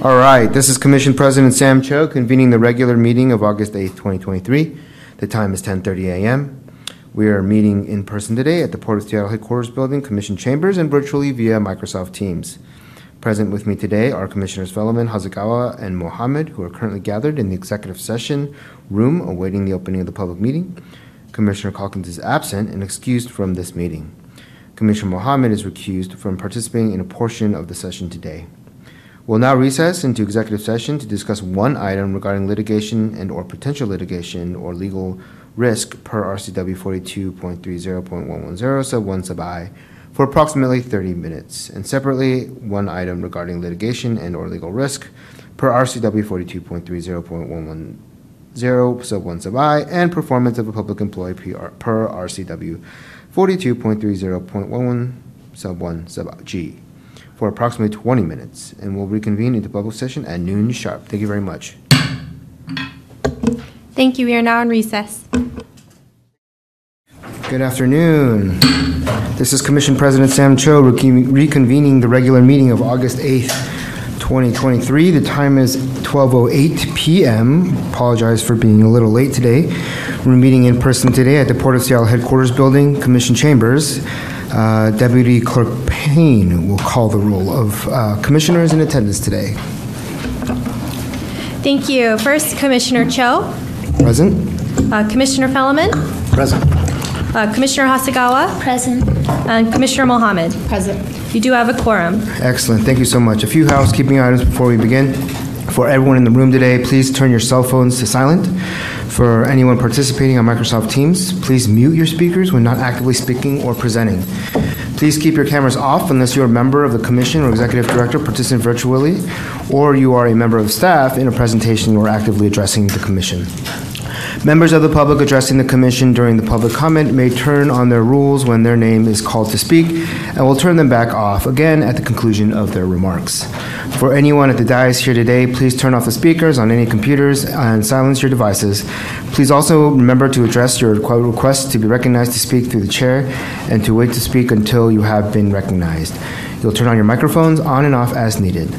All right, this is Commission President Sam Cho convening the regular meeting of August 8th, 2023. The time is 10:30 a.m. We are meeting in person today at the Port of Seattle Headquarters Building, Commission Chambers, and virtually via Microsoft Teams. Present with me today are Commissioners Fellman, Hasegawa, and Mohammed, who are currently gathered in the executive session room awaiting the opening of the public meeting. Commissioner Calkins is absent and excused from this meeting. Commissioner Mohammed is recused from participating in a portion of the session today. We'll now recess into executive session to discuss one item regarding litigation and/or potential litigation or legal risk per RCW 42.30.110 sub 1 sub i for approximately 30 minutes, and separately, one item regarding litigation and/or legal risk per RCW 42.30.110 sub 1 sub i and performance of a public employee PR per RCW 42.30.11 sub 1 sub g for approximately 20 minutes, and we'll reconvene into public session at noon sharp. Thank you very much. Thank you. We are now in recess. Good afternoon. This is Commission President Sam Cho reconve- reconvening the regular meeting of August 8th, 2023. The time is 12:08 PM. Apologize for being a little late today. We're meeting in person today at the Port of Seattle Headquarters Building, Commission Chambers. Uh, Deputy Clerk Payne will call the roll of uh, commissioners in attendance today. Thank you. First, Commissioner Cho, Present? uh, Commissioner Fellman, Present. uh, Commissioner Hasegawa, Present. and Commissioner Mohammed. Present. You do have a quorum. Excellent. Thank you so much. A few housekeeping items before we begin. For everyone in the room today, please turn your cell phones to silent. For anyone participating on Microsoft Teams, please mute your speakers when not actively speaking or presenting. Please keep your cameras off unless you are a member of the commission or executive director participating virtually, or you are a member of staff in a presentation or actively addressing the commission. Members of the public addressing the commission during the public comment may turn on their rules when their name is called to speak, and will turn them back off again at the conclusion of their remarks. For anyone at the dais here today, please turn off the speakers on any computers and silence your devices. Please also remember to address your request to be recognized to speak through the chair and to wait to speak until you have been recognized. You'll turn on your microphones on and off as needed.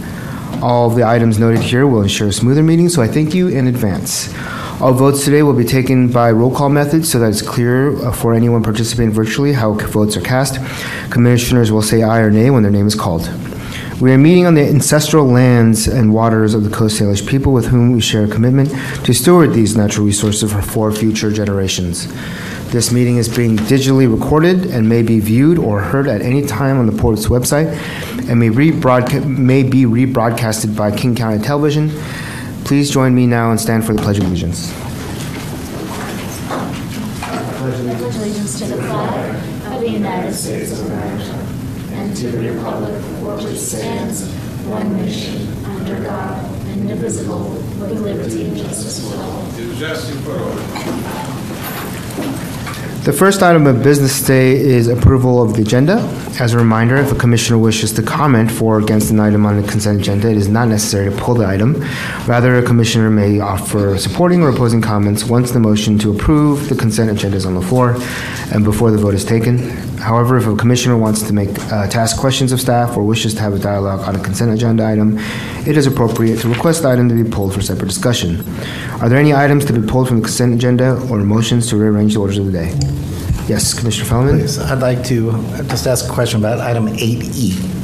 All of the items noted here will ensure a smoother meeting, so I thank you in advance. All votes today will be taken by roll call method so that it's clear uh, for anyone participating virtually how votes are cast. Commissioners will say aye or nay when their name is called. We are meeting on the ancestral lands and waters of the Coast Salish people with whom we share a commitment to steward these natural resources for, future generations. This meeting is being digitally recorded and may be viewed or heard at any time on the port's website and may, may be rebroadcasted by King County Television. Please join me now and stand for the Pledge of Allegiance. pledge allegiance to the flag of the United States of America and to the republic for which it stands, one nation, under God, indivisible, with liberty and justice for all. The first item of business today is approval of the agenda. As a reminder, if a commissioner wishes to comment for or against an item on the consent agenda, it is not necessary to pull the item. Rather, a commissioner may offer supporting or opposing comments once the motion to approve the consent agenda is on the floor and before the vote is taken. However, if a commissioner wants to make, uh, to ask questions of staff or wishes to have a dialogue on a consent agenda item, it is appropriate to request the item to be pulled for separate discussion. Are there any items to be pulled from the consent agenda or motions to rearrange the orders of the day? Yes, Commissioner Fellman? Please, I'd like to just ask a question about item E. 8E.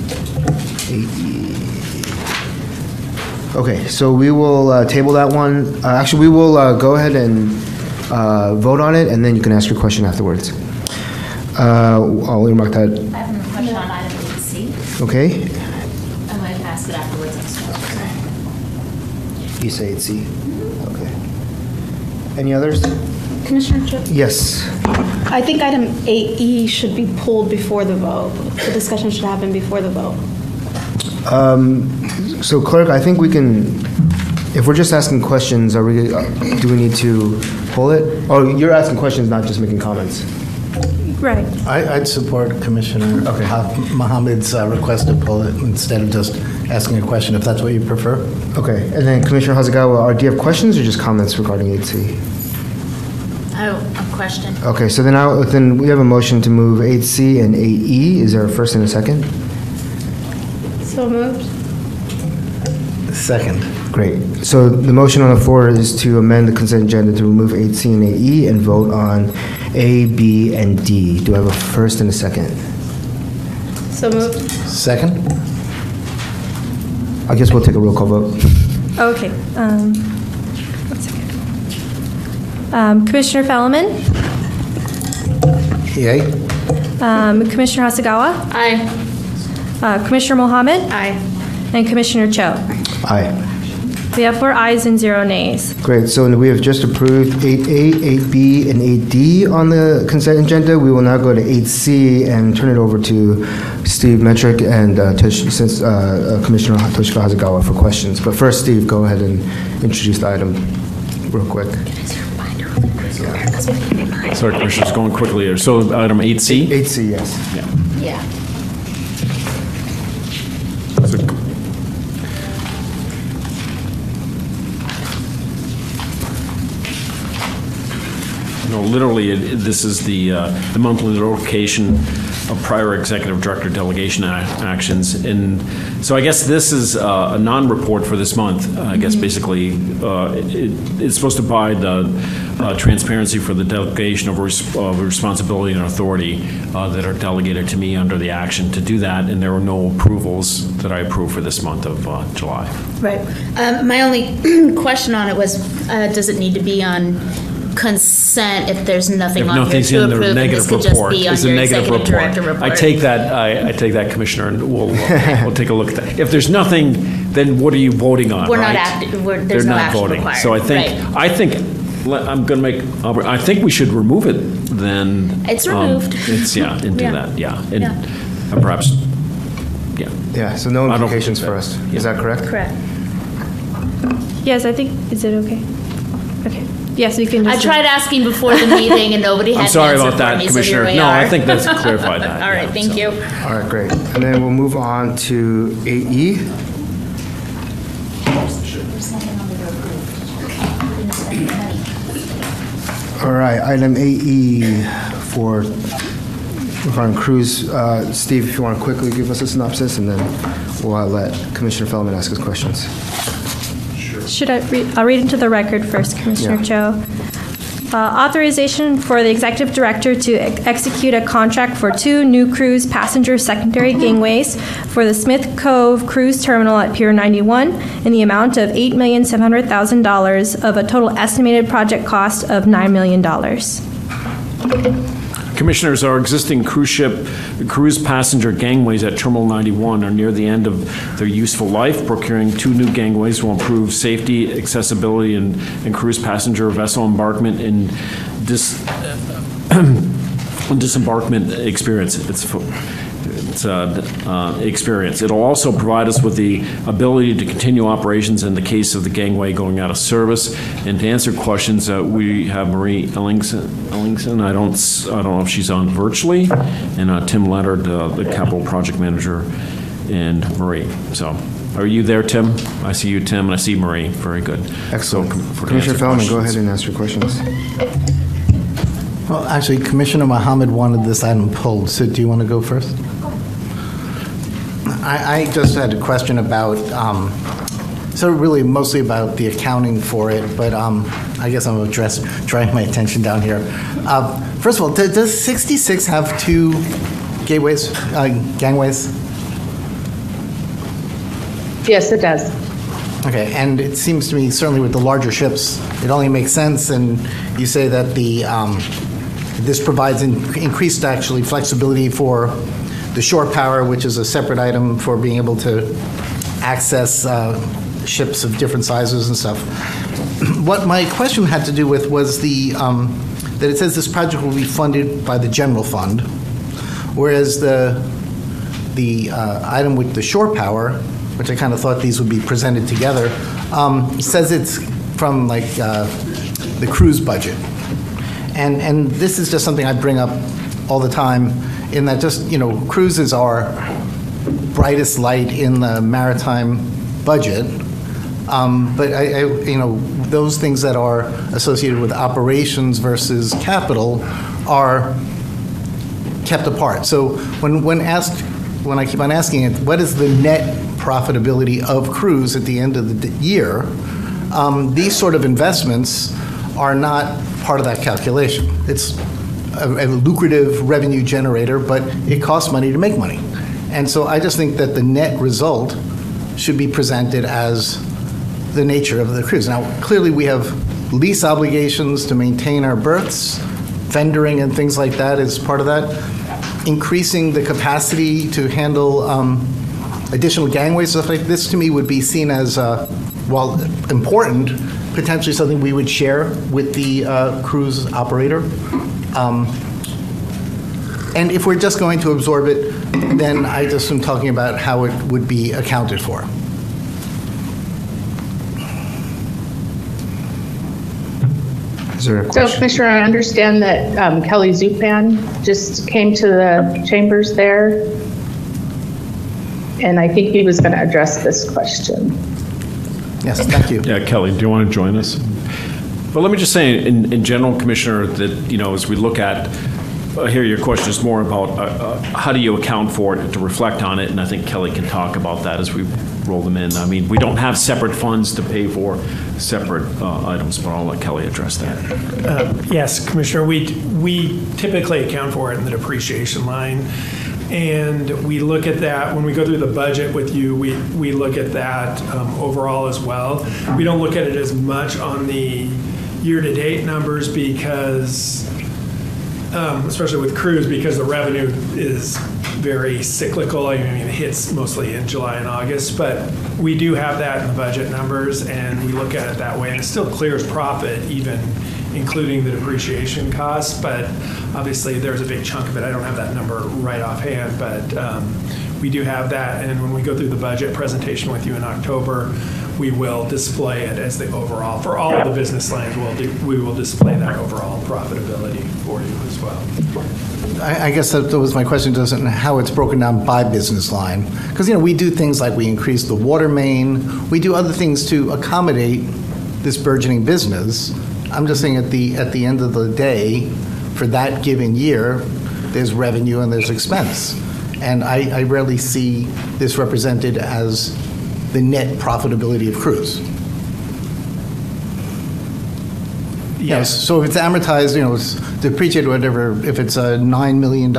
Okay, so we will uh, table that one. Uh, Actually, we will uh, go ahead and uh, vote on it, and then you can ask your question afterwards. Uh, I'll earmark that, I have a question on item 8C. okay? I'm going to ask it afterwards. Okay. You say 8C? Okay. Any others? Commissioner Tripp, Yes. I think item 8E should be pulled before the vote. The discussion should happen before the vote. So clerk, I think we can, if we're just asking questions, are we, uh, do we need to pull it? Oh, you're asking questions, not just making comments. Right. I- I'd support Commissioner Okay. Ha- Mohammed's uh, request to pull it instead of just asking a question, if that's what you prefer. Okay, and then Commissioner Hasegawa, are- do you have questions or just comments regarding 8C? A question. Okay, so then I, then we have a motion to move 8C and 8E. Is there a first and a second? So moved? Second. Great. So the motion on the floor is to amend the consent agenda to remove 8C and 8E and vote on A, B, and D. Do I have a first and a second? So moved. Second? I guess we'll take a roll call vote. Okay. um, One second. Um, Commissioner Fellman, Yay? um, Commissioner Hasegawa, Aye. uh, Commissioner Mohammed, Aye. and Commissioner Cho. Aye. We have four ayes and zero nays. Great. So we have just approved 8A, 8B, and 8D on the consent agenda. We will now go to 8C and turn it over to Steve Metruck and uh, Tosh- since, uh, uh, Commissioner Toshiko Hasegawa for questions. But first, Steve, go ahead and introduce the item real quick. Sorry, Commissioners, going quickly here. So item 8C? 8C, yes. Yeah. So- No, literally, it- it- this is the, uh, the monthly notification of prior executive director delegation a- actions. And so I guess this is uh, a non-report for this month. I guess basically, uh, it- it's supposed to provide uh, uh, transparency for the delegation of res- of responsibility and authority uh, that are delegated to me under the action to do that, and there were no approvals that I approved for this month of uh, July. Right. Um, My only question on it was, uh, does it need to be on consent if there's nothing If on here nothing's to in the approve? and negative This could just report, be on it's a your negative executive director report. report. I take that, I, I take that, Commissioner, and we'll, we'll take a look at that. If there's nothing, then what are you voting on, We're not right? we're- They're there's no not action voting. required, So I think, right. I think, let- I'm going to make, I think we should remove it then. It's um, removed. It's, yeah, and do Yeah. that, yeah. And Yeah. and perhaps, yeah. Yeah, so no I don't implications for us. yeah. Is that correct? Correct. Yes, I think, is it okay? Okay. Yes, we can I just. tried asking before the meeting and nobody had I'm an sorry answer about for that, me, so here Commissioner. we No, I are. think that's clarified that. All right, yeah, thank so. you. All right, great. And then we'll move on to E. 8E. All right, item 8E for regarding Cruz. Uh, Steve, if you want to quickly give us a synopsis, and then we'll uh, let Commissioner Feldman ask his questions. Should I read, I'll read into the record first, Commissioner Yeah. Cho. Uh, Authorization for the executive director to ex- execute a contract for two new cruise passenger secondary gangways for the Smith Cove Cruise Terminal at Pier 91 in the amount of $8,700,000 of a total estimated project cost of $9 million. Commissioners, our existing cruise ship, cruise passenger gangways at Terminal 91 are near the end of their useful life. Procuring two new gangways will improve safety, accessibility, and and cruise passenger vessel embarkment and dis- disembarkment experience. It's fu- uh, uh, experience. It'll also provide us with the ability to continue operations in the case of the gangway going out of service. And to answer questions, uh, we have Marie Ellingson. Ellingson. I don't s- I don't know if she's on virtually, and uh, Tim Leonard, uh, the capital project manager, and Marie. So. Are you there, Tim? I see you, Tim, and I see Marie. Very good. Excellent. So, for- Commissioner Feldman, Fellman, go ahead and ask your questions. Well, actually, Commissioner Mohammed wanted this item pulled, so do you want to go first? I, I just had a question about, um, so really mostly about the accounting for it, but um, I guess I'm address, drawing my attention down here. Uh, First of all, does- does 66 have two gateways, uh, gangways? Yes, it does. Okay, and it seems to me, certainly with the larger ships, it only makes sense, and you say that the, um, this provides in- increased actually flexibility for the shore power, which is a separate item for being able to access uh, ships of different sizes and stuff. What my question had to do with was the, um, that it says this project will be funded by the general fund, whereas the, the uh, item with the shore power, which I kind of thought these would be presented together, um, says it's from like uh, the cruise budget. And, and this is just something I bring up all the time, in that just, you know, cruises are brightest light in the maritime budget. Um, But I, I, you know, those things that are associated with operations versus capital are kept apart. So when, when asked, when I keep on asking it, what is the net profitability of cruise at the end of the year, um, these sort of investments are not part of that calculation. It's a a lucrative revenue generator, but it costs money to make money. And so I just think that the net result should be presented as the nature of the cruise. Now, clearly, we have lease obligations to maintain our berths, fendering and things like that is part of that. Increasing the capacity to handle um, additional gangways, stuff like this, to me, would be seen as, uh, while important, potentially something we would share with the uh, cruise operator. Um, And if we're just going to absorb it, then I just am talking about how it would be accounted for. Is there a So question? Commissioner, I understand that um, Kelly Zupan just came to the chambers there, and I think he was going to address this question. Yes, thank you. Yeah, Kelly, do you want to join us? But let me just say, in, in general, Commissioner, that, you know, as we look at, I hear your question is more about, uh, uh, how do you account for it, to reflect on it, and I think Kelly can talk about that as we roll them in. I mean, we don't have separate funds to pay for separate uh, items, but I'll let Kelly address that. Yes, Commissioner, we, we typically account for it in the depreciation line. And we look at that, when we go through the budget with you, we, we look at that um, overall as well. We don't look at it as much on the year-to-date numbers because, um, especially with cruise, because the revenue is very cyclical. I mean, it hits mostly in July and August, but we do have that in the budget numbers, and we look at it that way. And it still clears profit, even including the depreciation costs, but obviously, there's a big chunk of it. I don't have that number right offhand, but um, we do have that. And when we go through the budget presentation with you in October, we will display it as the overall, for all of the business lines, we'll, do- we will display that overall profitability for you as well. I I guess that that was my question, doesn't, how it's broken down by business line. Because, you know, we do things like we increase the water main, we do other things to accommodate this burgeoning business. I'm just saying at the, at the end of the day, for that given year, there's revenue and there's expense. And I, I rarely see this represented as the net profitability of cruise. Yes, so if it's amortized, you know, it's depreciated, whatever, if it's a $9 million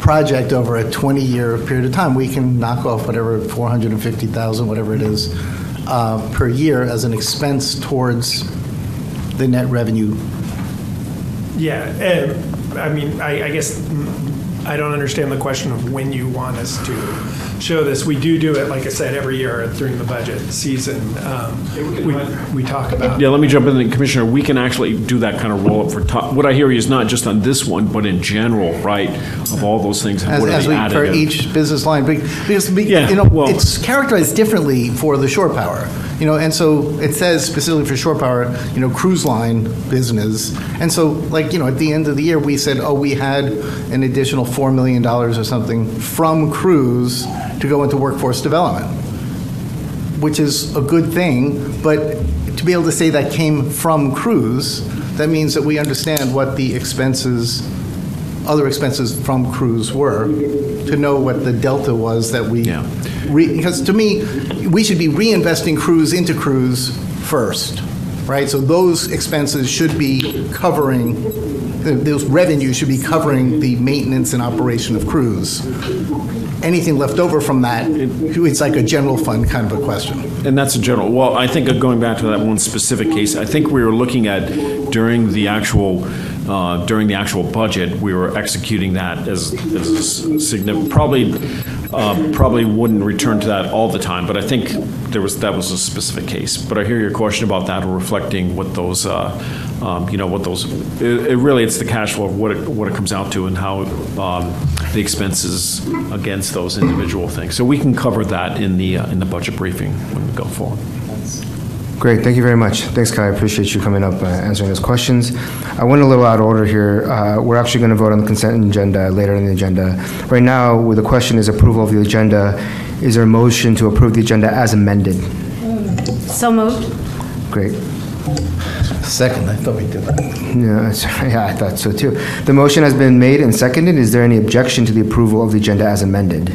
project over a 20-year period of time, we can knock off whatever, 450,000, whatever it is, uh, per year as an expense towards the net revenue. Yeah, and, I mean, I, I guess I don't understand the question of when you want us to show this. We do do it, like I said, every year during the budget season. Um, We, we talk about. Yeah, let me jump in, Commissioner, we can actually do that kind of roll-up for, top- what I hear is not just on this one, but in general, right, of all those things, and As, what are as we, for each business line, Be- because, be- Yeah, you know, well- it's characterized differently for the shore power, you know, and so it says specifically for shore power, you know, cruise line business, and so, like, you know, at the end of the year, we said, oh, we had an additional $4 million or something from cruise to go into workforce development, which is a good thing, but to be able to say that came from cruise, that means that we understand what the expenses other expenses from cruise were, to know what the delta was that we, Yeah. re- because to me, we should be reinvesting cruise into cruise first, right? So those expenses should be covering, th- those revenues should be covering the maintenance and operation of cruise. Anything left over from that, it's like a general fund kind of a question. And that's a general, well, I think of going back to that one specific case, I think we were looking at during the actual, uh, during the actual budget, we were executing that as, as significant, probably, uh, probably wouldn't return to that all the time, but I think there was, that was a specific case. But I hear your question about that, reflecting what those, uh, um, you know, what those, it, it really, it's the cash flow, of what it, what it comes out to and how um, the expenses against those individual things. So we can cover that in the, uh, in the budget briefing when we go forward. Great, thank you very much. Thanks, Kai, I appreciate you coming up, uh, answering those questions. I went a little out of order here. Uh, We're actually going to vote on the consent agenda later in the agenda. Right now, well, the question is approval of the agenda. Is there a motion to approve the agenda as amended? So moved. Great. Second, I thought we did that. Yeah, sorry, yeah, I thought so too. The motion has been made and seconded. Is there any objection to the approval of the agenda as amended?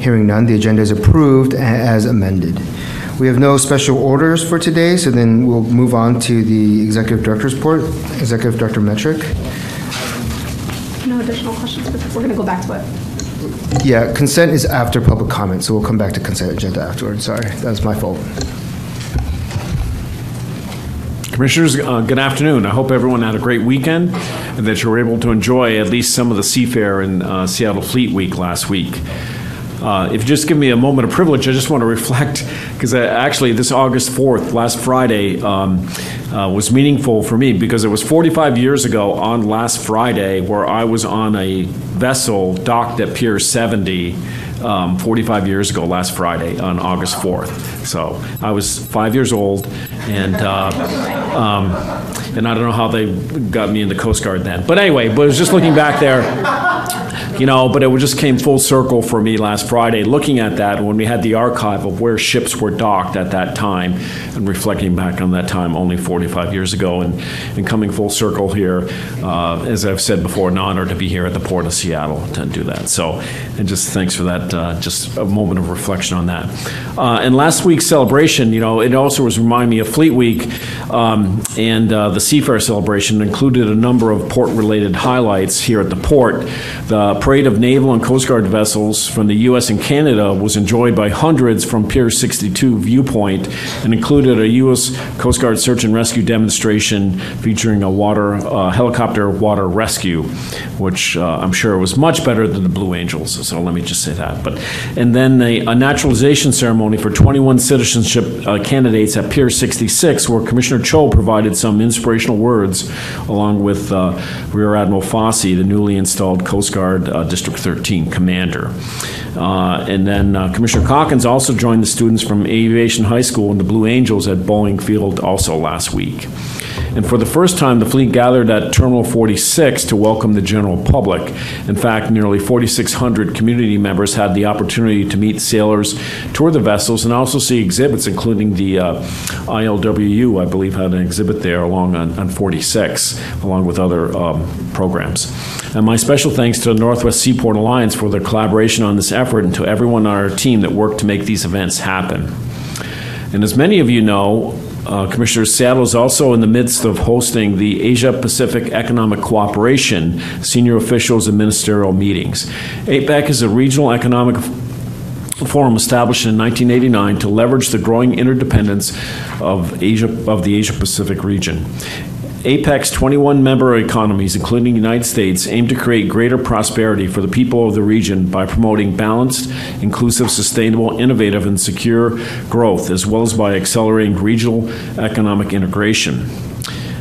Hearing none, the agenda is approved a- as amended. We have no special orders for today, so then we'll move on to the Executive Director's report. Executive Director Metruck. No additional questions, but we're going to go back to it. Yeah, consent is after public comment, so we'll come back to consent agenda afterwards. Sorry, that's my fault. Commissioners, uh, good afternoon. I hope everyone had a great weekend and that you were able to enjoy at least some of the Seafair in uh, Seattle Fleet Week last week. Uh, If you just give me a moment of privilege, I just want to reflect, because actually, this August 4th, last Friday, um, uh, was meaningful for me because it was 45 years ago on last Friday where I was on a vessel docked at Pier 70 um, 45 years ago last Friday on August 4th. So I was five years old, and uh, um, and I don't know how they got me in the Coast Guard then. But anyway, but was just looking back there, you know. But it just came full circle for me last Friday, looking at that when we had the archive of where ships were docked at that time, and reflecting back on that time only 45 years ago, and and coming full circle here, uh, as I've said before, an honor to be here at the Port of Seattle to do that. So, and just thanks for that. Uh, just a moment of reflection on that. Uh, and last week's celebration, you know, it also was remind me of Fleet Week, um, and uh, the Seafair celebration included a number of port-related highlights here at the port. The parade of naval and Coast Guard vessels from the U.S. and Canada was enjoyed by hundreds from Pier 62 viewpoint, and included a U.S. Coast Guard search and rescue demonstration featuring a water uh, helicopter water rescue, which uh, I'm sure was much better than the Blue Angels. So let me just say that. But and then a, a naturalization ceremony for 21 citizenship uh, candidates at Pier 66, where Commissioner Cho provided some inspirational words, along with uh, Rear Admiral Fosse, the newly installed Coast Guard uh, District 13 commander. Uh, and then Commissioner Calkins also joined the students from Aviation High School and the Blue Angels at Boeing Field also last week. And for the first time, the fleet gathered at Terminal 46 to welcome the general public. In fact, nearly 4,600 community members had the opportunity to meet sailors, tour the vessels, and also see exhibits, including the uh, ILWU, I believe, had an exhibit there along on, on 46, along with other um, programs. And my special thanks to the Northwest Seaport Alliance for their collaboration on this effort and to everyone on our team that worked to make these events happen. And as many of you know, uh, Commissioner Seattle is also in the midst of hosting the Asia Pacific Economic Cooperation Senior Officials and Ministerial Meetings. APEC is a regional economic forum established in 1989 to leverage the growing interdependence of Asia of the Asia Pacific region. APEC's 21 member economies, including the United States, aim to create greater prosperity for the people of the region by promoting balanced, inclusive, sustainable, innovative, and secure growth, as well as by accelerating regional economic integration.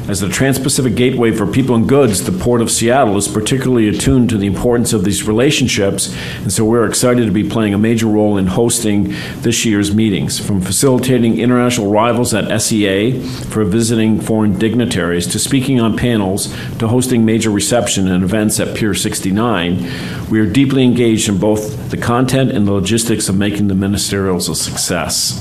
As the Trans Pacific Gateway for people and goods, the Port of Seattle is particularly attuned to the importance of these relationships, and so we're excited to be playing a major role in hosting this year's meetings. From facilitating international arrivals at SEA for visiting foreign dignitaries to speaking on panels to hosting major reception and events at Pier 69, we are deeply engaged in both the content and the logistics of making the ministerials a success.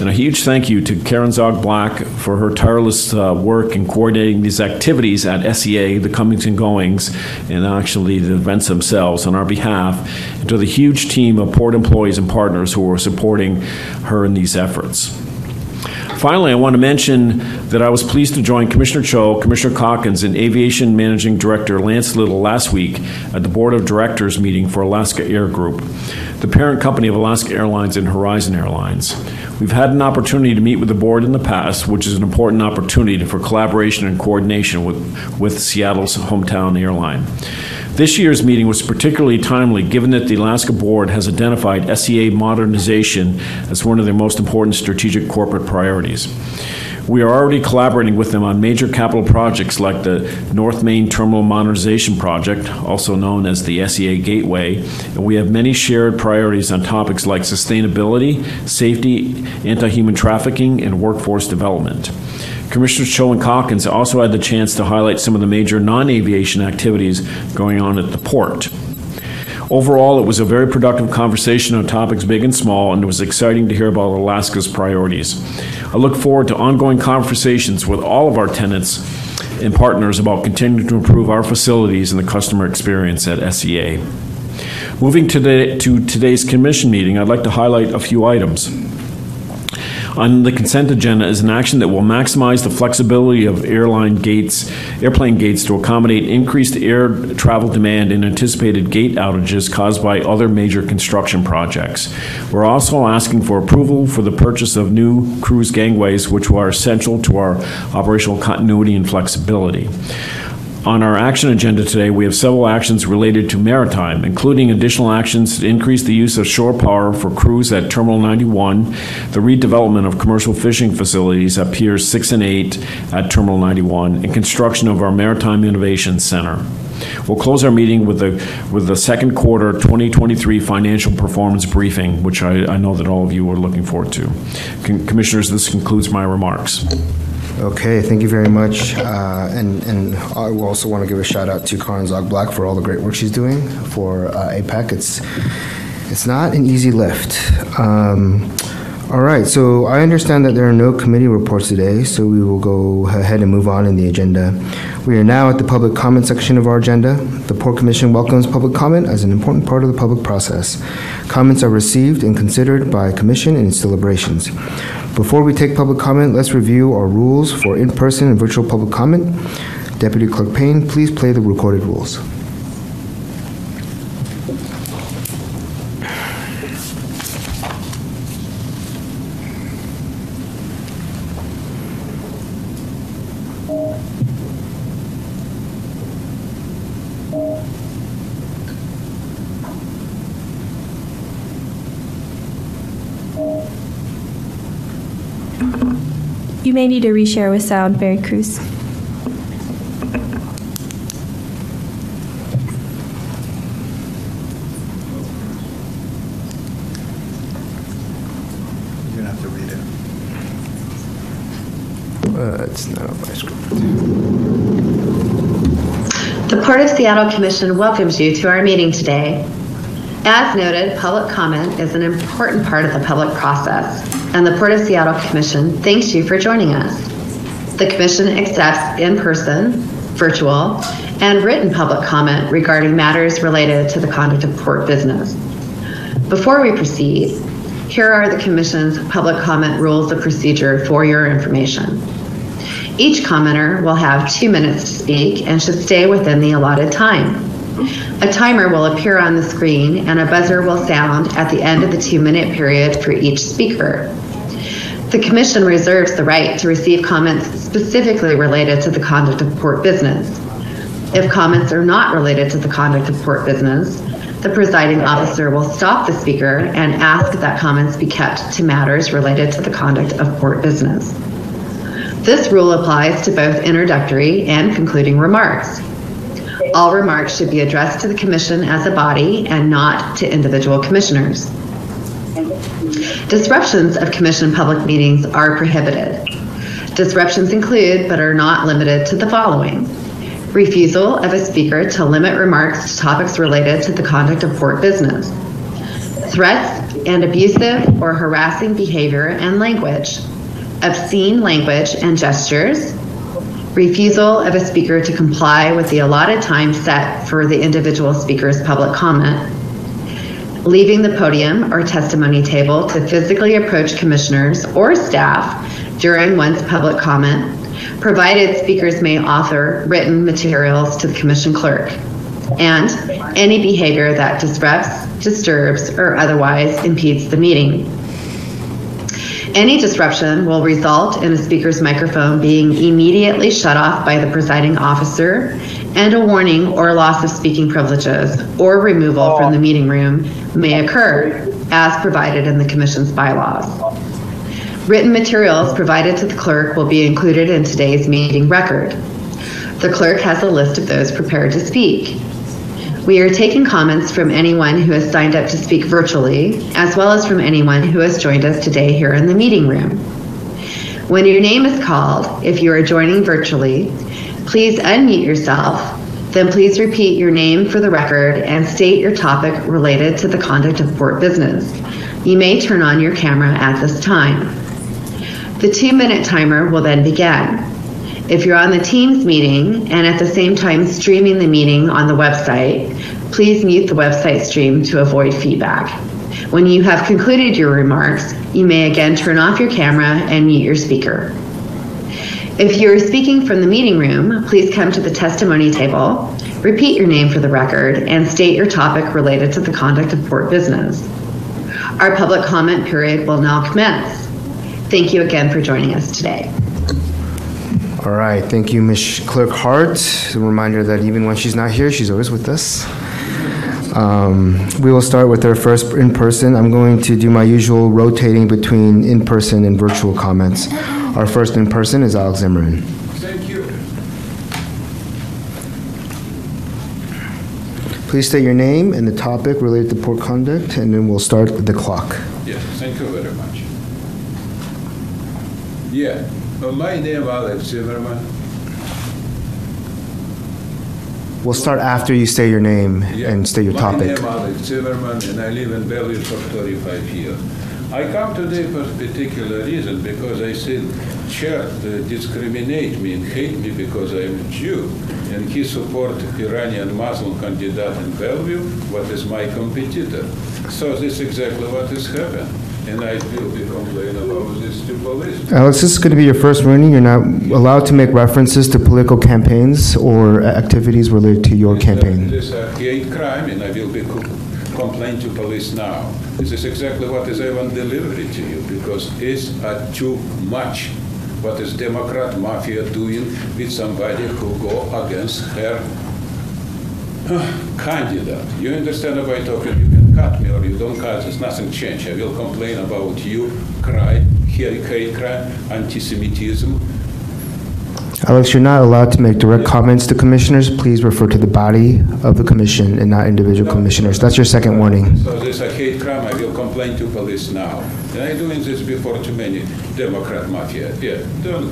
And a huge thank you to Karen Zog Black for her tireless uh, work in coordinating these activities at SEA, the comings and goings, and actually the events themselves on our behalf, and to the huge team of port employees and partners who are supporting her in these efforts. Finally, I want to mention that I was pleased to join Commissioner Cho, Commissioner Calkins, and Aviation Managing Director Lance Little last week at the Board of Directors meeting for Alaska Air Group, the parent company of Alaska Airlines and Horizon Airlines. We've had an opportunity to meet with the board in the past, which is an important opportunity for collaboration and coordination with, with Seattle's hometown airline. This year's meeting was particularly timely given that the Alaska Board has identified SEA modernization as one of their most important strategic corporate priorities. We are already collaborating with them on major capital projects like the North Main Terminal Modernization Project, also known as the SEA Gateway, and we have many shared priorities on topics like sustainability, safety, anti human trafficking, and workforce development. Commissioners Cho and Calkins also had the chance to highlight some of the major non aviation activities going on at the port. Overall, it was a very productive conversation on topics big and small, and it was exciting to hear about Alaska's priorities. I look forward to ongoing conversations with all of our tenants and partners about continuing to improve our facilities and the customer experience at SEA. Moving to, the, to today's commission meeting, I'd like to highlight a few items. On the consent agenda is an action that will maximize the flexibility of airline gates, airplane gates to accommodate increased air travel demand and anticipated gate outages caused by other major construction projects. We're also asking for approval for the purchase of new cruise gangways, which are essential to our operational continuity and flexibility. On our action agenda today, we have several actions related to maritime, including additional actions to increase the use of shore power for cruise at Terminal 91, the redevelopment of commercial fishing facilities at Piers 6 and 8 at Terminal 91, and construction of our Maritime Innovation Center. We'll close our meeting with the, with the second quarter 2023 financial performance briefing, which I, I know that all of you are looking forward to. Con- Commissioners, this concludes my remarks. Okay, thank you very much. Uh, And and I also want to give a shout out to Karen Zog Black for all the great work she's doing for uh, APEC. It's, it's not an easy lift. Um, All right, so I understand that there are no committee reports today, so we will go ahead and move on in the agenda. We are now at the public comment section of our agenda. The Port Commission welcomes public comment as an important part of the public process. Comments are received and considered by commission in its deliberations. Before we take public comment, let's review our rules for in-person and virtual public comment. Deputy Clerk Payne, please play the recorded rules. May need to reshare with sound, Mary Cruz. You're gonna have to read it. Uh, not my script. The Port of Seattle Commission welcomes you to our meeting today. As noted, public comment is an important part of the public process, and the Port of Seattle Commission thanks you for joining us. The Commission accepts in-person, virtual, and written public comment regarding matters related to the conduct of port business. Before we proceed, here are the Commission's public comment rules of procedure for your information. Each commenter will have two minutes to speak and should stay within the allotted time. A timer will appear on the screen and a buzzer will sound at the end of the two-minute period for each speaker. The Commission reserves the right to receive comments specifically related to the conduct of port business. If comments are not related to the conduct of port business, the presiding officer will stop the speaker and ask that comments be kept to matters related to the conduct of port business. This rule applies to both introductory and concluding remarks. All remarks should be addressed to the commission as a body and not to individual commissioners. Disruptions of commission public meetings are prohibited. Disruptions include, but are not limited to, the following. Refusal of a speaker to limit remarks to topics related to the conduct of port business. Threats and abusive or harassing behavior and language. Obscene language and gestures. Refusal of a speaker to comply with the allotted time set for the individual speaker's public comment. Leaving the podium or testimony table to physically approach commissioners or staff during one's public comment, provided speakers may author written materials to the commission clerk. And any behavior that disrupts, disturbs, or otherwise impedes the meeting. Any disruption will result in a speaker's microphone being immediately shut off by the presiding officer, and a warning or loss of speaking privileges or removal from the meeting room may occur, as provided in the Commission's bylaws. Written materials provided to the clerk will be included in today's meeting record. The clerk has a list of those prepared to speak. We are taking comments from anyone who has signed up to speak virtually, as well as from anyone who has joined us today here in the meeting room. When your name is called, if you are joining virtually, please unmute yourself, then please repeat your name for the record and state your topic related to the conduct of port business. You may turn on your camera at this time. The two-minute timer will then begin. If you're on the Teams meeting and at the same time streaming the meeting on the website, Please mute the website stream to avoid feedback. When you have concluded your remarks, you may again turn off your camera and mute your speaker. If you are speaking from the meeting room, please come to the testimony table, repeat your name for the record, and state your topic related to the conduct of port business. Our public comment period will now commence. Thank you again for joining us today. All right, thank you, Ms. Clerk Hart. A reminder that even when she's not here, she's always with us. Um, We will start with our first in-person. I'm going to do my usual rotating between in-person and virtual comments. Our first in-person is Alex Zimmerman. Thank you. Please state your name and the topic related to poor conduct, and then we'll start the clock. Yes, thank you very much. Yeah, uh, my name is Alex Zimmerman. We'll start after you say your name Yeah. and state your My topic. name Alex Zimmerman, and I live in Bellevue for 35 years. I come today for a particular reason because I see chair uh, discriminate me and hate me because I'm a Jew, and he support Iranian Muslim candidate in Bellevue, what is my competitor. So this exactly what is happening, and I will be complaining about this to police. Alex, this is going to be your first warning. You're not allowed to make references to political campaigns or activities related to your campaign. This is a hate crime, and I will be co- complain to police now. This is exactly what is even delivered to you, because it's uh, too much what is Democrat mafia doing with somebody who go against her candidate. You understand about talking? You cut me or you don't cut. There's nothing change. I will complain about you, cry, hate, hate crime, anti-Semitism, Alex, you're not allowed to make direct comments to commissioners. Please refer to the body of the commission and not individual commissioners. That's your second uh, warning. So this a hate crime, I will complain to police now. And I'm doing this before too many Democrat mafia. Yeah, don't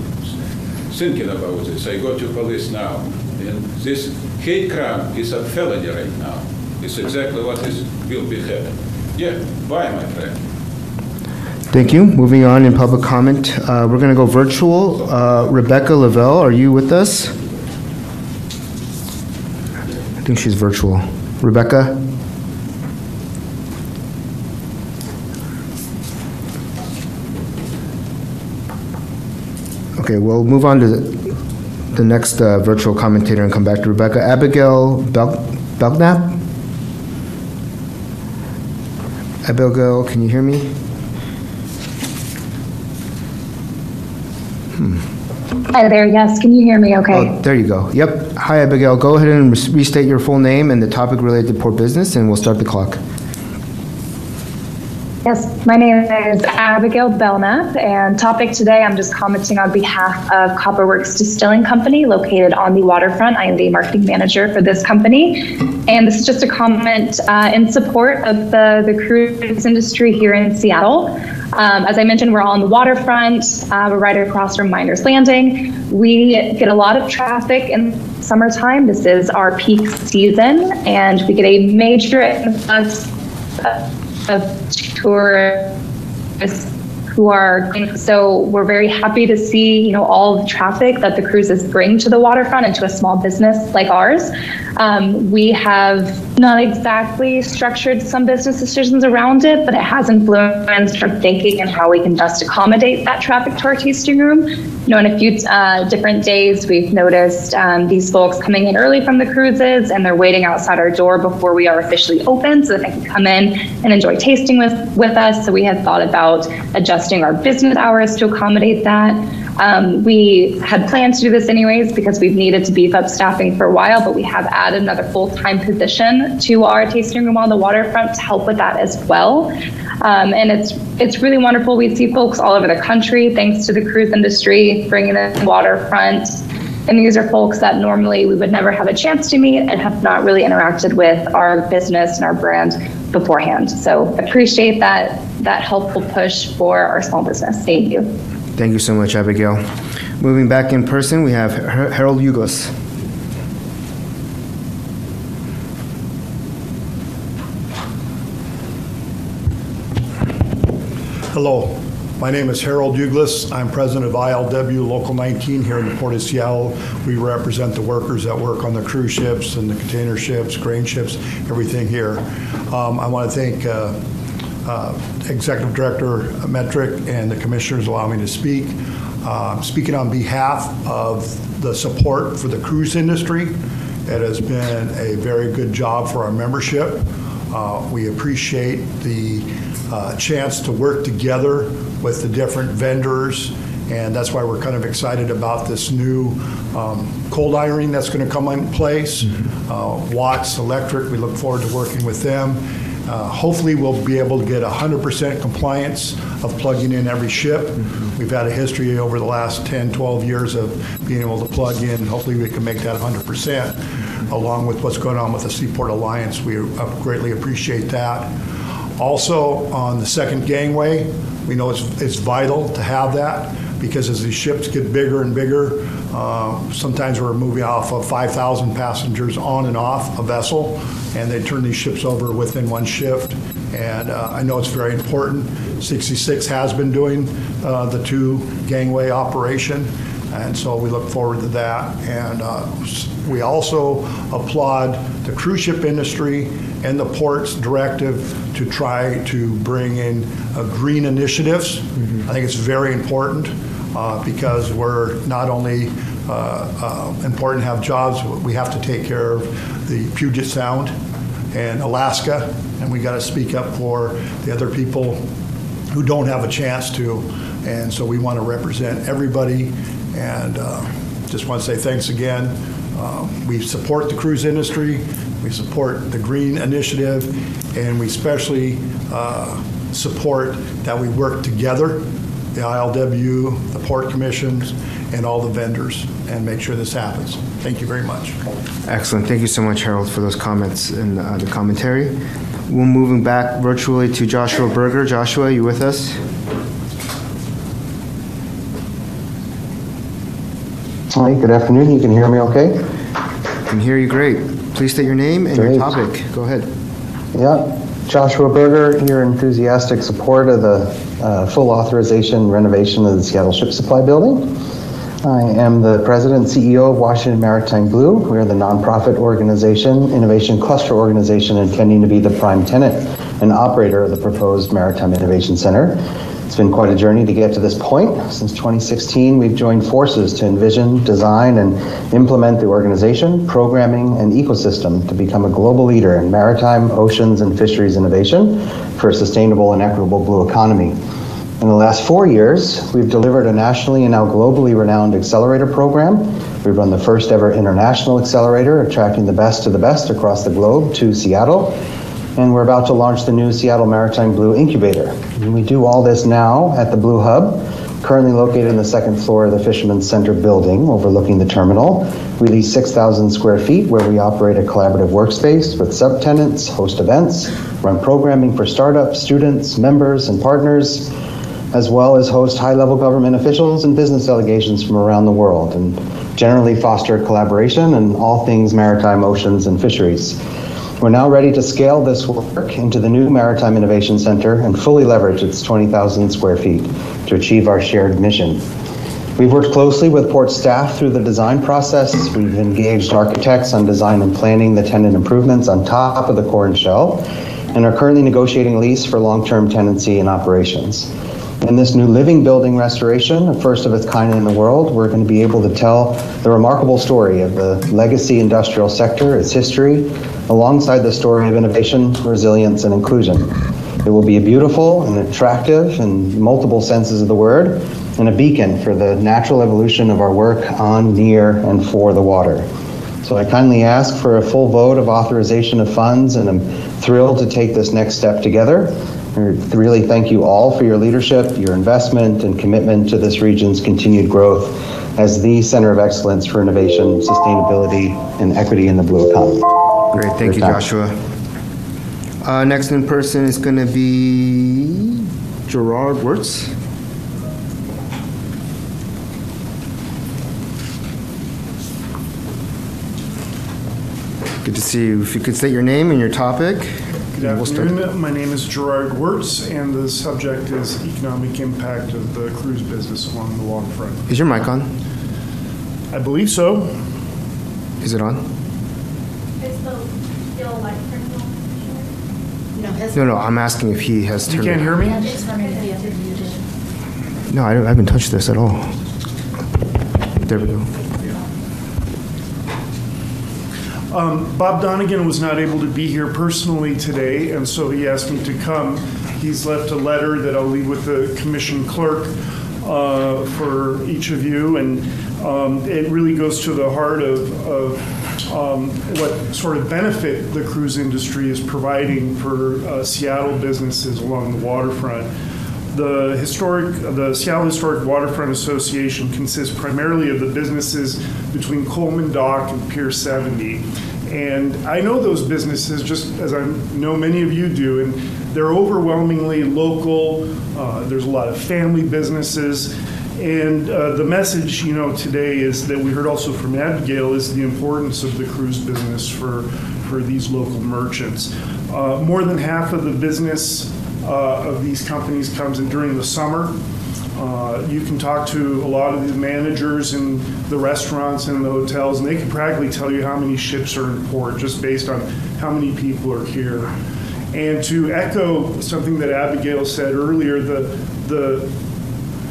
thinking about this. I go to police now. And this hate crime is a felony right now. It's exactly what is will be happening. Yeah, bye, my friend. Thank you. Moving on in public comment, uh, we're going to go virtual. Uh, Rebecca Lavelle, are you with us? I think she's virtual. Rebecca? Okay, we'll move on to the, the next uh, virtual commentator and come back to Rebecca. Abigail Bel- Belknap? Abigail, can you hear me? Hmm. Hi there, yes, can you hear me okay? Oh, there you go. Yep. Hi, Abigail. Go ahead and restate your full name and the topic related to poor business, and we'll start the clock. Yes, my name is Abigail Belknap, and topic today, I'm just commenting on behalf of Copperworks Distilling Company located on the waterfront. I am the marketing manager for this company, and this is just a comment uh, in support of the, the cruise industry here in Seattle. Um, as I mentioned, we're all on the waterfront. Uh, we're right across from Miners Landing. We get a lot of traffic in summertime. This is our peak season, and we get a major influx of tourists who are so we're very happy to see you know all the traffic that the cruises bring to the waterfront and to a small business like ours um, we have not exactly structured some business decisions around it but it has influenced our thinking and how we can best accommodate that traffic to our tasting room you know in a few uh, different days we've noticed um, these folks coming in early from the cruises and they're waiting outside our door before we are officially open so that they can come in and enjoy tasting with with us so we had thought about adjusting our business hours to accommodate that. Um, we had planned to do this anyways because we've needed to beef up staffing for a while, but we have added another full-time position to our tasting room on the waterfront to help with that as well. Um, and it's it's really wonderful. We see folks all over the country thanks to the cruise industry bringing in waterfront. And these are folks that normally we would never have a chance to meet and have not really interacted with our business and our brand beforehand. So appreciate that that helpful push for our small business. Thank you. Thank you so much, Abigail. Moving back in person, we have Har- Harold Yugos. Hello. My name is Harold Douglas. I'm president of ILW Local 19 here in the Port of Seattle. We represent the workers that work on the cruise ships and the container ships, grain ships, everything here. Um, I want to thank uh, Executive Director Metruck and the commissioners allow me to speak. Uh, speaking on behalf of the support for the cruise industry. It has been a very good job for our membership. Uh, We appreciate the uh, chance to work together with the different vendors, and that's why we're kind of excited about this new um, cold ironing that's going to come in place. Uh, Watts Electric, we look forward to working with them. Uh, Hopefully, we'll be able to get 100% compliance of plugging in every ship. We've had a history over the last 10, 12 years of being able to plug in. Hopefully, we can make that 100%, along with what's going on with the Seaport Alliance. We uh, greatly appreciate that. Also, on the second gangway, we know it's, it's vital to have that because as these ships get bigger and bigger, uh, sometimes we're moving off of 5,000 passengers on and off a vessel, and they turn these ships over within one shift. And uh, I know it's very important. 66 has been doing uh, the two gangway operation, and so we look forward to that. And uh, we also applaud the cruise ship industry and the port's directive to try to bring in uh, green initiatives. I think it's very important uh, because we're not only uh, uh, important to have jobs, we have to take care of the Puget Sound and Alaska, and we got to speak up for the other people who don't have a chance to. And so we want to represent everybody, and uh, just want to say thanks again. Um, We support the cruise industry, we support the green initiative, and we especially uh, support that we work together, the ILW, the port commissions, and all the vendors, and make sure this happens. Thank you very much. Excellent. Thank you so much, Harold, for those comments and uh, the commentary. We're moving back virtually to Joshua Berger. Joshua, you with us? Hi, good afternoon. You can hear me okay? I can hear you great. Please state your name and your topic. Go ahead. Yeah, Joshua Berger, your enthusiastic support of the uh, full authorization renovation of the Seattle Ship Supply Building. I am the president and CEO of Washington Maritime Blue. We are the nonprofit organization, innovation cluster organization, intending to be the prime tenant and operator of the proposed Maritime Innovation Center. It's been quite a journey to get to this point. Since 2016, we've joined forces to envision, design, and implement the organization, programming, and ecosystem to become a global leader in maritime, oceans, and fisheries innovation for a sustainable and equitable blue economy. In the last four years, we've delivered a nationally and now globally renowned accelerator program. We've run the first ever international accelerator, attracting the best of the best across the globe to Seattle. And we're about to launch the new Seattle Maritime Blue Incubator. And we do all this now at the Blue Hub, currently located in the second floor of the Fisherman's Center building overlooking the terminal. We lease 6,000 square feet where we operate a collaborative workspace with subtenants, host events, run programming for startups, students, members, and partners as well as host high-level government officials and business delegations from around the world, and generally foster collaboration in all things maritime, oceans, and fisheries. We're now ready to scale this work into the new Maritime Innovation Center and fully leverage its 20,000 square feet to achieve our shared mission. We've worked closely with port staff through the design process. We've engaged architects on design and planning the tenant improvements on top of the core and shell, and are currently negotiating lease for long-term tenancy and operations. In this new living building restoration, the first of its kind in the world, we're going to be able to tell the remarkable story of the legacy industrial sector, its history, alongside the story of innovation, resilience, and inclusion. It will be a beautiful and attractive in multiple senses of the word, and a beacon for the natural evolution of our work on, near, and for the water. So I kindly ask for a full vote of authorization of funds, and I'm thrilled to take this next step together. I really thank you all for your leadership, your investment, and commitment to this region's continued growth as the center of excellence for innovation, sustainability, and equity in the blue economy. Great, thank you, time. Joshua. Uh, Next in person is going to be Gerard Wirtz. Good to see you. If you could state your name and your topic, And we'll start- afternoon. My name is Gerard Wirtz, and the subject is economic impact of the cruise business along the waterfront. Is your mic on? I believe so. Is it on? Is the yellow light No, No, no, I'm asking if he has You can't hear me? It's from the other muted. No, I don't- I haven't touched this at all. There we go. Um, Bob Donegan was not able to be here personally today, and so he asked me to come. He's left a letter that I'll leave with the commission clerk uh, for each of you, and um, it really goes to the heart of, of um, what sort of benefit the cruise industry is providing for uh, Seattle businesses along the waterfront. The historic, the Seattle Historic Waterfront Association consists primarily of the businesses between Coleman Dock and Pier 70. And I know those businesses just as I know many of you do, and they're overwhelmingly local. Uh, there's a lot of family businesses. And uh, the message, you know, today is that we heard also from Abigail is the importance of the cruise business for, for these local merchants. Uh, more than half of the business of these companies comes in during the summer. Uh, You can talk to a lot of the managers in the restaurants and the hotels, and they can practically tell you how many ships are in port just based on how many people are here. And to echo something that Abigail said earlier, the, the,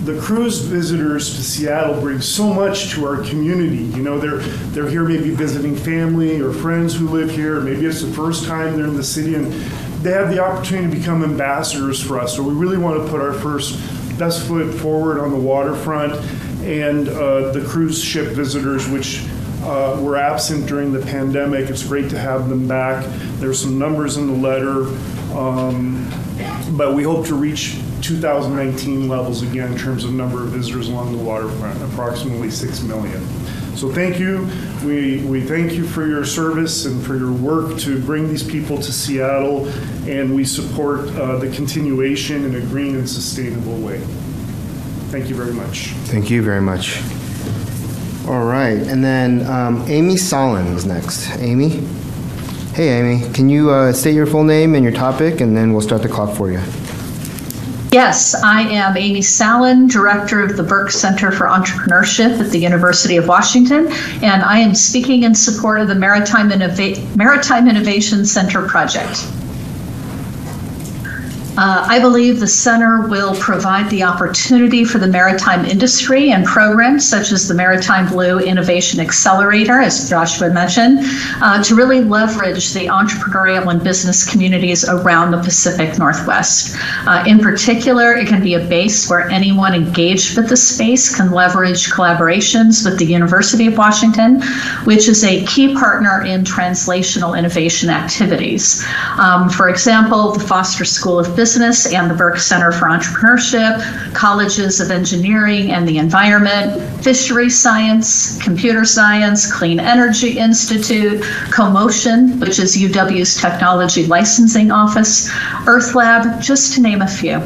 the cruise visitors to Seattle bring so much to our community. You know, they're, they're here maybe visiting family or friends who live here, maybe it's the first time they're in the city, and they have the opportunity to become ambassadors for us. So we really want to put our first best foot forward on the waterfront and uh, the cruise ship visitors, which uh, were absent during the pandemic. It's great to have them back. There's some numbers in the letter, um, but we hope to reach 2019 levels again in terms of number of visitors along the waterfront, approximately 6 million. So thank you. We, we thank you for your service and for your work to bring these people to Seattle, and we support uh, the continuation in a green and sustainable way. Thank you very much. Thank you very much. All right, and then um, Amy Sallin is next. Amy? Hey, Amy, can you uh, state your full name and your topic, and then we'll start the clock for you. Yes, I am Amy Sallin, Director of the Buerk Center for Entrepreneurship at the University of Washington, and I am speaking in support of the Maritime, Innova- Maritime Innovation Center project. Uh, I believe the center will provide the opportunity for the maritime industry and programs such as the Maritime Blue Innovation Accelerator, as Joshua mentioned, uh, to really leverage the entrepreneurial and business communities around the Pacific Northwest. Uh, in particular, it can be a base where anyone engaged with the space can leverage collaborations with the University of Washington, which is a key partner in translational innovation activities. Um, for example, the Foster School of Business and the Buerk Center for Entrepreneurship, colleges of engineering and the environment, Fisheries science, computer science, Clean Energy Institute, CoMotion, which is UW's technology licensing office, Earth Lab, just to name a few.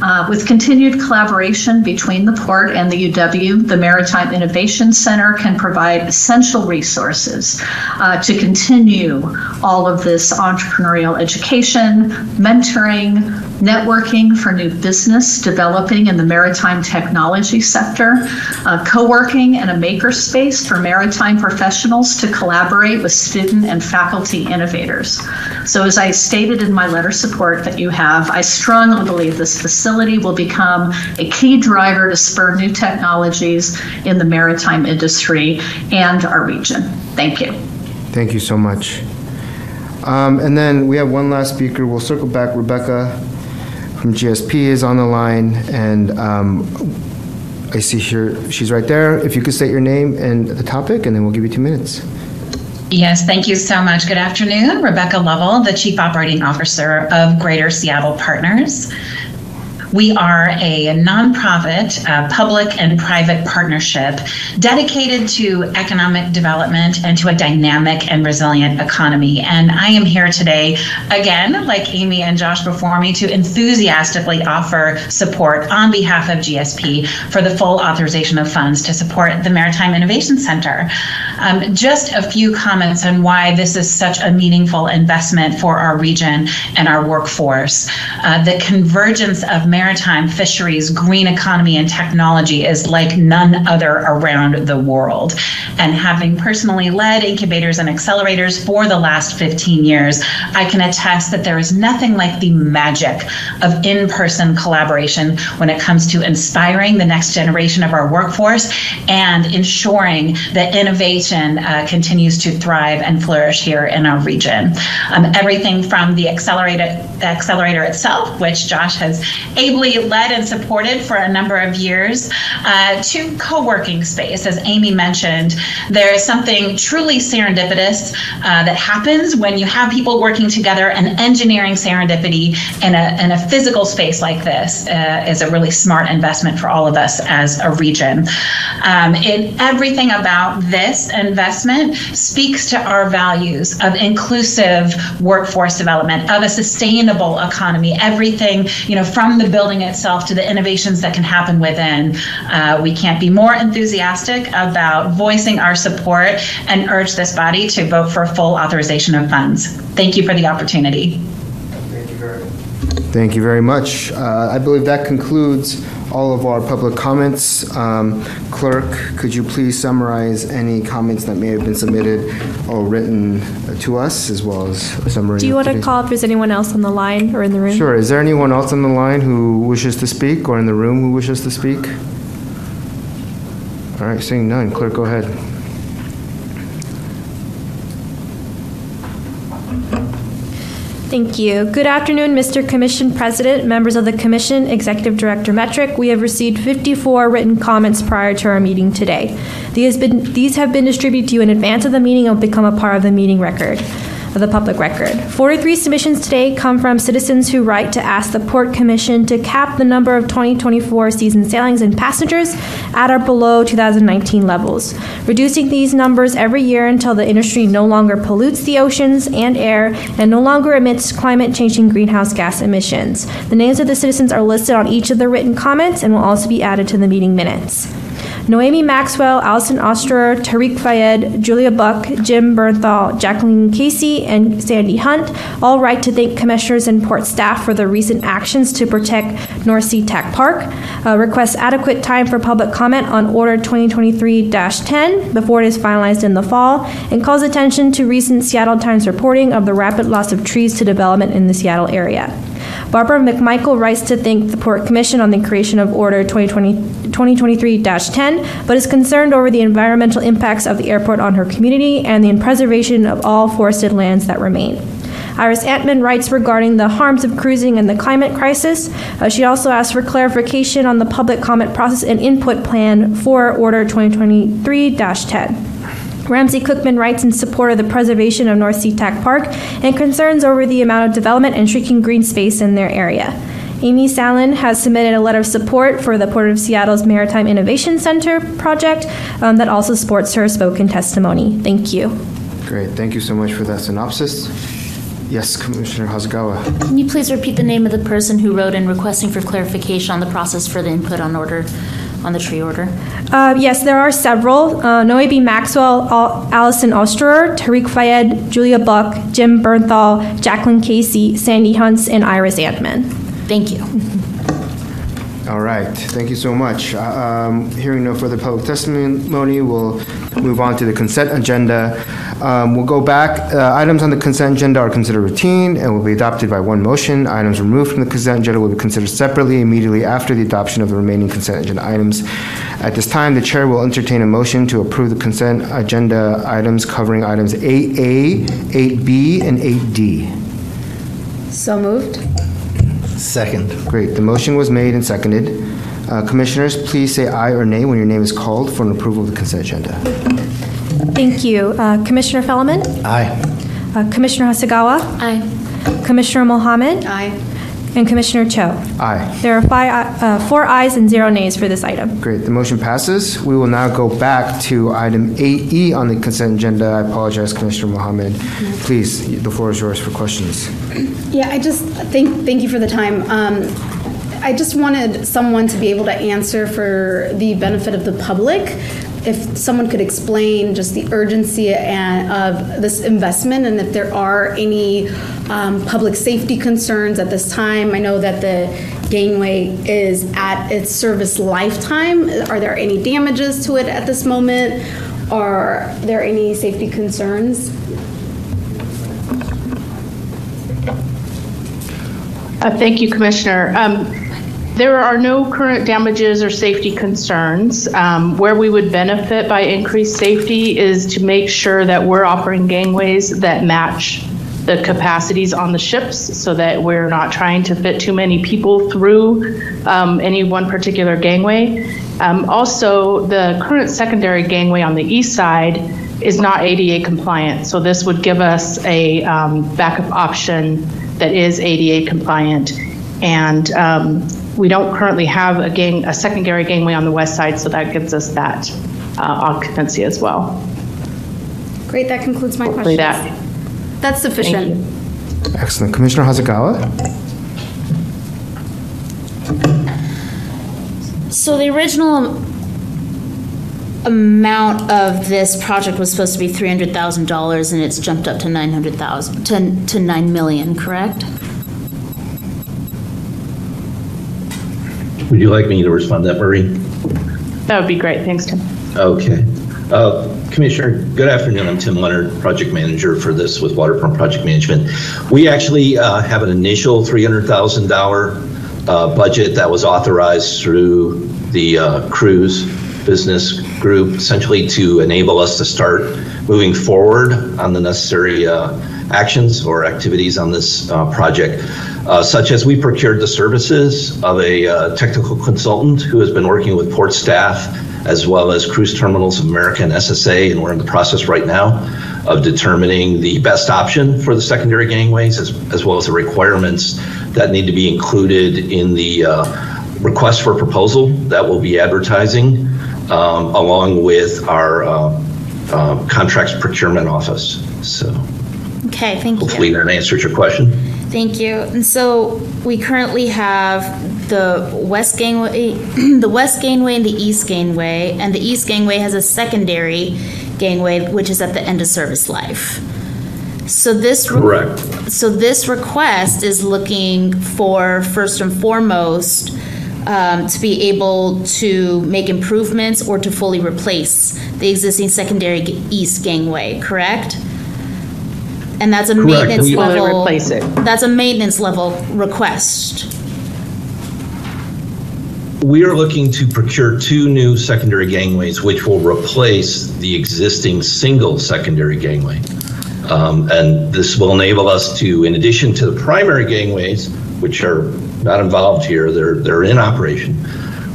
Uh, with continued collaboration between the port and the UW, the Maritime Innovation Center can provide essential resources uh, to continue all of this entrepreneurial education, mentoring, networking for new business developing in the maritime technology sector, uh, co-working and a makerspace for maritime professionals to collaborate with student and faculty innovators. So as I stated in my letter support that you have, I strongly believe this facility will become a key driver to spur new technologies in the maritime industry and our region. Thank you. Thank you so much. Um, and then we have one last speaker. We'll circle back. Rebecca from GSP is on the line, and um, I see here she's right there. If you could state your name and the topic, and then we'll give you two minutes. Yes, thank you so much. Good afternoon. Rebecca Lovell, the Chief Operating Officer of Greater Seattle Partners. We are a nonprofit, public and private partnership dedicated to economic development and to a dynamic and resilient economy. And I am here today, again, like Amy and Josh before me, to enthusiastically offer support on behalf of GSP for the full authorization of funds to support the Maritime Innovation Center. Um, just a few comments on why this is such a meaningful investment for our region and our workforce. Uh, the convergence of fisheries, green economy, and technology is like none other around the world. And having personally led incubators and accelerators for the last 15 years, I can attest that there is nothing like the magic of in person collaboration when it comes to inspiring the next generation of our workforce and ensuring that innovation uh, continues to thrive and flourish here in our region. Um, everything from the accelerator, accelerator itself, which Josh has led and supported for a number of years, uh, to co working space. As Amy mentioned, there is something truly serendipitous uh, that happens when you have people working together and engineering serendipity in a, in a physical space like this uh, is a really smart investment for all of us as a region. Um, it, everything about this investment speaks to our values of inclusive workforce development, of a sustainable economy, everything, you know, from the building itself to the innovations that can happen within. Uh, we can't be more enthusiastic about voicing our support and urge this body to vote for full authorization of funds. Thank you for the opportunity. Thank you very much. Uh, I believe that concludes all of our public comments. Um, Clerk, could you please summarize any comments that may have been submitted or written to us, as well as a summary? Do you want to call if there's anyone else on the line or in the room? Sure. Is there anyone else on the line who wishes to speak or in the room who wishes to speak? All right, seeing none, clerk, go ahead. Thank you. Good afternoon, Mr. Commission President, members of the Commission, Executive Director Metruck. We have received 54 written comments prior to our meeting today. These, been, these have been distributed to you in advance of the meeting and will become a part of the meeting record of the public record. 43 submissions today come from citizens who write to ask the Port Commission to cap the number of 2024 season sailings and passengers at or below 2019 levels, reducing these numbers every year until the industry no longer pollutes the oceans and air and no longer emits climate changing greenhouse gas emissions. The names of the citizens are listed on each of the written comments and will also be added to the meeting minutes. Noemi Maxwell, Allison Osterer, Tariq Fayed, Julia Buck, Jim Bernthal, Jacqueline Casey, and Sandy Hunt all write to thank commissioners and port staff for the recent actions to protect North SeaTac Park, uh, requests adequate time for public comment on Order 2023-10 before it is finalized in the fall, and calls attention to recent Seattle Times reporting of the rapid loss of trees to development in the Seattle area. Barbara McMichael writes to thank the Port Commission on the creation of Order 2020 2023-10, but is concerned over the environmental impacts of the airport on her community and the preservation of all forested lands that remain. Iris Antman writes regarding the harms of cruising and the climate crisis. Uh, she also asks for clarification on the public comment process and input plan for Order 2023-10. Ramsey Cookman writes in support of the preservation of North SeaTac Park and concerns over the amount of development and shrinking green space in their area. Amy Sallin has submitted a letter of support for the Port of Seattle's Maritime Innovation Center project um, that also supports her spoken testimony. Thank you. Great, thank you so much for that synopsis. Yes, Commissioner Hasegawa. Can you please repeat the name of the person who wrote in requesting for clarification on the process for the input on order, on the tree order? Uh, yes, there are several. Uh, Noe B. Maxwell, Al- Allison Osterer, Tariq Fayed, Julia Buck, Jim Bernthal, Jacqueline Casey, Sandy Hunts, and Iris Antman. Thank you. All right, thank you so much. Uh, um, Hearing no further public testimony, we'll move on to the consent agenda. Um, We'll go back, Uh, items on the consent agenda are considered routine and will be adopted by one motion. Items removed from the consent agenda will be considered separately immediately after the adoption of the remaining consent agenda items. At this time, the chair will entertain a motion to approve the consent agenda items covering items 8A, 8B, and 8D. So moved. Second. Great. The motion was made and seconded. Uh, Commissioners, please say aye or nay when your name is called for an approval of the consent agenda. Thank you. Uh, Commissioner Felleman? Aye. Uh, Commissioner Hasegawa? Aye. Commissioner Mohamed? Aye. and Commissioner Cho. Aye. There are five, uh, four ayes and zero nays for this item. Great, the motion passes. We will now go back to item 8E on the consent agenda. I apologize, Commissioner Mohamed. Please, the floor is yours for questions. Yeah, I just thank thank you for the time. Um, I just wanted someone to be able to answer for the benefit of the public. If someone could explain just the urgency and of this investment and if there are any um, public safety concerns at this time. I know that the gangway is at its service lifetime. Are there any damages to it at this moment? Are there any safety concerns? Uh, Thank you, Commissioner. Um, There are no current damages or safety concerns. Um, Where we would benefit by increased safety is to make sure that we're offering gangways that match the capacities on the ships so that we're not trying to fit too many people through um, any one particular gangway. Um, Also, the current secondary gangway on the east side is not ADA compliant, so this would give us a um, backup option that is ADA compliant. And um, we don't currently have a gang, a secondary gangway on the west side, so that gives us that uh, occupancy as well. Great, that concludes my Hopefully questions. that- That's sufficient. Excellent. Commissioner Hasegawa? So the original amount of this project was supposed to be three hundred thousand dollars, and it's jumped up to nine hundred thousand, to, to nine million, correct? Would you like me to respond to that, Marie? That would be great. Thanks, Tim. Okay. Uh, Commissioner, good afternoon. I'm Tim Leonard, Project Manager for this with Waterfront Project Management. We actually uh, have an initial $300,000 uh, budget that was authorized through the uh, cruise business group, essentially to enable us to start moving forward on the necessary uh, actions or activities on this uh, project, uh, such as we procured the services of a uh, technical consultant who has been working with port staff as well as Cruise Terminals of America and SSA, and we're in the process right now of determining the best option for the secondary gangways as, as well as the requirements that need to be included in the uh, request for proposal that we'll be advertising um, along with our uh, uh, contracts procurement office. So Okay, thank you. hopefully that answers your question. Thank you. And so we currently have the west gangway, the west gangway and the east gangway, and the east gangway has a secondary gangway which is at the end of service life. So this re- Correct. So this request is looking for first and foremost um, to be able to make improvements or to fully replace the existing secondary east gangway. Correct. And that's a Correct. maintenance We- level. Replace it. That's a maintenance level request. We are looking to procure two new secondary gangways, which will replace the existing single secondary gangway. Um, And this will enable us to, in addition to the primary gangways, which are not involved here, they're, they're in operation,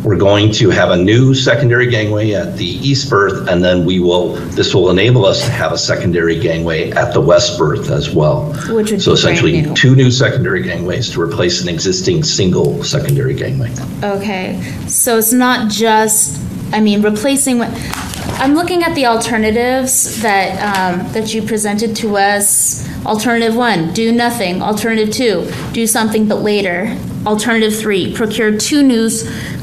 we're going to have a new secondary gangway at the east berth, and then we will, this will enable us to have a secondary gangway at the west berth as well. Which would So be brand essentially, new. two new secondary gangways to replace an existing single secondary gangway. Okay, so it's not just, I mean, replacing what, I'm looking at the alternatives that, um, that you presented to us. Alternative one, do nothing. Alternative two, do something but later. Alternative three, procure two new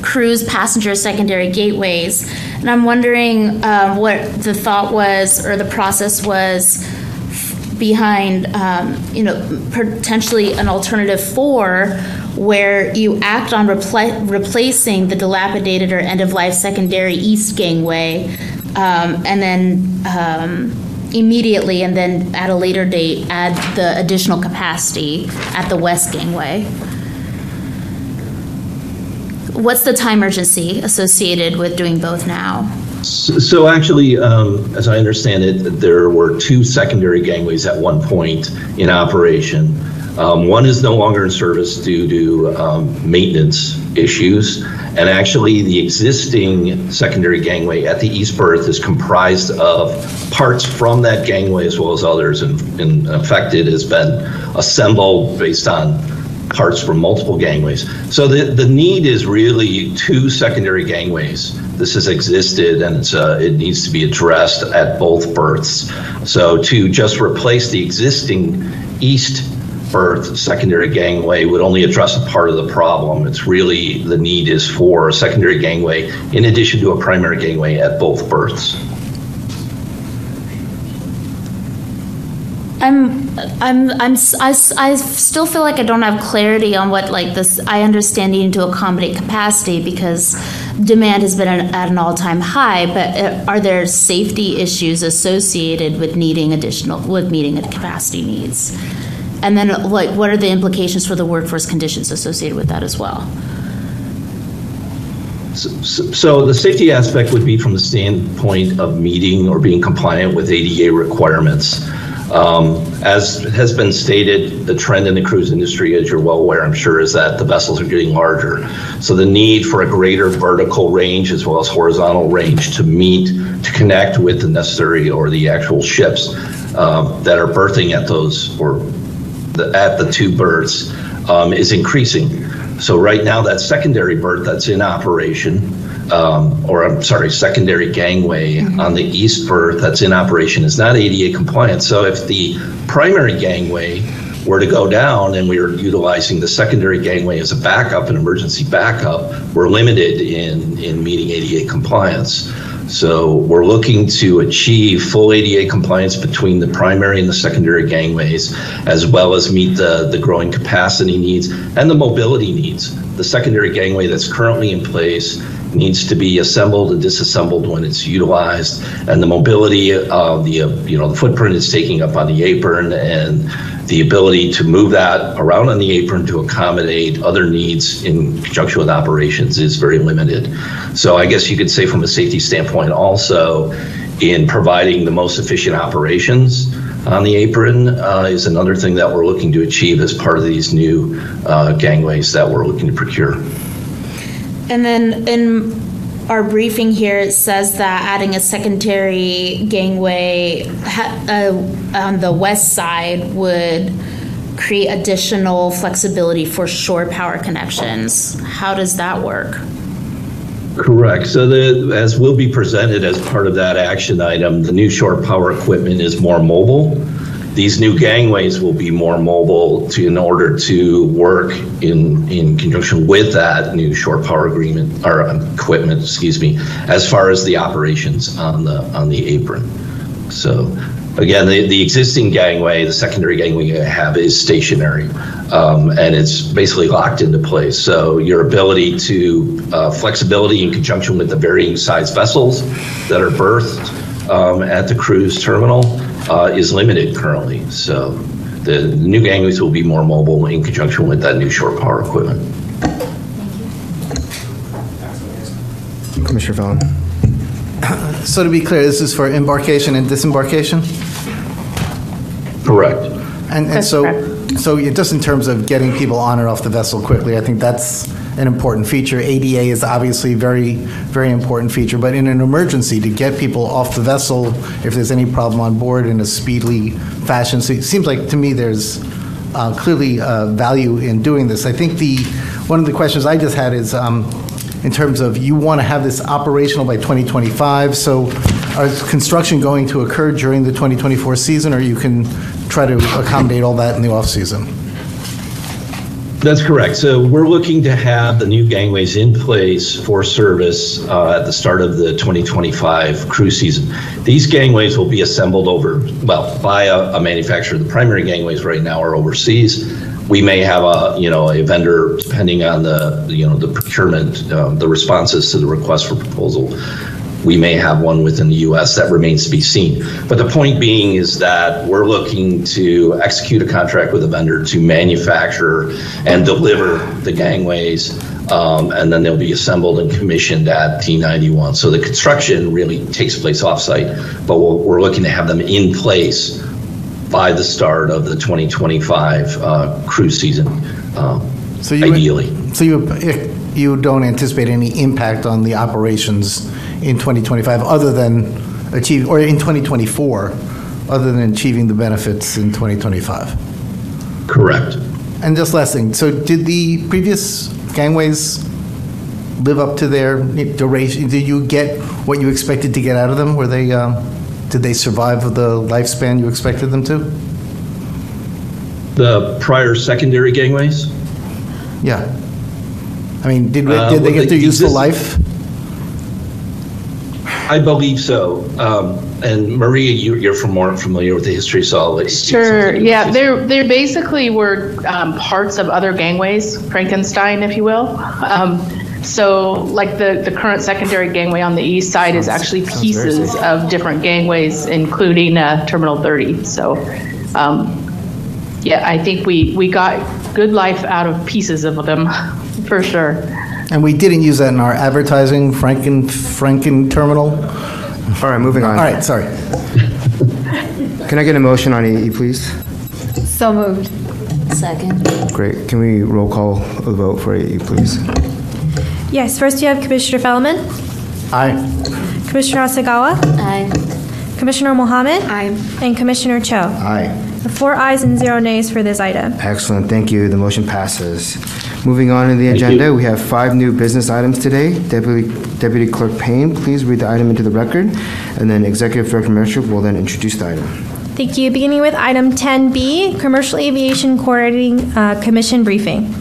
cruise passenger secondary gateways. And I'm wondering, um, what the thought was or the process was behind, um, you know, potentially an alternative four where you act on repla- replacing the dilapidated or end-of-life secondary east gangway, um, and then um, immediately, and then at a later date, add the additional capacity at the west gangway. What's the time urgency associated with doing both now? So so actually, um, as I understand it, there were two secondary gangways at one point in operation. Um, One is no longer in service due to um, maintenance issues. And actually, the existing secondary gangway at the east berth is comprised of parts from that gangway as well as others. And in fact, it has been assembled based on parts from multiple gangways. So the, the need is really two secondary gangways. This has existed and it's, uh, it needs to be addressed at both berths. So to just replace the existing east berth secondary gangway would only address a part of the problem. It's really the need is for a secondary gangway in addition to a primary gangway at both berths. I'm, I'm, I'm, I, I still feel like I don't have clarity on what, like, this, I understand needing to accommodate capacity because demand has been at at an all-time high, but uh, are there safety issues associated with needing additional, with meeting the capacity needs? And then, like, what are the implications for the workforce conditions associated with that as well? So, so the safety aspect would be from the standpoint of meeting or being compliant with ADA requirements. Um, As has been stated, the trend in the cruise industry, as you're well aware, I'm sure, is that the vessels are getting larger. So the need for a greater vertical range as well as horizontal range to meet, to connect with the necessary or the actual ships uh, that are berthing at those or the, at the two berths um, is increasing. So right now, that secondary berth that's in operation, um, or I'm sorry, secondary gangway on the east berth that's in operation is not ADA compliant. So if the primary gangway were to go down and we are utilizing the secondary gangway as a backup, an emergency backup, we're limited in, in meeting ADA compliance. So we're looking to achieve full ADA compliance between the primary and the secondary gangways, as well as meet the, the growing capacity needs and the mobility needs. The secondary gangway that's currently in place needs to be assembled and disassembled when it's utilized, and the mobility of the, you know, the footprint it's taking up on the apron and the ability to move that around on the apron to accommodate other needs in conjunction with operations is very limited. So I guess you could say from a safety standpoint also, in providing the most efficient operations on the apron uh, is another thing that we're looking to achieve as part of these new uh, gangways that we're looking to procure. And then in our briefing here, it says that adding a secondary gangway ha- uh, on the west side would create additional flexibility for shore power connections. How does that work? Correct. So the, as will be presented as part of that action item, the new shore power equipment is more mobile. These new gangways will be more mobile to, in order to work in, in conjunction with that new shore power agreement, or um, equipment, excuse me, as far as the operations on the, on the apron. So again, the, the existing gangway, the secondary gangway I have is stationary. Um, and it's basically locked into place. So your ability to uh, flexibility in conjunction with the varying size vessels that are berthed um, at the cruise terminal uh, is limited currently. So the, the new gangways will be more mobile in conjunction with that new shore power equipment. Commissioner Felleman. So to be clear, this is for embarkation and disembarkation? Correct. And, and so, so just in terms of getting people on and off the vessel quickly, I think that's an important feature. ADA is obviously very, very important feature, but in an emergency, to get people off the vessel if there's any problem on board in a speedily fashion, so it seems like to me there's uh, clearly uh, value in doing this. I think the, one of the questions I just had is, um, in terms of you want to have this operational by 2025, so is construction going to occur during the 2024 season, or you can try to accommodate all that in the off-season? That's correct. So we're looking to have the new gangways in place for service uh, at the start of the 2025 cruise season. These gangways will be assembled over, well, by a, a manufacturer. The primary gangways right now are overseas. We may have a, you know, a vendor, depending on the, you know, the procurement, um, the responses to the request for proposal. We may have one within the U.S. That remains to be seen. But the point being is that we're looking to execute a contract with a vendor to manufacture and deliver the gangways, um, and then they'll be assembled and commissioned at T91. So the construction really takes place offsite, but we're, we're looking to have them in place by the start of the 2025 uh, cruise season, uh, So you ideally. So you, you don't anticipate any impact on the operations in 2025, other than achieve, or in 2024, other than achieving the benefits in 2025? Correct. And just last thing, so did the previous gangways live up to their duration? Did you get what you expected to get out of them? Were they, um, did they survive the lifespan you expected them to? The prior secondary gangways? Yeah. I mean, did, Uh, did they get their the useful life? I believe so. Um, and Maria, you, you're from more familiar with the history, so I'll let you speak Sure. Yeah, there there basically were um, parts of other gangways, Frankenstein, if you will. Um, so, like the the current secondary gangway on the east side is actually pieces of different gangways, including uh, Terminal 30. So, um, yeah, I think we we got good life out of pieces of them, for sure. And we didn't use that in our advertising, Franken, Franken Terminal? All right, moving on. All right, sorry. Can I get a motion on AE, please? So moved. Second. Great. Can we roll call a vote for AE, please? Yes, first you have Commissioner Felleman, Aye. Commissioner Hasegawa, Aye. Commissioner Mohamed, Aye. and Commissioner Cho. Aye. Four ayes and zero nays for this item. Excellent, thank you. The motion passes. Moving on to the Thank you. agenda, we have five new business items today. Deputy Deputy Clerk Payne, please read the item into the record, and then Executive Director Mercer will then introduce the item. Thank you. Beginning with item 10B, Commercial Aviation Coordinating uh, Commission Briefing.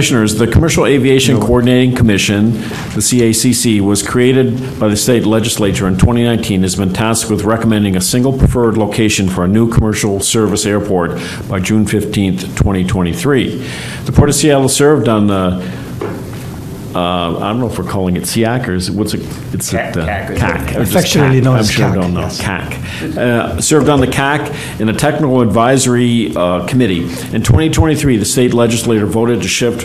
Commissioners, the Commercial Aviation Coordinating Commission, the CACC, was created by the state legislature in 2019, has been tasked with recommending a single preferred location for a new commercial service airport by June 15th, 2023. The Port of Seattle served on the uh, I don't know if we're calling it SEAC or is it, what's it? It's CAC, the CAC. CAC. Affectionately known I'm as sure CAC, don't know. yes. CAC. Uh, Served on the CAC in a technical advisory uh, committee. In 2023, the state legislature voted to shift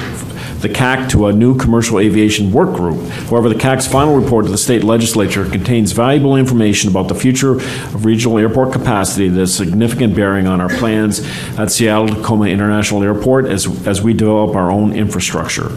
the CAC to a new commercial aviation work group. However, the CAC's final report to the state legislature contains valuable information about the future of regional airport capacity that has significant bearing on our plans at Seattle-Tacoma International Airport as, as we develop our own infrastructure.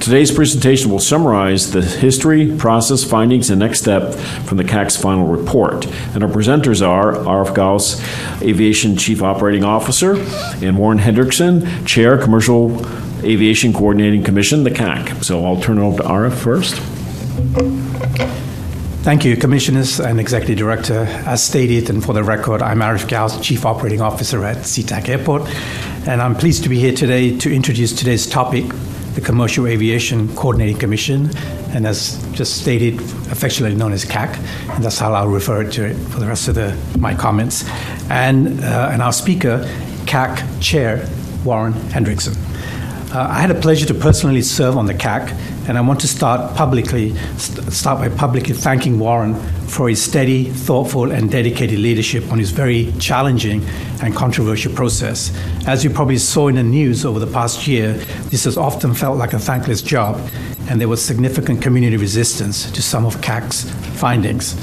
Today's presentation will summarize the history, process, findings, and next step from the CAC's final report. And our presenters are Arif Ghouse, Aviation Chief Operating Officer, and Warren Hendrickson, Chair, Commercial Aviation Coordinating Commission, the CAC. So I'll turn it over to Arif first. Thank you, Commissioners and Executive Director. As stated, and for the record, I'm Arif Ghouse, Chief Operating Officer at SeaTac Airport, and I'm pleased to be here today to introduce today's topic, the Commercial Aviation Coordinating Commission, and as just stated, affectionately known as CAC, and that's how I'll refer to it for the rest of the, my comments. And, uh, and our speaker, CAC Chair Warren Hendrickson. Uh, I had a pleasure to personally serve on the CAC, and I want to start publicly st- start by publicly thanking Warren for his steady, thoughtful, and dedicated leadership on his very challenging and controversial process. As you probably saw in the news over the past year, this has often felt like a thankless job, and there was significant community resistance to some of CAC's findings.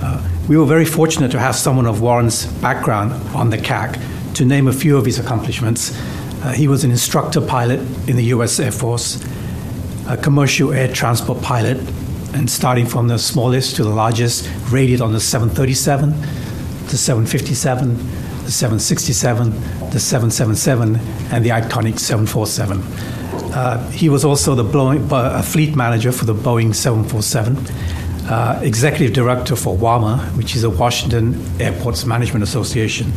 Uh, we were very fortunate to have someone of Warren's background on the CAC. To name a few of his accomplishments, uh, he was an instructor pilot in the U.S. Air Force, a commercial air transport pilot, and starting from the smallest to the largest, rated on the 737, the 757, the 767, the 777, and the iconic 747. Uh, he was also the Boeing, uh, fleet manager for the Boeing 747, uh, executive director for WAMA, which is a Washington Airports Management Association,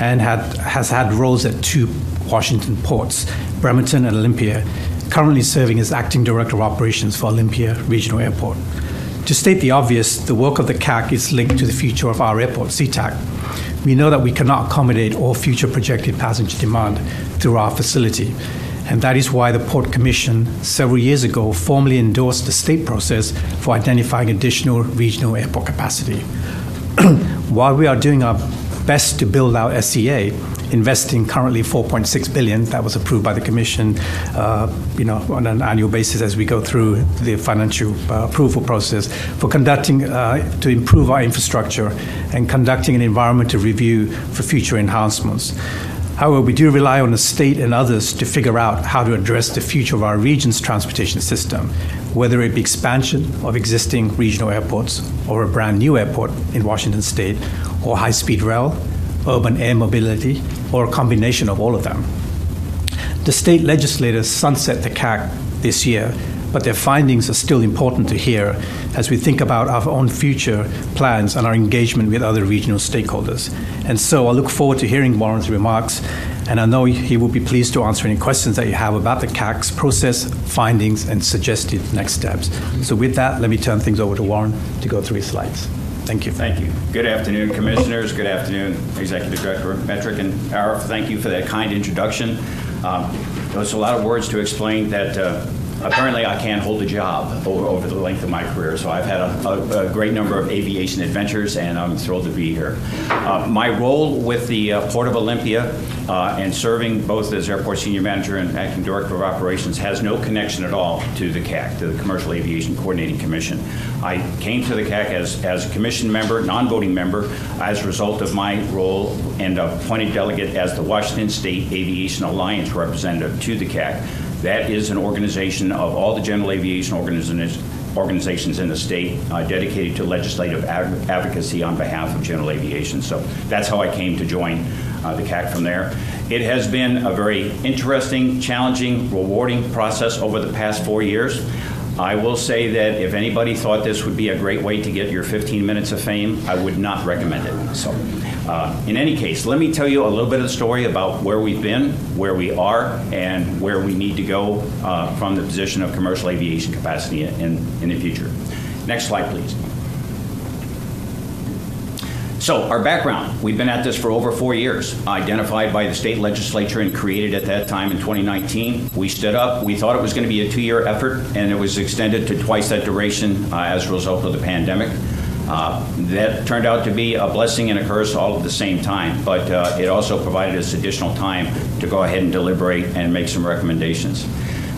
and had, has had roles at two Washington ports, Bremerton and Olympia, currently serving as acting director of operations for Olympia Regional Airport. To state the obvious, the work of the CAC is linked to the future of our airport, SeaTac. We know that we cannot accommodate all future projected passenger demand through our facility, and that is why the Port Commission several years ago formally endorsed the state process for identifying additional regional airport capacity. While we are doing our best to build out SCA, investing currently 4.6 billion that was approved by the commission uh, you know on an annual basis as we go through the financial uh, approval process for conducting uh, to improve our infrastructure and conducting an environmental review for future enhancements However, we do rely on the state and others to figure out how to address the future of our region's transportation system, whether it be expansion of existing regional airports or a brand new airport in Washington state, or high speed rail, urban air mobility, or a combination of all of them. The state legislators sunset the CAC this year, but their findings are still important to hear as we think about our own future plans and our engagement with other regional stakeholders. And so I look forward to hearing Warren's remarks, and I know he will be pleased to answer any questions that you have about the CAC's process, findings, and suggested next steps. So with that, let me turn things over to Warren to go through his slides. Thank you. Thank you. Good afternoon, Commissioners. Good afternoon, Executive Director Metruck and Arif. Thank you for that kind introduction. Um, There was a lot of words to explain that uh, apparently I can't hold a job over, over the length of my career. So I've had a, a, a great number of aviation adventures, and I'm thrilled to be here. Uh, my role with the uh, Port of Olympia uh, and serving both as airport senior manager and acting director of operations has no connection at all to the CAC, to the Commercial Aviation Coordinating Commission. I came to the CAC as, as a commission member, non-voting member, as a result of my role and appointed delegate as the Washington State Aviation Alliance representative to the CAC. That is an organization of all the general aviation organizations in the state uh, dedicated to legislative ad- advocacy on behalf of general aviation. So that's how I came to join uh, the CAC from there. It has been a very interesting, challenging, rewarding process over the past four years. I will say that if anybody thought this would be a great way to get your 15 minutes of fame, I would not recommend it. So, uh, in any case, let me tell you a little bit of the story about where we've been, where we are, and where we need to go uh, from the position of commercial aviation capacity in, in the future. Next slide, please. So, our background we've been at this for over four years, identified by the state legislature and created at that time in 2019. We stood up, we thought it was going to be a two year effort, and it was extended to twice that duration uh, as a result of the pandemic. Uh, that turned out to be a blessing and a curse all at the same time, but uh, it also provided us additional time to go ahead and deliberate and make some recommendations.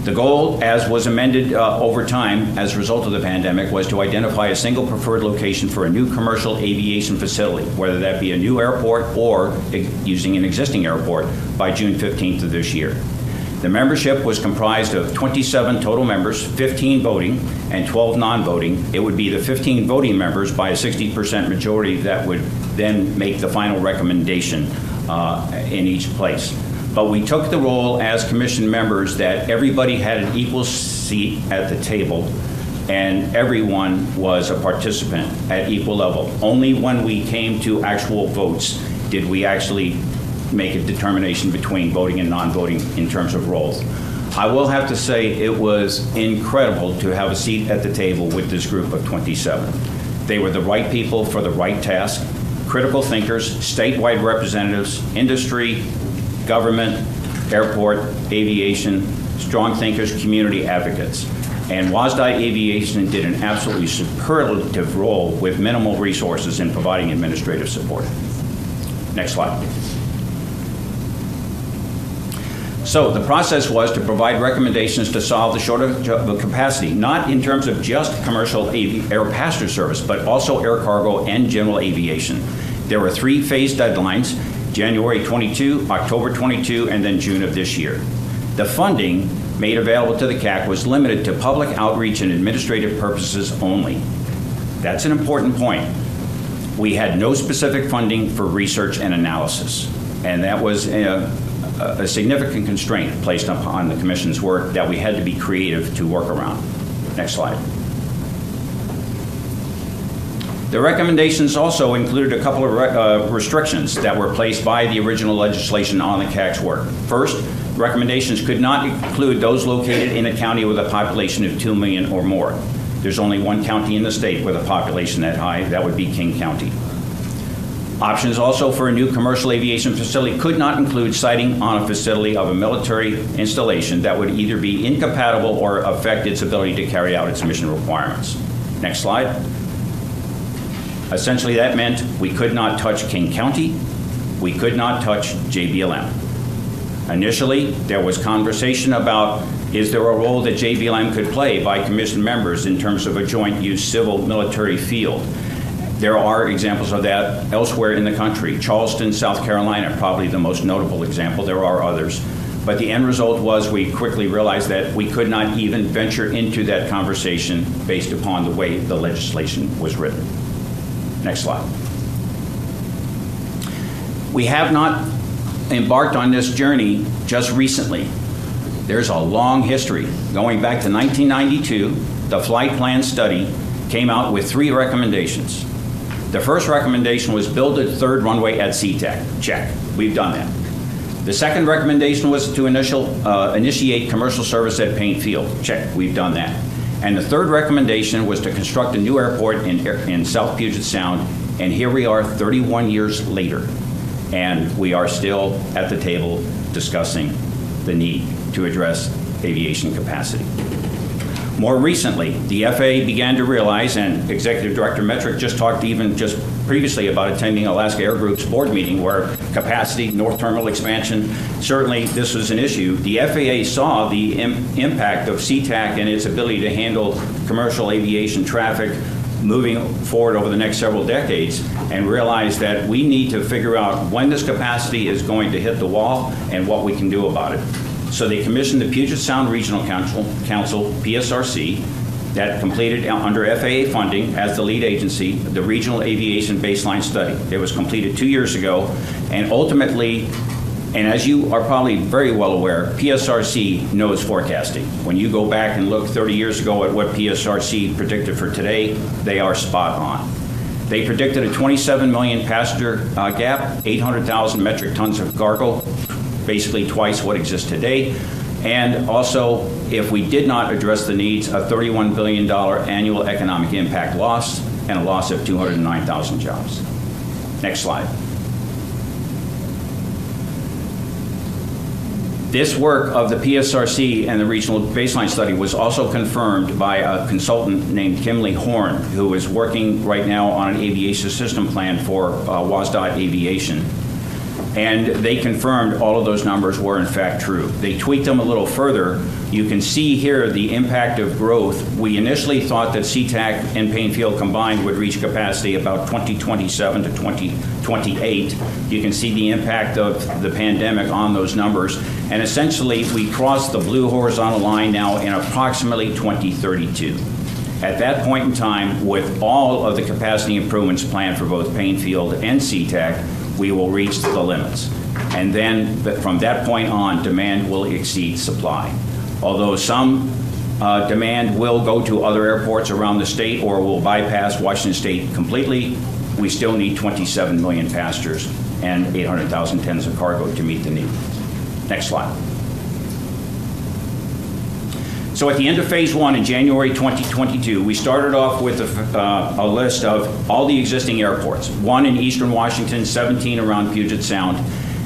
The goal, as was amended uh, over time as a result of the pandemic, was to identify a single preferred location for a new commercial aviation facility, whether that be a new airport or using an existing airport, by June 15th of this year. The membership was comprised of 27 total members, 15 voting, and 12 non voting. It would be the 15 voting members by a 60% majority that would then make the final recommendation uh, in each place. But we took the role as commission members that everybody had an equal seat at the table and everyone was a participant at equal level. Only when we came to actual votes did we actually make a determination between voting and non-voting in terms of roles. I will have to say it was incredible to have a seat at the table with this group of 27. They were the right people for the right task, critical thinkers, statewide representatives, industry, government, airport, aviation, strong thinkers, community advocates. And WSDOT Aviation did an absolutely superlative role with minimal resources in providing administrative support. Next slide. So the process was to provide recommendations to solve the shortage of capacity, not in terms of just commercial air passenger service, but also air cargo and general aviation. There were three phase deadlines January 22, October 22, and then June of this year. The funding made available to the CAC was limited to public outreach and administrative purposes only. That's an important point. We had no specific funding for research and analysis, and that was uh, a, significant constraint placed upon the Commission's work that we had to be creative to work around. Next slide. The recommendations also included a couple of re- uh, restrictions that were placed by the original legislation on the CAC's work. First, recommendations could not include those located in a county with a population of 2 million or more. There's only one county in the state with a population that high, that would be King County. Options also for a new commercial aviation facility could not include siting on a facility of a military installation that would either be incompatible or affect its ability to carry out its mission requirements. Next slide. Essentially, that meant we could not touch King County, we could not touch JBLM. Initially, there was conversation about is there a role that JBLM could play by commission members in terms of a joint use civil military field? There are examples of that elsewhere in the country. Charleston, South Carolina, probably the most notable example. There are others. But the end result was we quickly realized that we could not even venture into that conversation based upon the way the legislation was written. Next slide. We have not embarked on this journey just recently. There's a long history. Going back to 1992, the flight plan study came out with three recommendations. The first recommendation was build a third runway at SeaTac. Check. We've done that. The second recommendation was to initial, uh, initiate commercial service at Paine Field. Check. We've done that. And the third recommendation was to construct a new airport in, in South Puget Sound. And here we are 31 years later. And we are still at the table discussing the need to address aviation capacity. More recently, the FAA began to realize, and Executive Director Metruck just talked even just previously about attending Alaska Air Group's board meeting where capacity, North Terminal expansion, certainly this was an issue. The FAA saw the Im- impact of SeaTac and its ability to handle commercial aviation traffic moving forward over the next several decades and realized that we need to figure out when this capacity is going to hit the wall and what we can do about it. So they commissioned the Puget Sound Regional Council, Council PSRC, that completed under FAA funding as the lead agency the Regional Aviation Baseline Study. It was completed two years ago, and ultimately, and as you are probably very well aware, PSRC knows forecasting. When you go back and look 30 years ago at what PSRC predicted for today, they are spot on. They predicted a 27 million passenger uh, gap, 800,000 metric tons of cargo, basically twice what exists today. And also, if we did not address the needs, a $31 billion annual economic impact loss and a loss of 209,000 jobs. Next slide. This work of the PSRC and the regional baseline study was also confirmed by a consultant named Kimley Horn, who is working right now on an aviation system plan for uh, WSDOT Aviation and they confirmed all of those numbers were in fact true. They tweaked them a little further. You can see here the impact of growth. We initially thought that SeaTac and Paine Field combined would reach capacity about 2027 to 2028. You can see the impact of the pandemic on those numbers. And essentially, we crossed the blue horizontal line now in approximately 2032. At that point in time, with all of the capacity improvements planned for both Paine Field and SeaTac, we will reach the limits. And then from that point on, demand will exceed supply. Although some uh, demand will go to other airports around the state or will bypass Washington State completely, we still need 27 million passengers and 800,000 tons of cargo to meet the need. Next slide. So at the end of phase one in January 2022, we started off with a, uh, a, list of all the existing airports, one in eastern Washington, 17 around Puget Sound.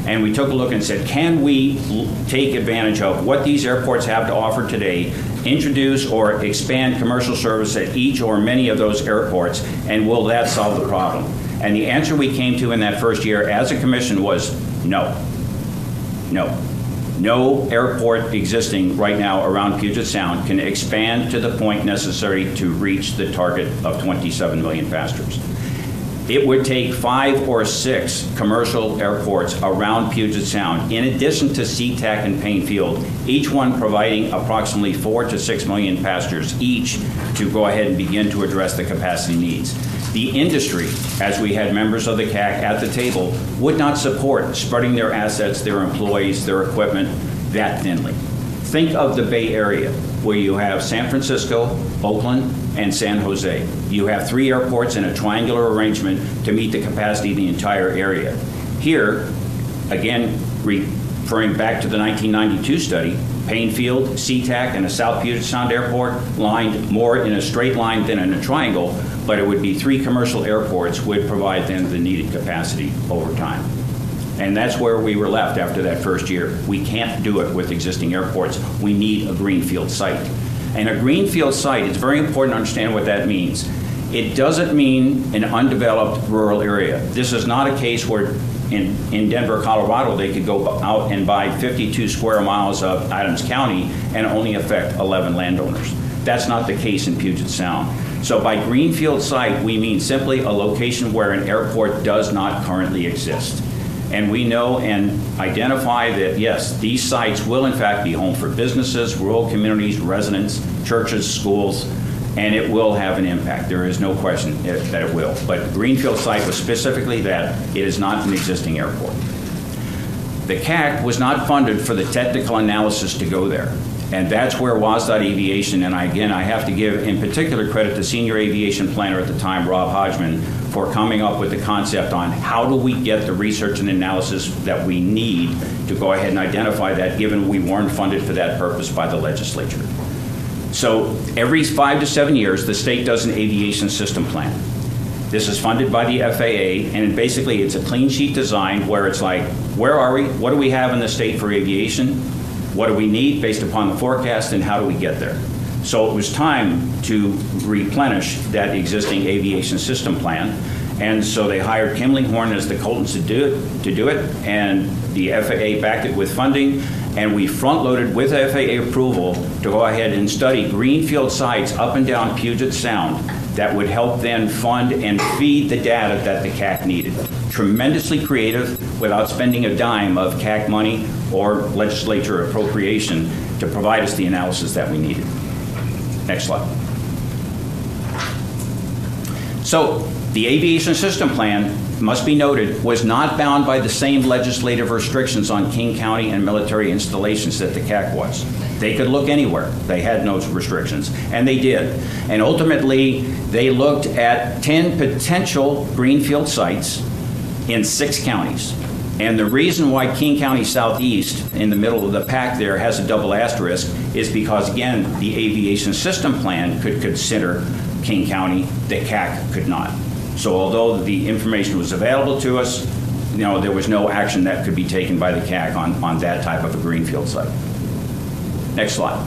And we took a look and said, can we take advantage of what these airports have to offer today, introduce or expand commercial service at each or many of those airports, and will that solve the problem? And the answer we came to in that first year as a commission was no. No no airport existing right now around Puget Sound can expand to the point necessary to reach the target of 27 million passengers. It would take five or six commercial airports around Puget Sound, in addition to SeaTac and Paine Field, each one providing approximately four to six million passengers each to go ahead and begin to address the capacity needs. The industry, as we had members of the CAC at the table, would not support spreading their assets, their employees, their equipment that thinly. Think of the Bay Area, where you have San Francisco, Oakland, and San Jose. You have three airports in a triangular arrangement to meet the capacity of the entire area. Here, again, referring back to the 1992 study, Paine Field, SeaTac, and a South Puget Sound Airport lined more in a straight line than in a triangle, but it would be three commercial airports would provide them the needed capacity over time. And that's where we were left after that first year. We can't do it with existing airports. We need a greenfield site. And a greenfield site, it's very important to understand what that means. It doesn't mean an undeveloped rural area. This is not a case where in, in Denver, Colorado, they could go out and buy 52 square miles of Adams County and only affect 11 landowners. That's not the case in Puget Sound. So by greenfield site, we mean simply a location where an airport does not currently exist. And we know and identify that, yes, these sites will in fact be home for businesses, rural communities, residents, churches, schools, and it will have an impact. There is no question that it will. But Greenfield site was specifically that, it is not an existing airport. The CAC was not funded for the technical analysis to go there. And that's where WSDOT Aviation, and I- again, I have to give in particular credit to senior aviation planner at the time, Rob Hodgman, for coming up with the concept on how do we get the research and analysis that we need to go ahead and identify that, given we weren't funded for that purpose by the legislature. So every five to seven years, the state does an aviation system plan. This is funded by the FAA, and basically, it's a clean sheet design where it's like, where are we? What do we have in the state for aviation? What do we need based upon the forecast, and how do we get there? So it was time to replenish that existing aviation system plan. And so they hired Kimley Horn as the consultants to do it, to do it, and the FAA backed it with funding, and we front-loaded with FAA approval to go ahead and study greenfield sites up and down Puget Sound that would help then fund and feed the data that the CAC needed. Tremendously creative without spending a dime of CAC money or legislature appropriation to provide us the analysis that we needed. Next slide. So the aviation system plan, must be noted, was not bound by the same legislative restrictions on King County and military installations that the CAC was. They could look anywhere. They had no restrictions, and they did. And ultimately, they looked at 10 potential greenfield sites in six counties. And the reason why King County Southeast, in the middle of the pack there, has a double asterisk is because, again, the aviation system plan could consider King County, the CAC could not. So although the information was available to us, you know, there was no action that could be taken by the CAC on, on that type of a greenfield site. Next slide.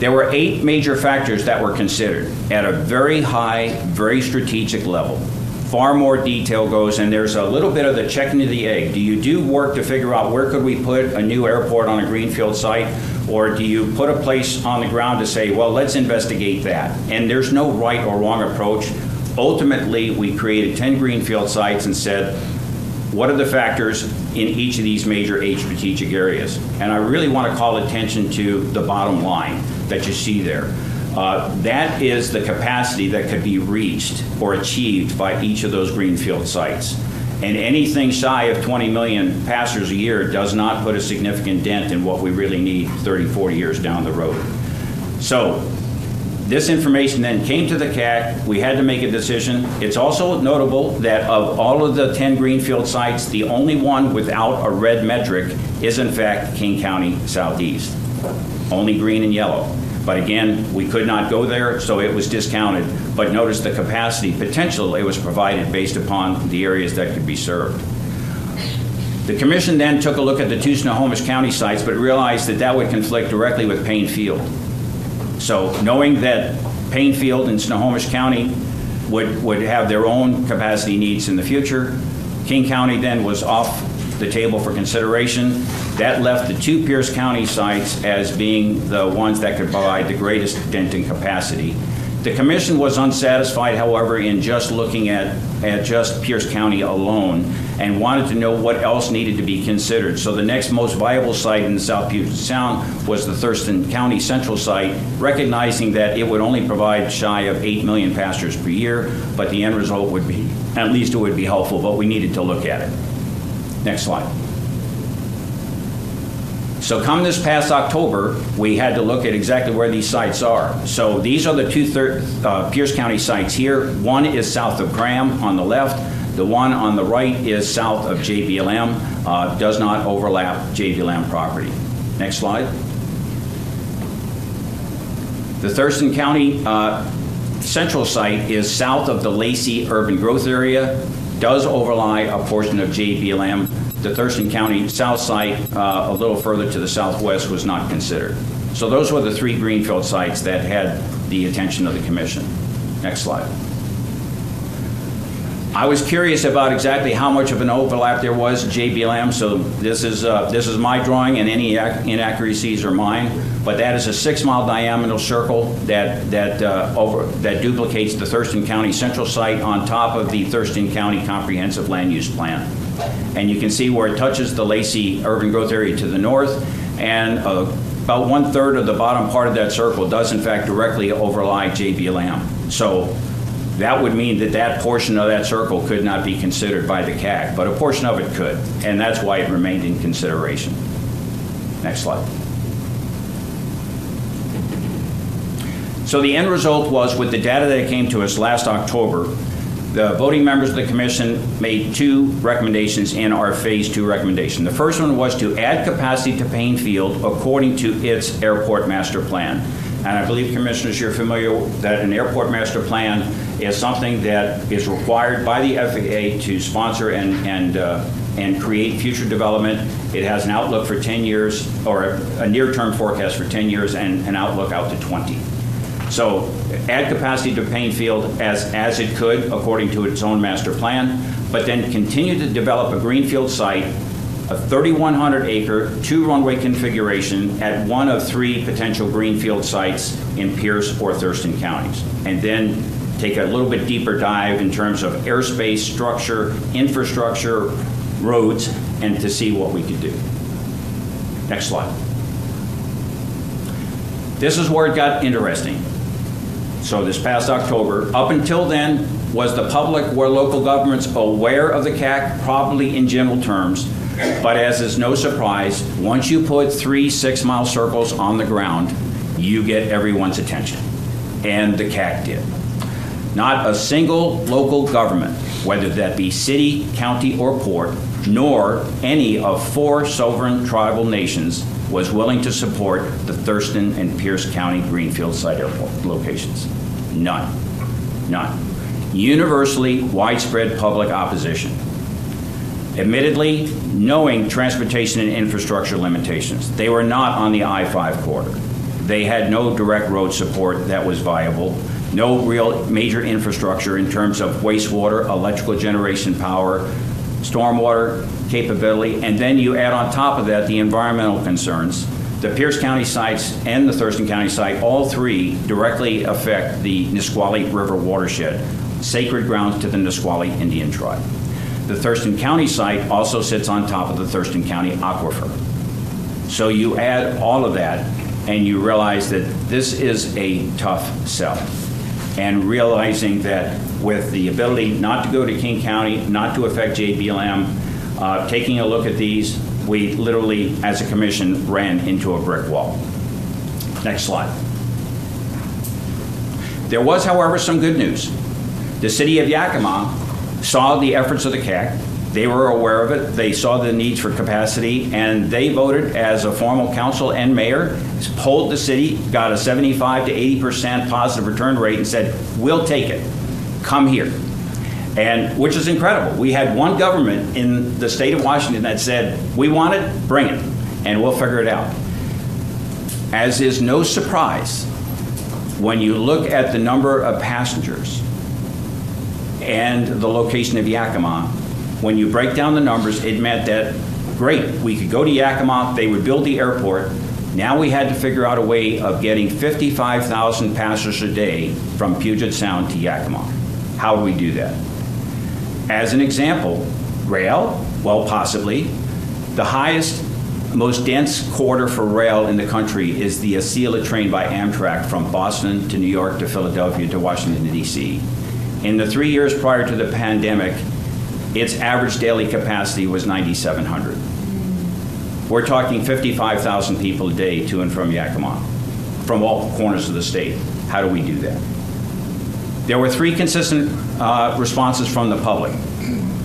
There were eight major factors that were considered at a very high, very strategic level. Far more detail goes, and there's a little bit of the checking of the egg. Do you do work to figure out where could we put a new airport on a greenfield site? Or do you put a place on the ground to say, well, let's investigate that? And there's no right or wrong approach. Ultimately, we created 10 greenfield sites and said, what are the factors in each of these major eight strategic areas? And I really want to call attention to the bottom line that you see there. Uh, that is the capacity that could be reached or achieved by each of those greenfield sites. And anything shy of 20 million passengers a year does not put a significant dent in what we really need 30, 40 years down the road. So this information then came to the CAC. We had to make a decision. It's also notable that of all of the 10 greenfield sites, the only one without a red metric is in fact King County Southeast. Only green and yellow. But again, we could not go there, so it was discounted. But notice the capacity potential it was provided based upon the areas that could be served. The commission then took a look at the two Snohomish County sites, but realized that that would conflict directly with Paine Field. So knowing that Paine Field and Snohomish County would, would have their own capacity needs in the future, King County then was off the table for consideration. That left the two Pierce County sites as being the ones that could provide the greatest dent in capacity. The commission was unsatisfied, however, in just looking at, at just Pierce County alone and wanted to know what else needed to be considered. So the next most viable site in South Puget Sound was the Thurston County Central site, recognizing that it would only provide shy of 8 million pastures per year, but the end result would be, at least it would be helpful, but we needed to look at it. Next slide. So come this past October, we had to look at exactly where these sites are. So these are the two thir- uh, Pierce County sites here. One is south of Graham on the left. The one on the right is south of JBLM, uh, does not overlap JBLM property. Next slide. The Thurston County uh, central site is south of the Lacey urban growth area, does overlie a portion of JBLM. The Thurston County south site, uh, a little further to the southwest, was not considered. So those were the three greenfield sites that had the attention of the commission. Next slide. I was curious about exactly how much of an overlap there was, JBLM, so this is, uh, this is my drawing and any ac- inaccuracies are mine. But that is a six-mile diameter circle that, that, uh, over, that duplicates the Thurston County Central Site on top of the Thurston County Comprehensive Land Use Plan. And you can see where it touches the Lacey Urban Growth Area to the north, and uh, about one-third of the bottom part of that circle does in fact directly overlie JBLM. So that would mean that that portion of that circle could not be considered by the CAC, but a portion of it could, and that's why it remained in consideration. Next slide. So the end result was, with the data that came to us last October, the voting members of the commission made two recommendations in our phase two recommendation. The first one was to add capacity to Paine Field according to its airport master plan. And I believe, commissioners, you're familiar that an airport master plan is something that is required by the FAA to sponsor and, and, uh, and create future development. It has an outlook for 10 years, or a, a near-term forecast for 10 years and an outlook out to 20. So add capacity to Paine Field as, as it could according to its own master plan, but then continue to develop a greenfield site, a 3,100 acre, two runway configuration at one of three potential greenfield sites in Pierce or Thurston counties. And then take a little bit deeper dive in terms of airspace, structure, infrastructure, roads, and to see what we could do. Next slide. This is where it got interesting. So this past October, up until then, was the public, were local governments aware of the CAC? Probably in general terms. But as is no surprise, once you put three six-mile circles on the ground, you get everyone's attention. And the CAC did. Not a single local government, whether that be city, county, or port, nor any of four sovereign tribal nations was willing to support the Thurston and Pierce County Greenfield site airport locations. None. None. Universally widespread public opposition. Admittedly, knowing transportation and infrastructure limitations, they were not on the I 5 corridor. They had no direct road support that was viable, no real major infrastructure in terms of wastewater, electrical generation power, stormwater capability, and then you add on top of that the environmental concerns. The Pierce County sites and the Thurston County site, all three directly affect the Nisqually River watershed, sacred grounds to the Nisqually Indian tribe. The Thurston County site also sits on top of the Thurston County aquifer. So you add all of that, and you realize that this is a tough sell. And realizing that with the ability not to go to King County, not to affect JBLM, uh, taking a look at these, we literally, as a commission, ran into a brick wall. Next slide. There was, however, some good news. The city of Yakima saw the efforts of the CAC. They were aware of it. They saw the needs for capacity, and they voted as a formal council and mayor, polled the city, got a 75 to 80 percent positive return rate, and said, "We'll take it. Come here." And which is incredible. We had one government in the state of Washington that said, "We want it, bring it, and we'll figure it out." As is no surprise, when you look at the number of passengers and the location of Yakima, when you break down the numbers, it meant that, great, we could go to Yakima, they would build the airport. Now we had to figure out a way of getting 55,000 passengers a day from Puget Sound to Yakima. How do we do that? As an example, rail, well, possibly. The highest, most dense corridor for rail in the country is the Acela train by Amtrak from Boston to New York to Philadelphia to Washington, D.C. In the three years prior to the pandemic, its average daily capacity was 9,700. We're talking 55,000 people a day to and from Yakima, from all corners of the state. How do we do that? There were three consistent uh, responses from the public.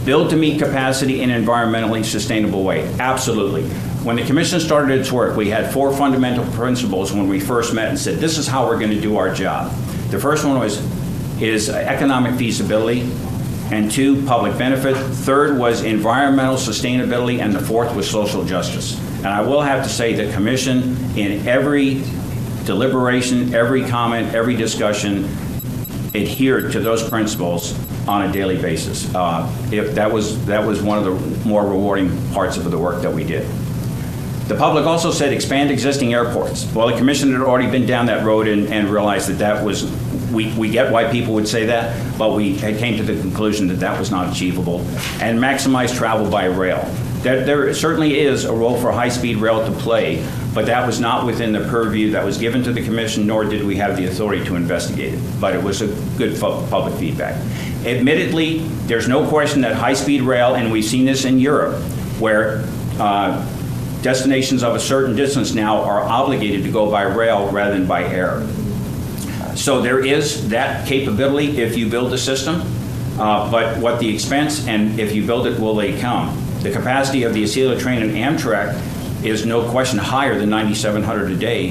Build to meet capacity in an environmentally sustainable way. Absolutely. When the commission started its work, we had four fundamental principles when we first met and said, this is how we're going to do our job. The first one was is economic feasibility, and two, public benefit. Third was environmental sustainability, and the fourth was social justice. And I will have to say the commission, in every deliberation, every comment, every discussion, adhered to those principles on a daily basis. Uh, If, that was, that was one of the more rewarding parts of the work that we did. The public also said expand existing airports. Well, the commission had already been down that road and, and realized that that was, we, we get why people would say that, but we came to the conclusion that that was not achievable. And maximize travel by rail. There, there certainly is a role for high-speed rail to play, but that was not within the purview that was given to the commission, nor did we have the authority to investigate it. But it was a good public feedback. Admittedly, there's no question that high-speed rail, and we've seen this in Europe, where uh, destinations of a certain distance now are obligated to go by rail rather than by air. So there is that capability if you build the system, uh, but what the expense and if you build it, will they come? The capacity of the Acela train and Amtrak is no question higher than 9,700 a day,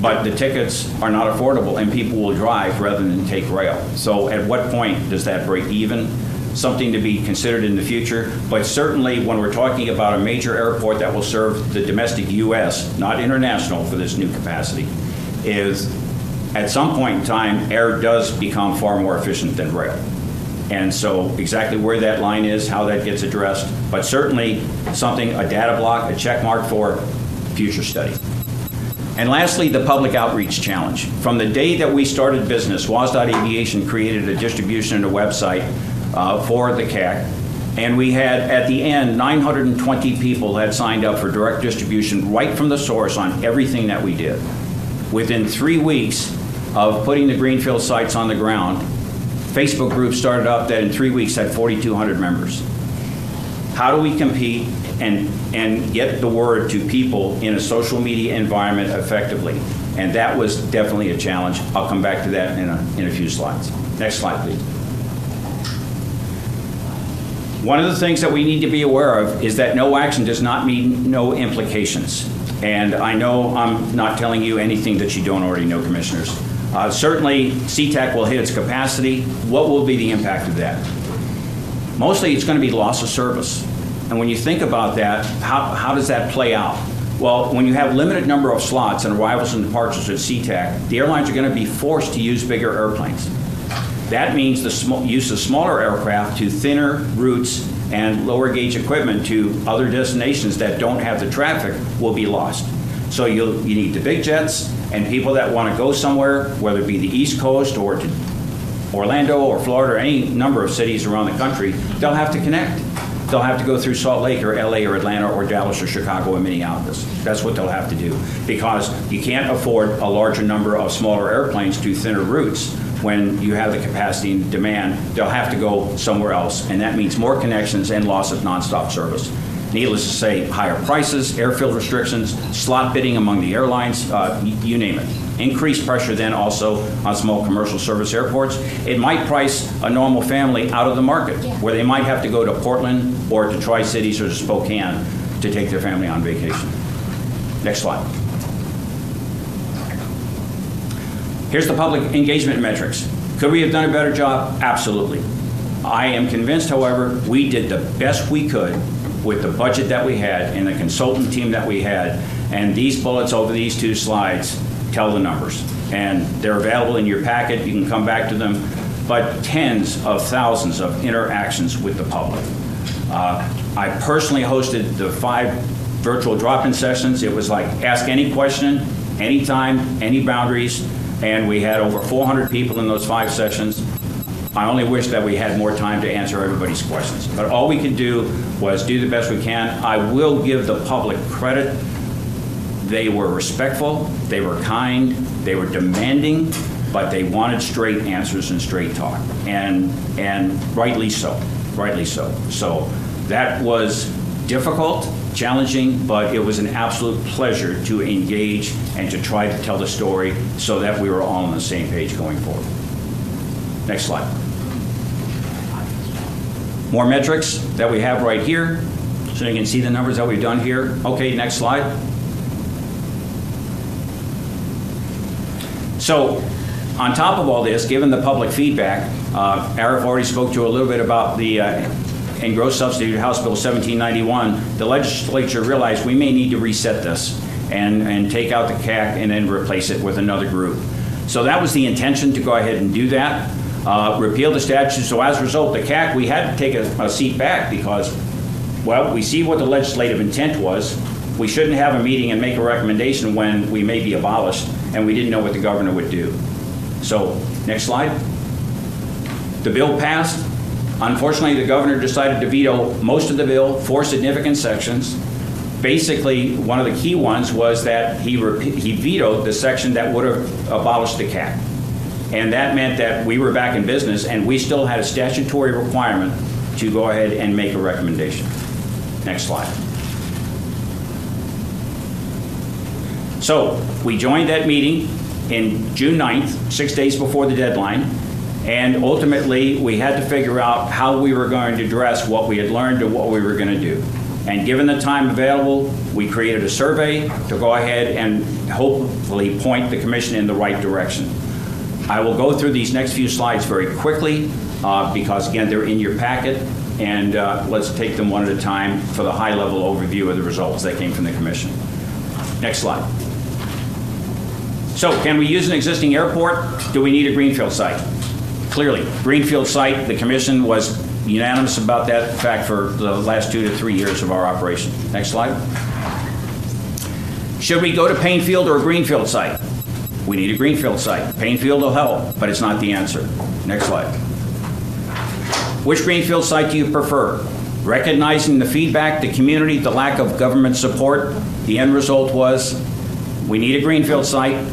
but the tickets are not affordable and people will drive rather than take rail. So at what point does that break even? Something to be considered in the future, but certainly when we're talking about a major airport that will serve the domestic U.S., not international for this new capacity, is at some point in time, air does become far more efficient than rail. And so exactly where that line is, how that gets addressed, but certainly something, a data block, a check mark for future study. And lastly, the public outreach challenge. From the day that we started business, WSDOT Aviation created a distribution and a website uh, for the CAC. And we had, at the end, 920 people had signed up for direct distribution right from the source on everything that we did. Within three weeks of putting the Greenfield sites on the ground, Facebook group started up that in three weeks had 4,200 members. How do we compete and, and get the word to people in a social media environment effectively? And that was definitely a challenge. I'll come back to that in a, in a few slides. Next slide, please. One of the things that we need to be aware of is that no action does not mean no implications. And I know I'm not telling you anything that you don't already know, commissioners. Uh, certainly, SeaTac will hit its capacity. What will be the impact of that? Mostly, it's going to be loss of service. And when you think about that, how, how does that play out? Well, when you have limited number of slots and arrivals and departures at SeaTac, the airlines are going to be forced to use bigger airplanes. That means the sm- use of smaller aircraft to thinner routes and lower gauge equipment to other destinations that don't have the traffic will be lost. So you'll, you need the big jets and people that want to go somewhere, whether it be the East Coast or to Orlando or Florida or any number of cities around the country, they'll have to connect. They'll have to go through Salt Lake or LA or Atlanta or Dallas or Chicago or Minneapolis. That's what they'll have to do because you can't afford a larger number of smaller airplanes to thinner routes when you have the capacity and demand. They'll have to go somewhere else, and that means more connections and loss of nonstop service. Needless to say, higher prices, airfield restrictions, slot bidding among the airlines, uh, you name it. Increased pressure then also on small commercial service airports. It might price a normal family out of the market, where they might have to go to Portland or to Tri-Cities or to Spokane to take their family on vacation. Next slide. Here's the public engagement metrics. Could we have done a better job? Absolutely. I am convinced, however, we did the best we could with the budget that we had and the consultant team that we had. And these bullets over these two slides tell the numbers. And they're available in your packet. You can come back to them. But tens of thousands of interactions with the public. Uh, I personally hosted the five virtual drop-in sessions. It was like ask any question, anytime, any boundaries, and we had over 400 people in those five sessions. I only wish that we had more time to answer everybody's questions. But all we could do was do the best we can. I will give the public credit. They were respectful, they were kind, they were demanding, but they wanted straight answers and straight talk. And, and rightly so, rightly so. So that was difficult, challenging, but it was an absolute pleasure to engage and to try to tell the story so that we were all on the same page going forward. Next slide. More metrics that we have right here, so you can see the numbers that we've done here. Okay, next slide. So, on top of all this, given the public feedback, uh, Arif already spoke to a little bit about the uh, engrossed substitute House Bill 1791. The legislature realized we may need to reset this and, and take out the CAC and then replace it with another group. So that was the intention to go ahead and do that. Uh, repeal the statute. So as a result, the CAC, we had to take a, a seat back because, well, we see what the legislative intent was. We shouldn't have a meeting and make a recommendation when we may be abolished, and we didn't know what the governor would do. So, next slide. The bill passed. Unfortunately, the governor decided to veto most of the bill, four significant sections. Basically, one of the key ones was that he, he vetoed the section that would have abolished the CAC. And that meant that we were back in business and we still had a statutory requirement to go ahead and make a recommendation. Next slide. So we joined that meeting in June 9th, six days before the deadline. And ultimately, we had to figure out how we were going to address what we had learned and what we were going to do. And given the time available, we created a survey to go ahead and hopefully point the commission in the right direction. I will go through these next few slides very quickly uh, because, again, they're in your packet. And uh, let's take them one at a time for the high level overview of the results that came from the commission. Next slide. So, can we use an existing airport? Do we need a greenfield site? Clearly, greenfield site, the commission was unanimous about that fact for the last two to three years of our operation. Next slide. Should we go to Paine Field or a greenfield site? We need a greenfield site. Paine Field will help, but it's not the answer. Next slide. Which greenfield site do you prefer? Recognizing the feedback, the community, the lack of government support, the end result was we need a greenfield site.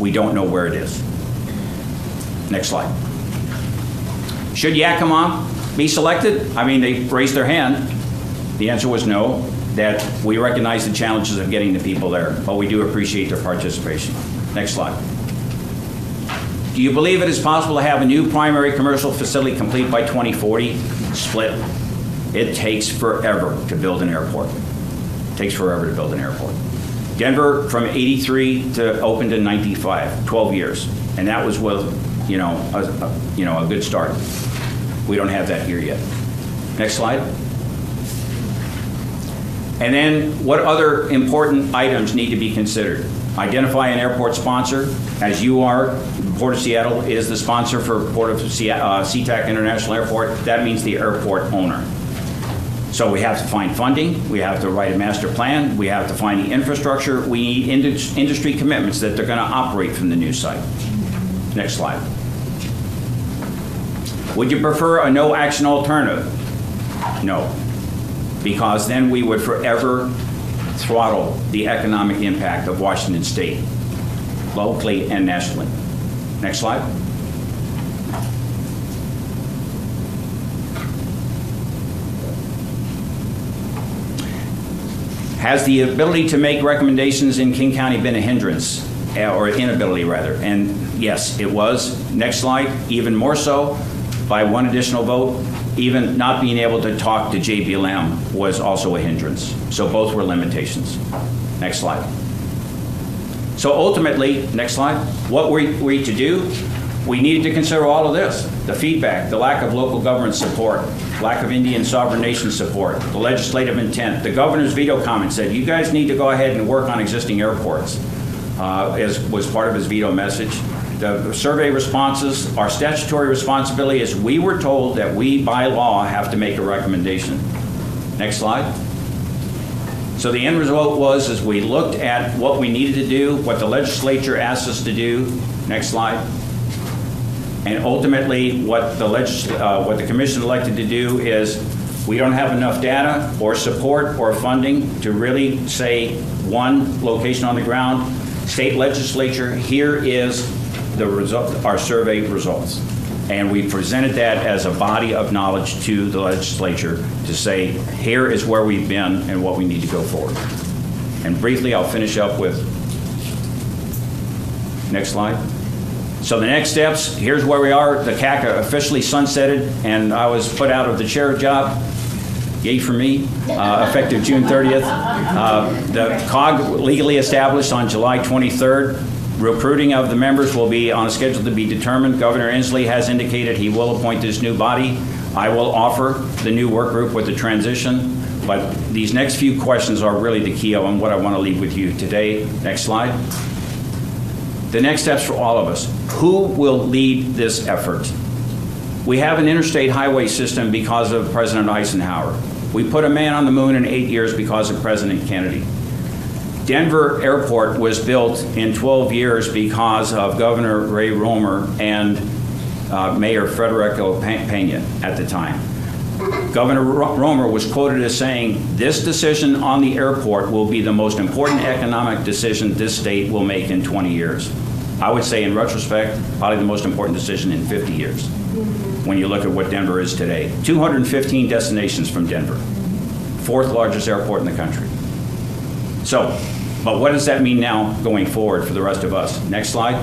We don't know where it is. Next slide. Should Yakima be selected? I mean, they raised their hand. The answer was no, that we recognize the challenges of getting the people there, but we do appreciate their participation. Next slide. Do you believe it is possible to have a new primary commercial facility complete by 2040? Split. It takes forever to build an airport. It takes forever to build an airport. Denver from 83 to opened in 95, 12 years. And that was with, you know, a, a, you know, a good start. We don't have that here yet. Next slide. And then what other important items need to be considered? Identify an airport sponsor, as you are. Port of Seattle is the sponsor for Port of Seattle, uh, SeaTac International Airport. That means the airport owner. So we have to find funding, we have to write a master plan, we have to find the infrastructure, we need indus- industry commitments that they're going to operate from the new site. Next slide. Would you prefer a no action alternative? No, because then we would forever throttle the economic impact of Washington State, locally and nationally. Next slide. Has the ability to make recommendations in King County been a hindrance, uh, or inability rather? And yes, it was. Next slide, even more so, by one additional vote, even not being able to talk to JBLM was also a hindrance. So both were limitations. Next slide. So ultimately, next slide, what were we to do? We needed to consider all of this the feedback, the lack of local government support, lack of Indian sovereign nation support, the legislative intent. The governor's veto comment said, you guys need to go ahead and work on existing airports, uh, as was part of his veto message. The survey responses, our statutory responsibility is we were told that we, by law, have to make a recommendation. Next slide. So the end result was is we looked at what we needed to do, what the legislature asked us to do. Next slide. And ultimately, what the legis- uh, what the commission elected to do is we don't have enough data or support or funding to really say one location on the ground. State legislature, here is the result, our survey results. And we presented that as a body of knowledge to the legislature to say, here is where we've been and what we need to go forward. And briefly, I'll finish up with, next slide. So the next steps, here's where we are. The CACA officially sunsetted, and I was put out of the chair job. Yay for me, uh, effective June 30th. Uh, the COG legally established on July 23rd. Recruiting of the members will be on a schedule to be determined. Governor Inslee has indicated he will appoint this new body. I will offer the new work group with the transition. But these next few questions are really the key on what I want to leave with you today. Next slide. The next steps for all of us. Who will lead this effort? We have an interstate highway system because of President Eisenhower. We put a man on the moon in eight years because of President Kennedy. Denver Airport was built in 12 years because of Governor Ray Romer and uh, Mayor Federico Pe- Pena at the time. Governor Romer was quoted as saying, This decision on the airport will be the most important economic decision this state will make in 20 years. I would say, in retrospect, probably the most important decision in 50 years when you look at what Denver is today. 215 destinations from Denver, fourth largest airport in the country. So, but what does that mean now going forward for the rest of us? Next slide.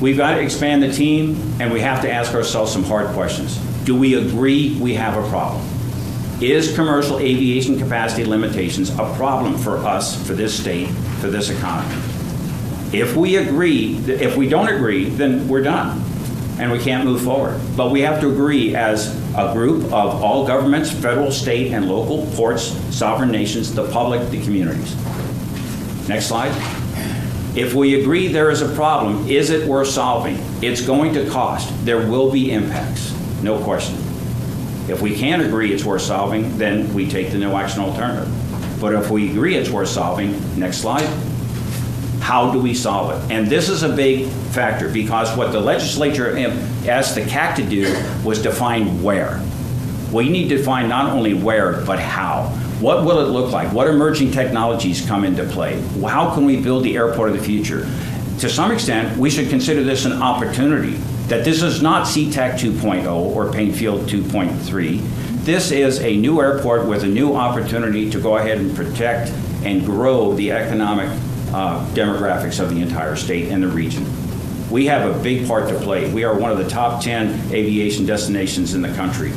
We've got to expand the team, and we have to ask ourselves some hard questions. Do we agree we have a problem? Is commercial aviation capacity limitations a problem for us, for this state, for this economy? If we agree, if we don't agree, then we're done and we can't move forward. But we have to agree as a group of all governments, federal, state, and local, ports, sovereign nations, the public, the communities. Next slide. If we agree there is a problem, is it worth solving? It's going to cost. There will be impacts, no question. If we can't agree it's worth solving, then we take the no action alternative. But if we agree it's worth solving, next slide, how do we solve it? And this is a big factor because what the legislature asked the CAC to do was define where. We need to define not only where, but how. What will it look like? What emerging technologies come into play? How can we build the airport of the future? To some extent, we should consider this an opportunity, that this is not SeaTac 2.0 or Paine Field 2.3. This is a new airport with a new opportunity to go ahead and protect and grow the economic uh, demographics of the entire state and the region. We have a big part to play. We are one of the top 10 aviation destinations in the country.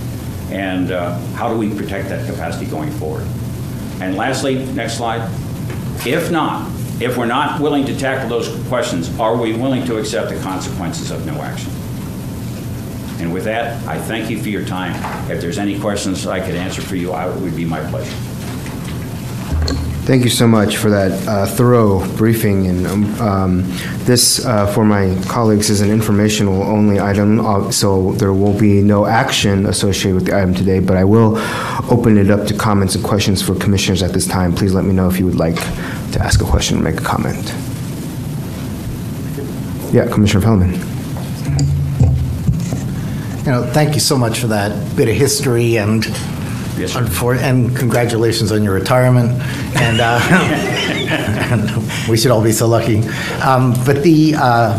And uh, how do we protect that capacity going forward? And lastly, next slide. If not, if we're not willing to tackle those questions, are we willing to accept the consequences of no action? And with that, I thank you for your time. If there's any questions I could answer for you, I, it would be my pleasure. Thank you so much for that uh, thorough briefing. And um, um, this, uh, for my colleagues, is an informational only item, uh, so there will be no action associated with the item today. But I will open it up to comments and questions for commissioners at this time. Please let me know if you would like to ask a question or make a comment. Yeah, Commissioner Felleman. You know, thank you so much for that bit of history and Yes, for, and congratulations on your retirement. And, uh, and we should all be so lucky. Um, but the, uh,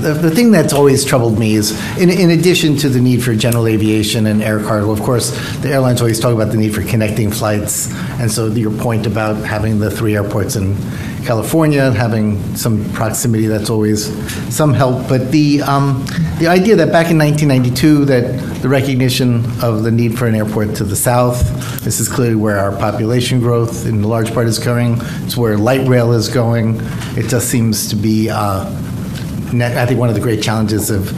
the the thing that's always troubled me is, in, in addition to the need for general aviation and air cargo, of course, the airlines always talk about the need for connecting flights. And so your point about having the three airports in California, having some proximity, that's always some help. But the, um, the idea that back in 1992, that the recognition of the need for an airport to the south, this is clearly where our population growth in large part is occurring, it's where light rail is going. It just seems to be, uh, I think one of the great challenges of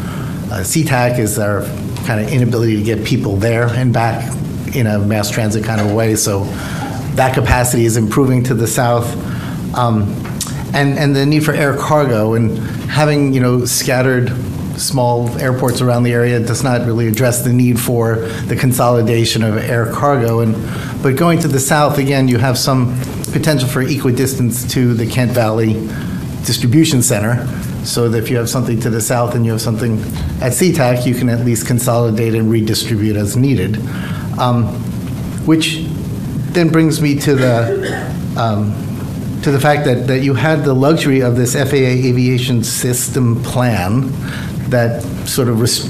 uh, SeaTac is our kind of inability to get people there and back in a mass transit kind of way. So that capacity is improving to the south. Um, and, and the need for air cargo and having, you know, scattered small airports around the area does not really address the need for the consolidation of air cargo. And, but going to the south, again, you have some potential for equidistance to the Kent Valley Distribution Center, so that if you have something to the south and you have something at SeaTac, you can at least consolidate and redistribute as needed. Um, Which then brings me to the, um, to the fact that, that you had the luxury of this FAA Aviation System Plan that sort of res-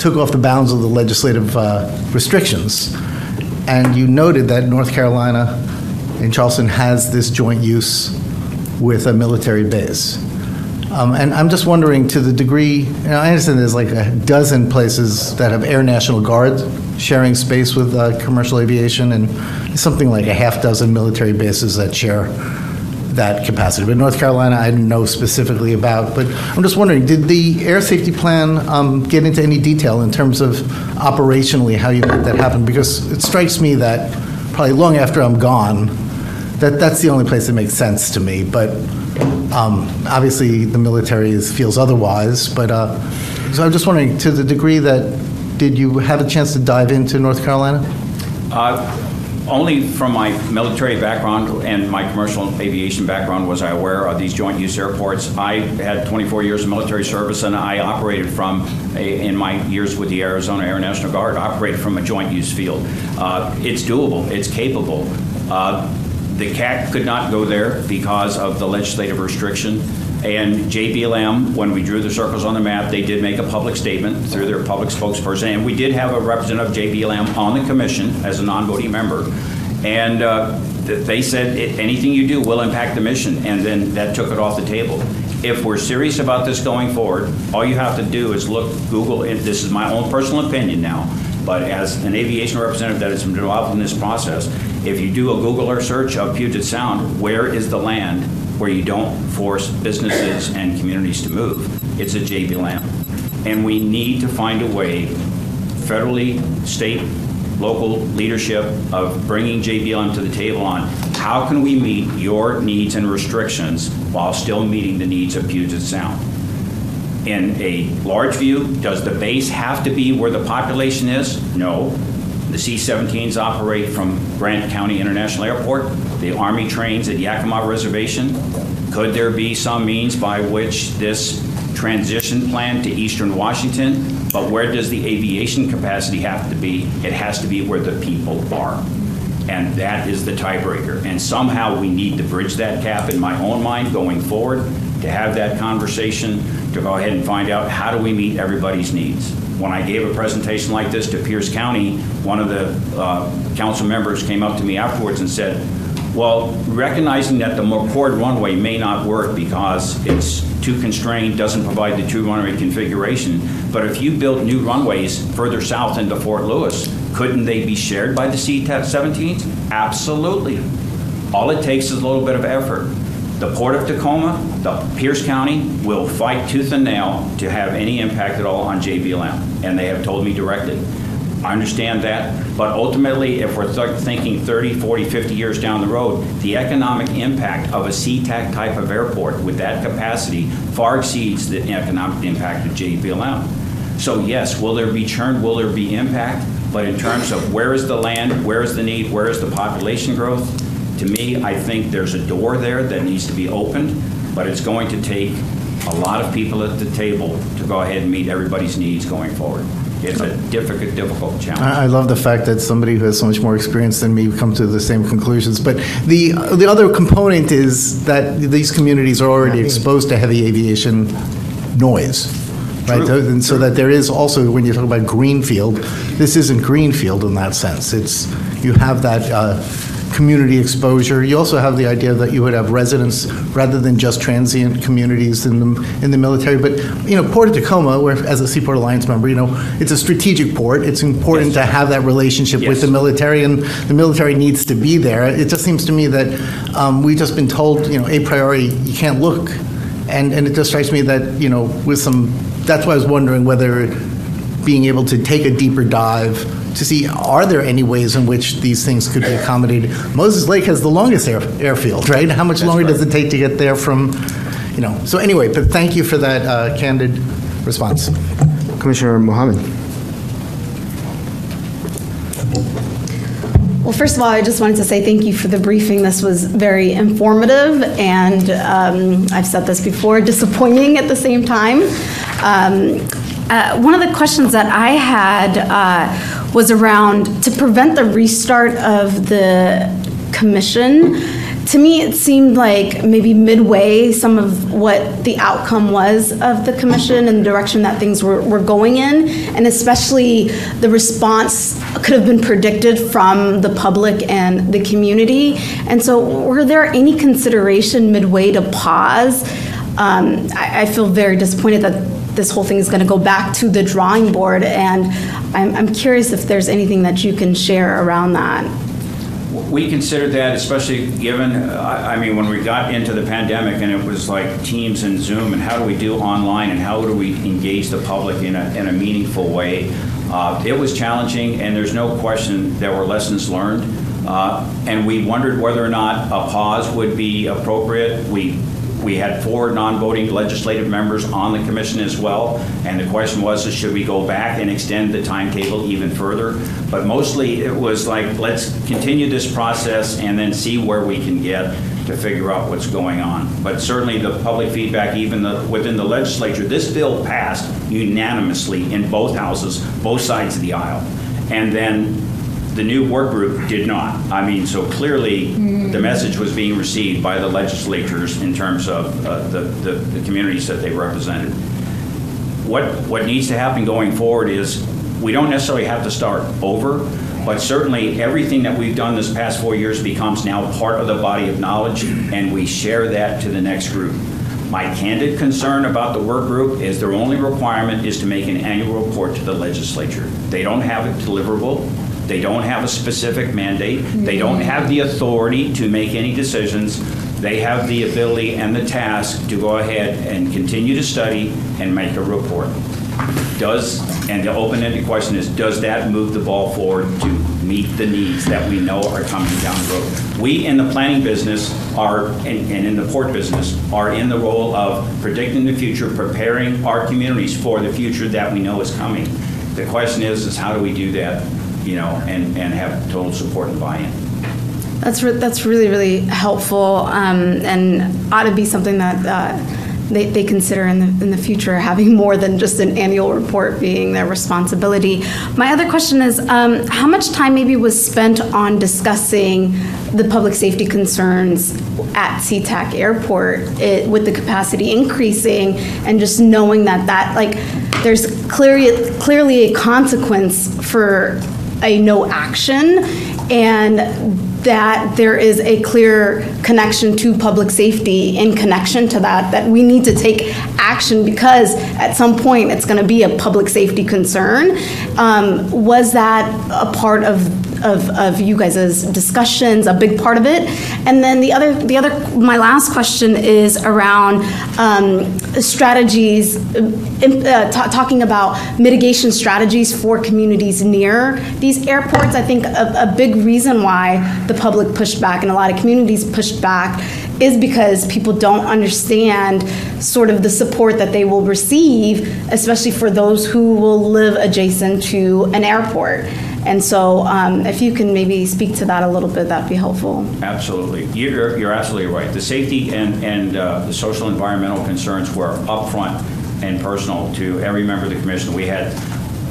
took off the bounds of the legislative uh, restrictions. And you noted that North Carolina and Charleston has this joint use with a military base. Um, and I'm just wondering, to the degree, I understand there's like a dozen places that have Air National Guard sharing space with uh, commercial aviation, and something like a half dozen military bases that share that capacity. But North Carolina, I know specifically about. But I'm just wondering, did the air safety plan um, get into any detail in terms of operationally how you make that happen? Because it strikes me that probably long after I'm gone, that that's the only place that makes sense to me. But um, obviously, the military is, feels otherwise. But uh, So I'm just wondering, to the degree that, did you have a chance to dive into North Carolina? Uh, Only from my military background and my commercial aviation background was I aware of these joint use airports. I had 24 years of military service and I operated from, a- in my years with the Arizona Air National Guard, operated from a joint use field. Uh, It's doable, it's capable. Uh, The CAC could not go there because of the legislative restriction. And JBLM, when we drew the circles on the map, they did make a public statement through their public spokesperson. And we did have a representative of JBLM on the commission as a non-voting member. And uh, they said, "I- anything you do will impact the mission. And then that took it off the table. If we're serious about this going forward, all you have to do is look, Google, this is my own personal opinion now, but as an aviation representative that been involved in this process, if you do a Google Earth search of Puget Sound, where is the land where you don't force businesses and communities to move? It's a JB. And we need to find a way, federally, state, local leadership, of bringing JBLM to the table on how can we meet your needs and restrictions while still meeting the needs of Puget Sound? In a large view, does the base have to be where the population is? No. The C-17s operate from Grant County International Airport. The Army trains at Yakima Reservation. Could there be some means by which this transition plan to eastern Washington? But where does the aviation capacity have to be? It has to be where the people are. And that is the tiebreaker. And somehow we need to bridge that gap in my own mind going forward, to have that conversation, to go ahead and find out how do we meet everybody's needs. When I gave a presentation like this to Pierce County, one of the uh, council members came up to me afterwards and said, well, recognizing that the McChord runway may not work because it's too constrained, doesn't provide the true runway configuration, but if you built new runways further south into Fort Lewis, couldn't they be shared by the C-17s? Absolutely. All it takes is a little bit of effort. The Port of Tacoma, the Pierce County will fight tooth and nail to have any impact at all on JBLM, and they have told me directly. I understand that, but ultimately, if we're th- thinking 30, 40, 50 years down the road, the economic impact of a SeaTac type of airport with that capacity far exceeds the economic impact of JBLM. So yes, will there be churn, will there be impact? But in terms of where is the land, where is the need, where is the population growth? To me, I think there's a door there that needs to be opened, but it's going to take a lot of people at the table to go ahead and meet everybody's needs going forward. It's a difficult, difficult challenge. I I love the fact that somebody who has so much more experience than me come to the same conclusions. But the the other component is that these communities are already exposed to heavy aviation noise, right? True. And so that there is also when you talk about greenfield, this isn't greenfield in that sense. It's you have that. Uh, community exposure. You also have the idea that you would have residents rather than just transient communities in the in the military. But you know, Port of Tacoma, where as a Seaport Alliance member, you know, it's a strategic port. It's important to have that relationship with the military, and the military needs to be there. It just seems to me that um, we've just been told, you know, a priori, you can't look, and and it just strikes me that you know, with some. That's why I was wondering whether being able to take a deeper dive to see are there any ways in which these things could be accommodated. Moses Lake has the longest air, airfield, right? How much longer does it take to get there from, you know? So anyway, but thank you for that uh, candid response. Commissioner Mohamed. Well, first of all, I just wanted to say thank you for the briefing. This was very informative, and um, I've said this before, disappointing at the same time. Um, uh, one of the questions that I had uh, was around to prevent the restart of the commission. To me, it seemed like maybe midway some of what the outcome was of the commission and the direction that things were, were going in, and especially the response could have been predicted from the public and the community. And so, were there any consideration midway to pause? Um, I, I feel very disappointed that this whole thing is going to go back to the drawing board, and I'm, I'm curious if there's anything that you can share around that. We considered that, especially given, I I mean, when we got into the pandemic and it was like Teams and Zoom, and how do we do online, and how do we engage the public in a, in a meaningful way? Uh, It was challenging, and there's no question there were lessons learned. Uh, And we wondered whether or not a pause would be appropriate. We We had four non-voting legislative members on the commission as well, and the question was, should we go back and extend the timetable even further? But mostly, it was like, let's continue this process and then see where we can get to figure out what's going on. But certainly, the public feedback, even the, within the legislature, this bill passed unanimously in both houses, both sides of the aisle. And then the new work group did not. I mean, so clearly, the message was being received by the legislatures in terms of uh, the, the, the communities that they represented. What, what needs to happen going forward is, we don't necessarily have to start over, but certainly, everything that we've done this past four years becomes now part of the body of knowledge, and we share that to the next group. My candid concern about the work group is their only requirement is to make an annual report to the legislature. They don't have it deliverable. They don't have a specific mandate. They don't have the authority to make any decisions. They have the ability and the task to go ahead and continue to study and make a report. Does, and the open-ended question is, does that move the ball forward to meet the needs that we know are coming down the road? We in the planning business are, and and in the port business, are in the role of predicting the future, preparing our communities for the future that we know is coming. The question is, is how do we do that, you know, and, and have total support and buy-in? That's, re- that's really, really helpful um, and ought to be something that uh, they, they consider in the, in the future, having more than just an annual report being their responsibility. My other question is um, how much time maybe was spent on discussing the public safety concerns at SeaTac Airport it, with the capacity increasing and just knowing that that, like, there's clearly, clearly a consequence for a no action and that there is a clear connection to public safety in connection to that, that we need to take action because at some point it's going to be a public safety concern. Um, was that a part of, of, of you guys' discussions, a big part of it? And then the other, the other, my last question is around um, strategies, uh, ta- talking about mitigation strategies for communities near these airports. I think a, a big reason why the public pushed back and a lot of communities pushed back is because people don't understand sort of the support that they will receive, especially for those who will live adjacent to an airport. And so, um, if you can maybe speak to that a little bit, that'd be helpful. Absolutely. You're, you're absolutely right. The safety and, and uh, the social environmental concerns were upfront and personal to every member of the commission. We had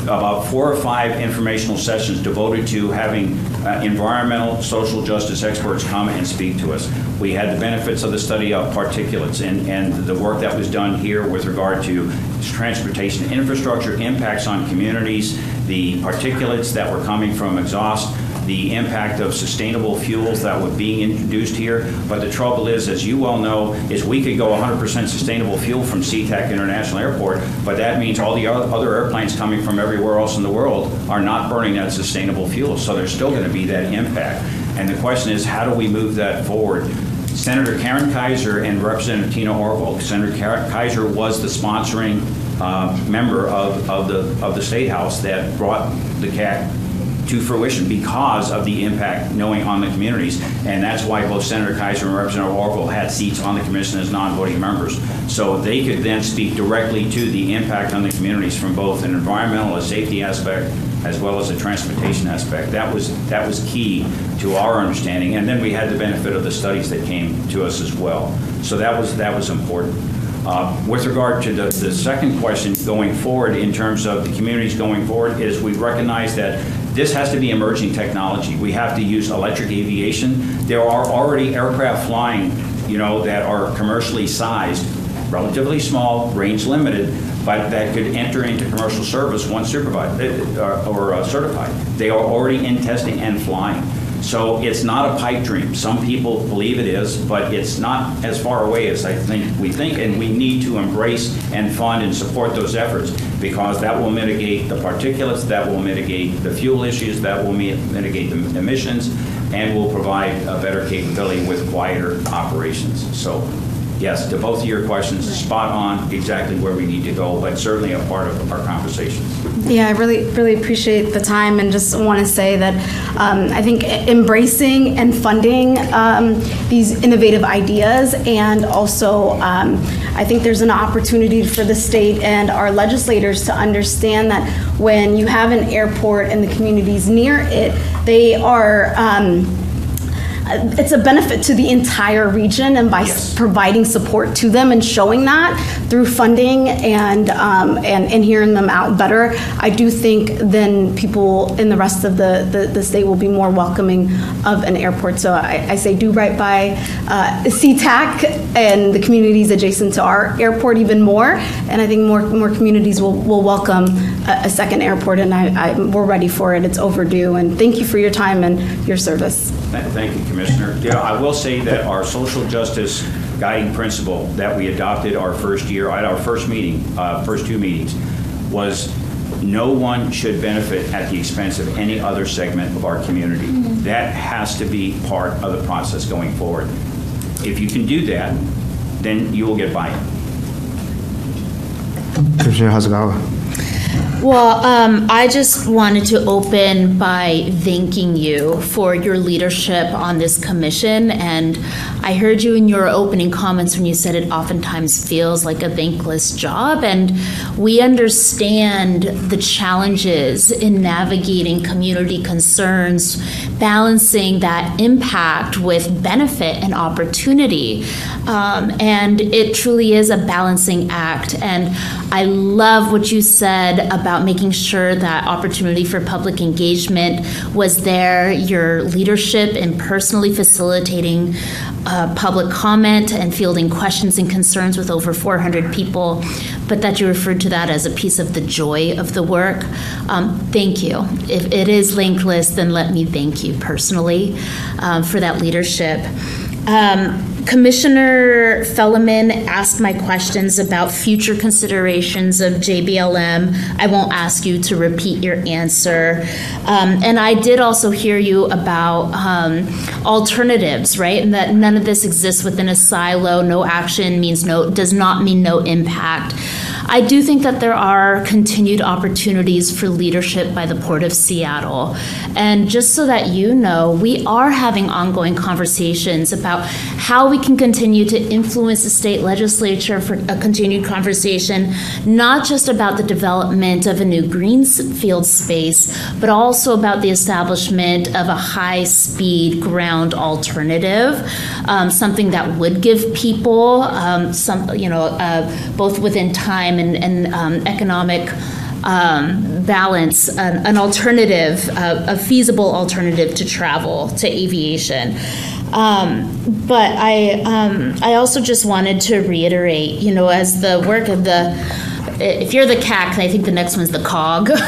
about four or five informational sessions devoted to having uh, environmental, social justice experts come and speak to us. We had the benefits of the study of particulates and, and the work that was done here with regard to transportation infrastructure, impacts on communities, the particulates that were coming from exhaust, the impact of sustainable fuels that were being introduced here. But the trouble is, as you well know, is we could go 100% sustainable fuel from SeaTac International Airport, but that means all the other airplanes coming from everywhere else in the world are not burning that sustainable fuel. So there's still going to be that impact. And the question is, how do we move that forward? Senator Karen Keiser and Representative Tina Orwall. Senator Keiser was the sponsoring uh, member of, of the of the State House that brought the CAC to fruition because of the impact knowing on the communities. And that's why both Senator Keiser and Representative Orwall had seats on the commission as non-voting members. So they could then speak directly to the impact on the communities from both an environmental, a safety aspect, as well as a transportation aspect. That was, that was key to our understanding. And then we had the benefit of the studies that came to us as well. So that was, that was important. Uh, With regard to the, the second question going forward, in terms of the communities going forward, is we recognize that this has to be emerging technology. We have to use electric aviation. There are already aircraft flying, you know, that are commercially sized, relatively small, range limited, but that could enter into commercial service once supervised uh, or uh, certified. They are already in testing and flying. So it's not a pipe dream. Some people believe it is, but it's not as far away as I think we think, and we need to embrace and fund and support those efforts because that will mitigate the particulates, that will mitigate the fuel issues, that will mitigate the emissions, and will provide a better capability with quieter operations. So yes, to both of your questions, spot on, exactly where we need to go, but certainly a part of our conversations. Yeah, I really, really appreciate the time and just want to say that um, I think embracing and funding um, these innovative ideas and also um, I think there's an opportunity for the state and our legislators to understand that when you have an airport and the communities near it, they are. Um, it's a benefit to the entire region, and by s- providing support to them and showing that through funding and, um, and and hearing them out better, I do think then people in the rest of the, the, the state will be more welcoming of an airport. So I, I say do right by uh, SeaTac and the communities adjacent to our airport even more, and I think more more communities will, will welcome a, a second airport, and I, I we're ready for it. It's overdue, and thank you for your time and your service. Th- Thank you, Commissioner. Yeah, I will say that our social justice guiding principle that we adopted our first year, at our first meeting, uh, first two meetings, was no one should benefit at the expense of any other segment of our community. That has to be part of the process going forward. If you can do that, then you will get buy-in. Commissioner Hasegawa. Well, um, I just wanted to open by thanking you for your leadership on this commission. And I heard you in your opening comments when you said it oftentimes feels like a thankless job. And we understand the challenges in navigating community concerns, balancing that impact with benefit and opportunity. Um, and it truly is a balancing act. And I love what you said about making sure that opportunity for public engagement was there, your leadership in personally facilitating uh, public comment and fielding questions and concerns with over 400 people, but that you referred to that as a piece of the joy of the work. Um, thank you. If it is thankless, then let me thank you personally um, for that leadership. Um, Commissioner Felleman asked my questions about future considerations of JBLM. I won't ask you to repeat your answer. Um, and I did also hear you about um, alternatives, right? And that none of this exists within a silo. No action means no, does not mean no impact. I do think that there are continued opportunities for leadership by the Port of Seattle. And just so that you know, we are having ongoing conversations about how we can continue to influence the state legislature for a continued conversation, not just about the development of a new greenfield space, but also about the establishment of a high speed ground alternative, um, something that would give people um, some, you know, uh, both within time and, and um, economic um, balance, an, an alternative, uh, a feasible alternative to travel, to aviation. Um, but I, um, I also just wanted to reiterate, you know, as the work of the, if you're the CAC, I think the next one's the COG.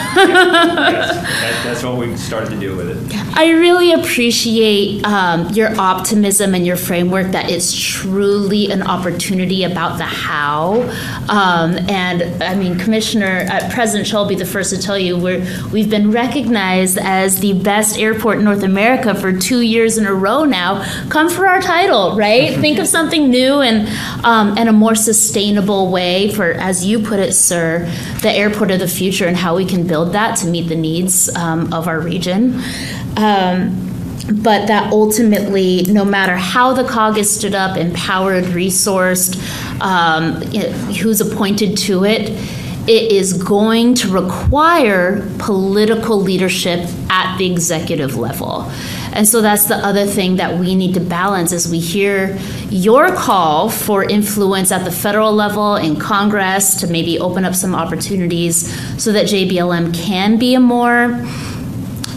That- That's what we started to do with it. I really appreciate um, your optimism and your framework that it's truly an opportunity about the how. Um, and I mean, Commissioner uh, President Cho will be the first to tell you we're we've been recognized as the best airport in North America for two years in a row now. Come for our title, right? Think of something new and um, and a more sustainable way for, as you put it, sir, the airport of the future and how we can build that to meet the needs um, of our region. Um, but that ultimately, no matter how the cog is stood up, empowered, resourced, um, who's appointed to it, it is going to require political leadership at the executive level. And so that's the other thing that we need to balance as we hear your call for influence at the federal level in Congress to maybe open up some opportunities so that JBLM can be a more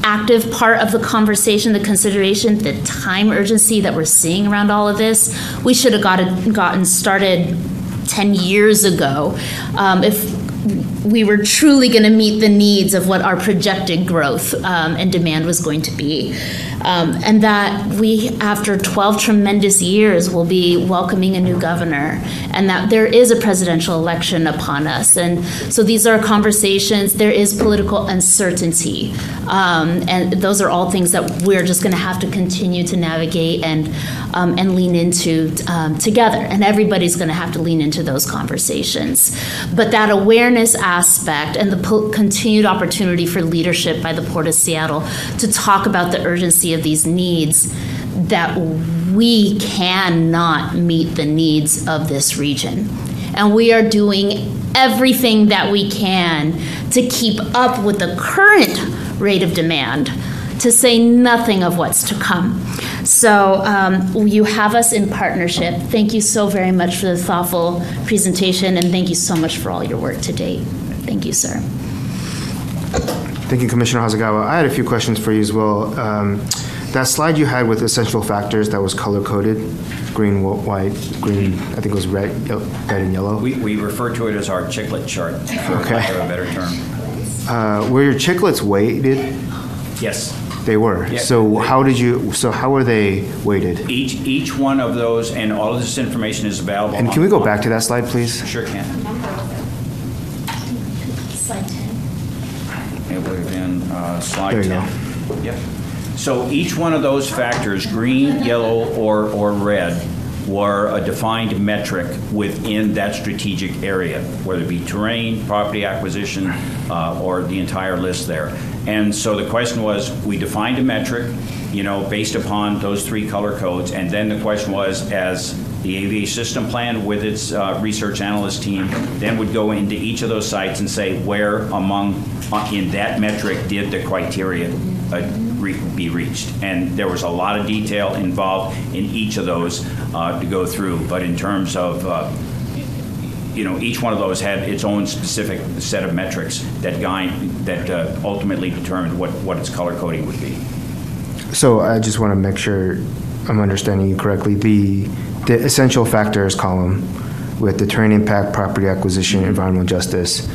active part of the conversation, the consideration, the time urgency that we're seeing around all of this. We should have gotten, gotten started 10 years ago. Um, if we were truly going to meet the needs of what our projected growth um, and demand was going to be. Um, and that we, after 12 tremendous years, will be welcoming a new governor, and that there is a presidential election upon us. And so these are conversations, there is political uncertainty. Um, and those are all things that we're just going to have to continue to navigate and, um, and lean into um, together. And everybody's going to have to lean into those conversations. But that awareness aspect and the po- continued opportunity for leadership by the Port of Seattle to talk about the urgency of these needs that we cannot meet the needs of this region. And we are doing everything that we can to keep up with the current rate of demand, to say nothing of what's to come. So um, you have us in partnership. Thank you so very much for the thoughtful presentation, and thank you so much for all your work to date. Thank you, sir. Thank you, Commissioner Hasegawa. I had a few questions for you as well. Um, that slide you had with essential factors that was color coded, green, white, green, I think it was red, ye- red and yellow. We, we refer to it as our chiclet chart, for Okay. lack of a better term. Uh, were your chiclets weighted? Yes. They were. Yeah, So how did you? So how were they weighted? Each, each one of those, and all of this information is available. And can we go back to that slide, please? Sure can. Slide 10. It would have been uh, slide There you 10. Yep. So each one of those factors, green, yellow, or, or red, were a defined metric within that strategic area, whether it be terrain, property acquisition, uh, or the entire list there. And so the question was, we defined a metric, you know, based upon those three color codes, and then the question was, as the AV system plan with its uh, research analyst team then would go into each of those sites and say where among, uh, in that metric, did the criteria uh, re- be reached. And there was a lot of detail involved in each of those uh, to go through. But in terms of, uh, you know, each one of those had its own specific set of metrics that guide, that uh, ultimately determined what, what its color coding would be. So I just want to make sure I'm understanding you correctly. The, the essential factors column with the terrain impact, property acquisition, environmental justice,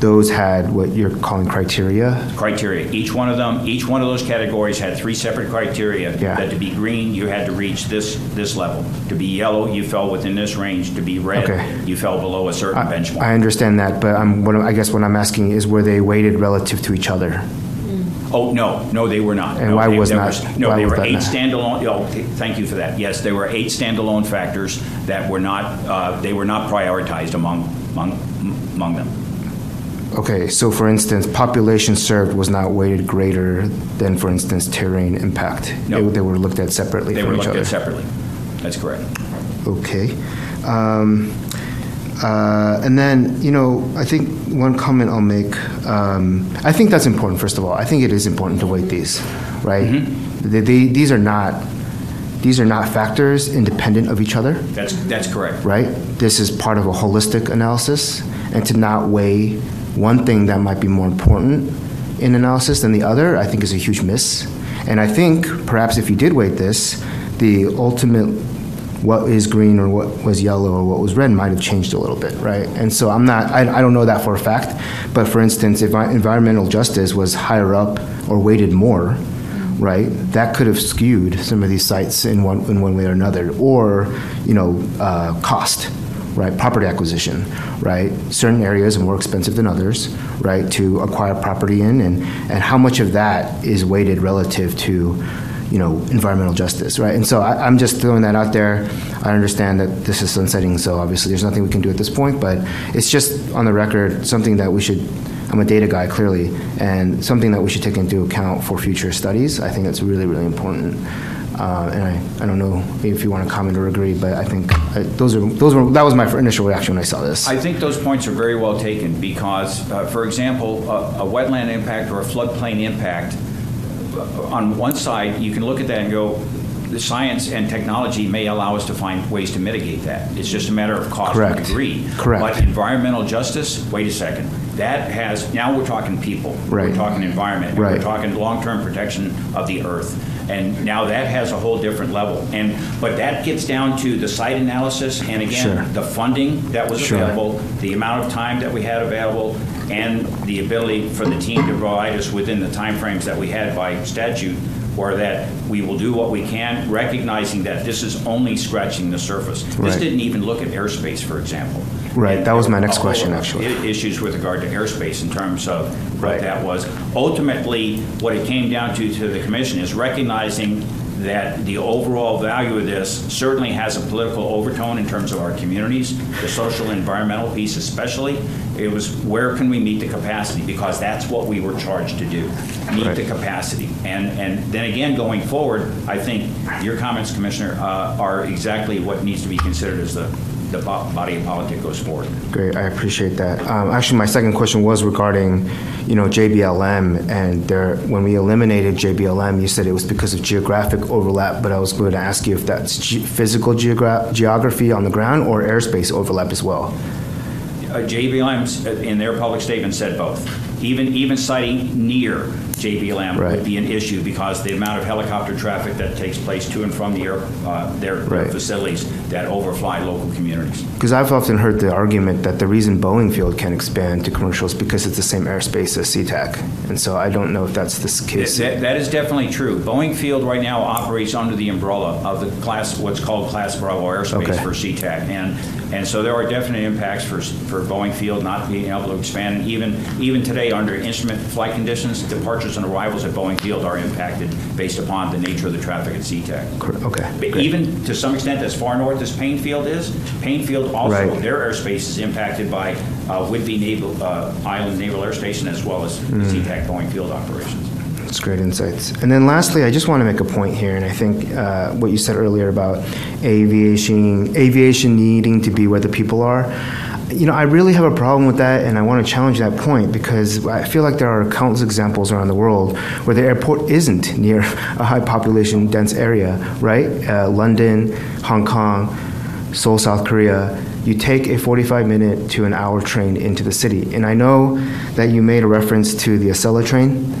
those had what you're calling criteria? criteria. Each one of them, each one of those categories had three separate criteria. Yeah. That to be green, you had to reach this, this level. To be yellow, you fell within this range. To be red, Okay. you fell below a certain benchmark. I understand that, but I'm, what I'm- I guess what I'm asking is were they weighted relative to each other? Oh, no, no, they were not. And No, why they- was there not- No, why they were eight not? standalone, oh, thank you for that. Yes, there were eight standalone factors that were not, uh, they were not prioritized among, among, among them. Okay, so for instance, population served was not weighted greater than, for instance, terrain impact? No. They- They were looked at separately They were each looked other? at separately. That's correct. Okay. Um, uh, and then, you know, I think one comment I'll make, um, I think that's important, first of all. I think it is important to weight these, right? Mm-hmm. They, they, these are not, these are not factors independent of each other, That's, that's correct. right? This is part of a holistic analysis, and to not weigh one thing that might be more important in analysis than the other, I think is a huge miss. And I think perhaps if you did weight this, the ultimate what is green or what was yellow or what was red might have changed a little bit, right? And so I'm not, I, I don't know that for a fact, but for instance, if environmental justice was higher up or weighted more, right, that could have skewed some of these sites in one, in one way or another. Or, you know, uh, cost, right, property acquisition, right? Certain areas are more expensive than others, right, to acquire property in, and, and how much of that is weighted relative to, you know, environmental justice, right? And so I, I'm just throwing that out there. I understand that this is sunsetting, so obviously there's nothing we can do at this point, but it's just on the record, something that we should, I'm a data guy clearly, and something that we should take into account for future studies. I think that's really, really important. Uh, and I, I don't know if you want to comment or agree, but I think uh, those are, those were, that was my initial reaction when I saw this. I think those points are very well taken because, uh, for example, a, a wetland impact or a floodplain impact, on one side, you can look at that and go, the science and technology may allow us to find ways to mitigate that. It's just a matter of cost and Correct. degree. Correct. But environmental justice, wait a second, that has, now we're talking people. Right. We're talking environment. and We're Right. talking long-term protection of the earth. And now that has a whole different level. And, but that gets down to the site analysis and Sure. again, the funding that was Sure. available, the amount of time that we had available, and the ability for the team to provide us within the timeframes that we had by statute or that we will do what we can, recognizing that this is only scratching the surface. This Right. didn't even look at airspace, for example. Right, that was my next question, actually. Issues with regard to airspace in terms of what that was. Ultimately, what it came down to, to the commission is recognizing that the overall value of this certainly has a political overtone in terms of our communities, the social and environmental piece especially. It was where can we meet the capacity? Because that's what we were charged to do, meet the capacity. And, and then again, going forward, I think your comments, Commissioner, uh, are exactly what needs to be considered as the, the bo- body of politics goes forward. Great, I appreciate that. Um, Actually, my second question was regarding, you know, JBLM, and there, when we eliminated JBLM, you said it was because of geographic overlap, but I was going to ask you if that's ge- physical geogra- geography on the ground or airspace overlap as well. Uh, JBLM, uh, in their public statement, said both. Even, even citing near JBLM would be an issue because the amount of helicopter traffic that takes place to and from the air, uh, their their facilities that overfly local communities. Because I've often heard the argument that the reason Boeing Field can expand to commercial is because it's the same airspace as SeaTac. And so I don't know if that's the case. That, that is definitely true. Boeing Field right now operates under the umbrella of the class, what's called Class Bravo airspace Okay. for SeaTac. And, and so there are definite impacts for, for Boeing Field not being able to expand. And even, even today, under instrument flight conditions, departures and arrivals at Boeing Field are impacted based upon the nature of the traffic at SeaTac. Okay. But even to some extent, as far north as Paine Field is, Paine Field also, Right. their airspace is impacted by uh, Whidbey Naval, uh, Island Naval Air Station as well as Mm. SeaTac Boeing Field operations. That's great insights. And then lastly, I just want to make a point here, and I think uh, what you said earlier about aviation, aviation needing to be where the people are. You know, I really have a problem with that, and I want to challenge that point because I feel like there are countless examples around the world where the airport isn't near a high population dense area, right? Uh, London, Hong Kong, Seoul, South Korea, you take a 45 minute to an hour train into the city. And I know that you made a reference to the Acela train.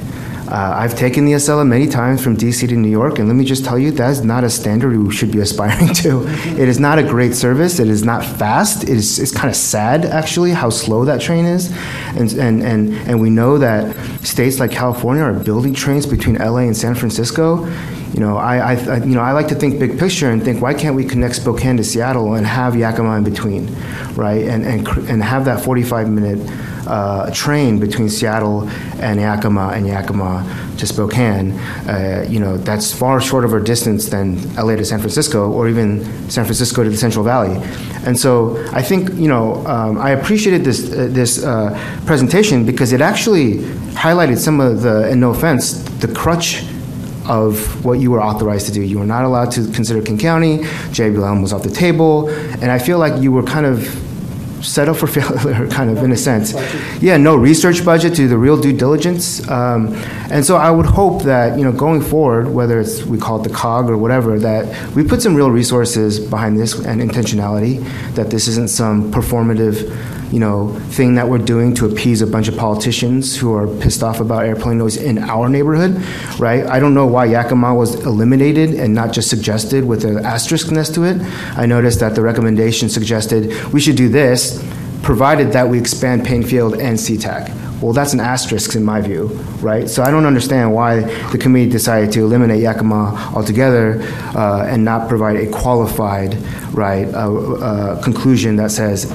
Uh, I've taken the Acela many times from DC to New York, and let me just tell you, that is not a standard we should be aspiring to. It is not a great service. It is not fast. It is it's kind of sad, actually, how slow that train is. And, and, and, and we know that states like California are building trains between LA and San Francisco. You know, I, I, I- you know, I like to think big picture and think, why can't we connect Spokane to Seattle and have Yakima in between, right? And, and, and have that 45 minute uh, train between Seattle and Yakima and Yakima to Spokane. Uh, you know, that's far short of a distance than LA to San Francisco or even San Francisco to the Central Valley. And so I think, you know, um, I appreciated this, uh, this uh, presentation because it actually highlighted some of the, and no offense, the crutch of what you were authorized to do. You were not allowed to consider King County. JBLM was off the table, and I feel like you were kind of set up for failure, kind of in a sense. Yeah, no research budget to do the real due diligence, um, and so I would hope that you know going forward, whether it's we call it the COG or whatever, that we put some real resources behind this and intentionality. That this isn't some performative you know, thing that we're doing to appease a bunch of politicians who are pissed off about airplane noise in our neighborhood, right? I don't know why Yakima was eliminated and not just suggested with an asterisk next to it. I noticed that the recommendation suggested we should do this, provided that we expand Paine Field and SeaTac. Well, that's an asterisk in my view, right? So I don't understand why the committee decided to eliminate Yakima altogether uh, and not provide a qualified, right, uh, uh, conclusion that says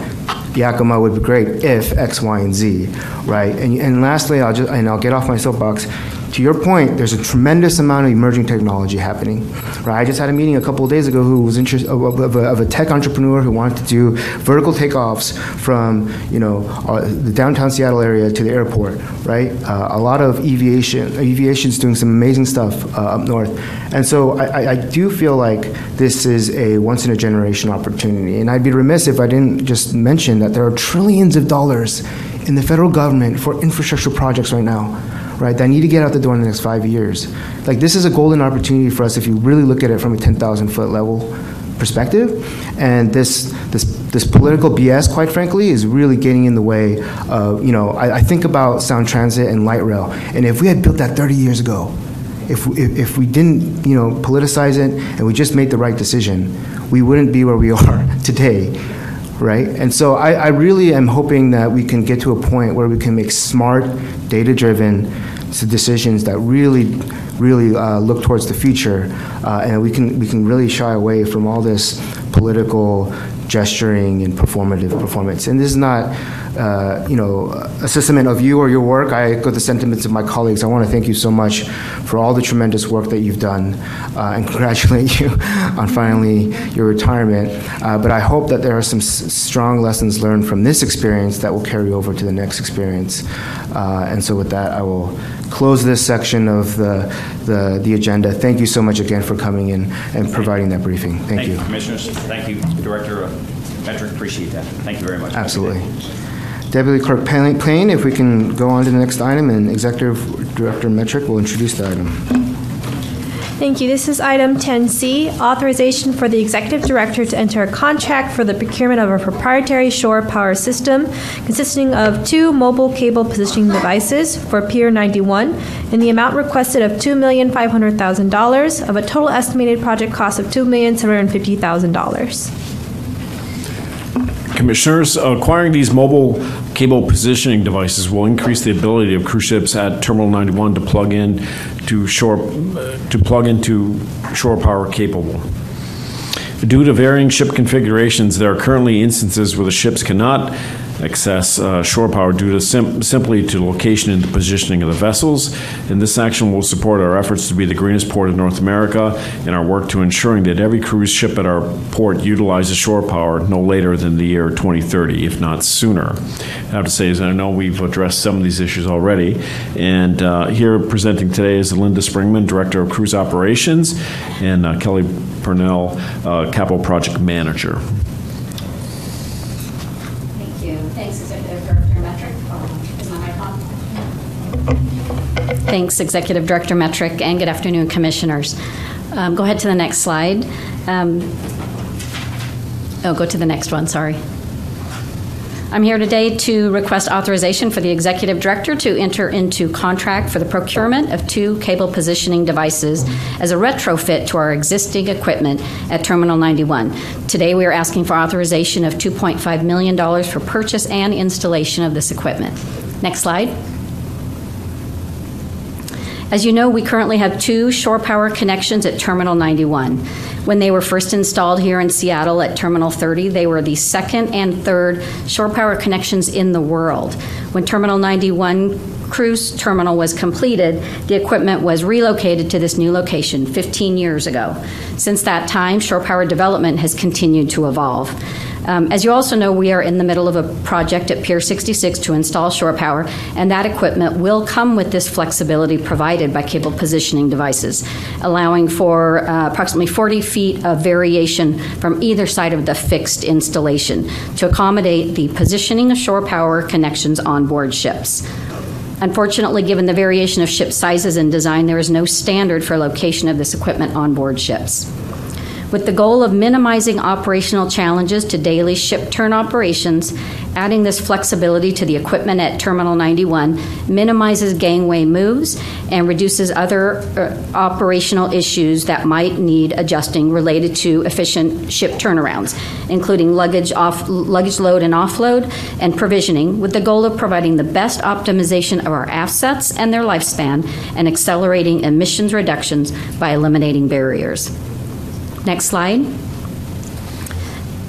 Yakima would be great if X, Y, and Z, right? And, and lastly, I'll just and I'll get off my soapbox. To your point, there's a tremendous amount of emerging technology happening, right? I just had a meeting a couple of days ago who was of, of, a, of a tech entrepreneur who wanted to do vertical takeoffs from you know uh, the downtown Seattle area to the airport, right? Uh, a lot of aviation, aviation's doing some amazing stuff uh, up north, and so I, I- I do feel like this is a once in a generation opportunity, and I'd be remiss if I didn't just mention that there are trillions of dollars in the federal government for infrastructure projects right now, right? That need to get out the door in the next five years. Like this is a golden opportunity for us if you really look at it from a 10,000 foot level perspective. And this this this political BS, quite frankly, is really getting in the way of you know. I, I think about Sound Transit and light rail, and if we had built that 30 years ago, if, if, if we didn't, you know, politicize it and we just made the right decision, we wouldn't be where we are today. Right? And so I, I really am hoping that we can get to a point where we can make smart, data-driven decisions that really, really uh, look towards the future, uh, and we can we can really shy away from all this political gesturing and performative performance. And this is not, uh, you know, a sentiment of you or your work. I echo the sentiments of my colleagues. I want to thank you so much for all the tremendous work that you've done, uh, and congratulate you on finally your retirement. Uh, but I hope that there are some s- strong lessons learned from this experience that will carry over to the next experience. Uh, and so, with that, I will close this section of the, the, the agenda. Thank you so much again for coming in and providing that briefing. Thank, you. Commissioners. Thank you, Director Metruck. Appreciate that. Thank you very much. Absolutely. Deputy Clerk Payne, if we can go on to the next item, and Executive Director Metruck will introduce the item. Thank you. This is item 10C, authorization for the executive director to enter a contract for the procurement of a proprietary shore power system consisting of two mobile cable positioning devices for Pier 91 in the amount requested of $2,500,000 of a total estimated project cost of $2,750,000. Commissioners, acquiring these mobile cable positioning devices will increase the ability of cruise ships at Terminal 91 to plug in to shore, to plug into shore power capable. Due to varying ship configurations, there are currently instances where the ships cannot access uh, shore power due to sim- simply to location and the positioning of the vessels. And this action will support our efforts to be the greenest port in North America and our work to ensuring that every cruise ship at our port utilizes shore power no later than the year 2030, if not sooner. I have to say is I know we've addressed some of these issues already. And uh, here presenting today is Linda Springman, Director of Cruise Operations, and uh, Kelly Purnell, uh, Capital Project Manager. Thanks, Executive Director Metruck, and good afternoon, Commissioners. Um, Go ahead to the next slide. Um, Oh, go to the next one, sorry. I'm here today to request authorization for the Executive Director to enter into contract for the procurement of two cable positioning devices as a retrofit to our existing equipment at Terminal 91. Today, we are asking for authorization of $2.5 million for purchase and installation of this equipment. Next slide. As you know, we currently have two shore power connections at Terminal 91. When they were first installed here in Seattle at Terminal 30, they were the second and third shore power connections in the world. When Terminal 91 cruise terminal was completed, the equipment was relocated to this new location 15 years ago. Since that time, shore power development has continued to evolve. Um, As you also know, we are in the middle of a project at Pier 66 to install shore power, and that equipment will come with this flexibility provided by cable positioning devices, allowing for uh, approximately 40 feet of variation from either side of the fixed installation to accommodate the positioning of shore power connections on board ships. Unfortunately, given the variation of ship sizes and design, there is no standard for location of this equipment on board ships. With the goal of minimizing operational challenges to daily ship turn operations, adding this flexibility to the equipment at Terminal 91 minimizes gangway moves and reduces other uh, operational issues that might need adjusting related to efficient ship turnarounds, including luggage off luggage load and offload and provisioning with the goal of providing the best optimization of our assets and their lifespan and accelerating emissions reductions by eliminating barriers. Next slide.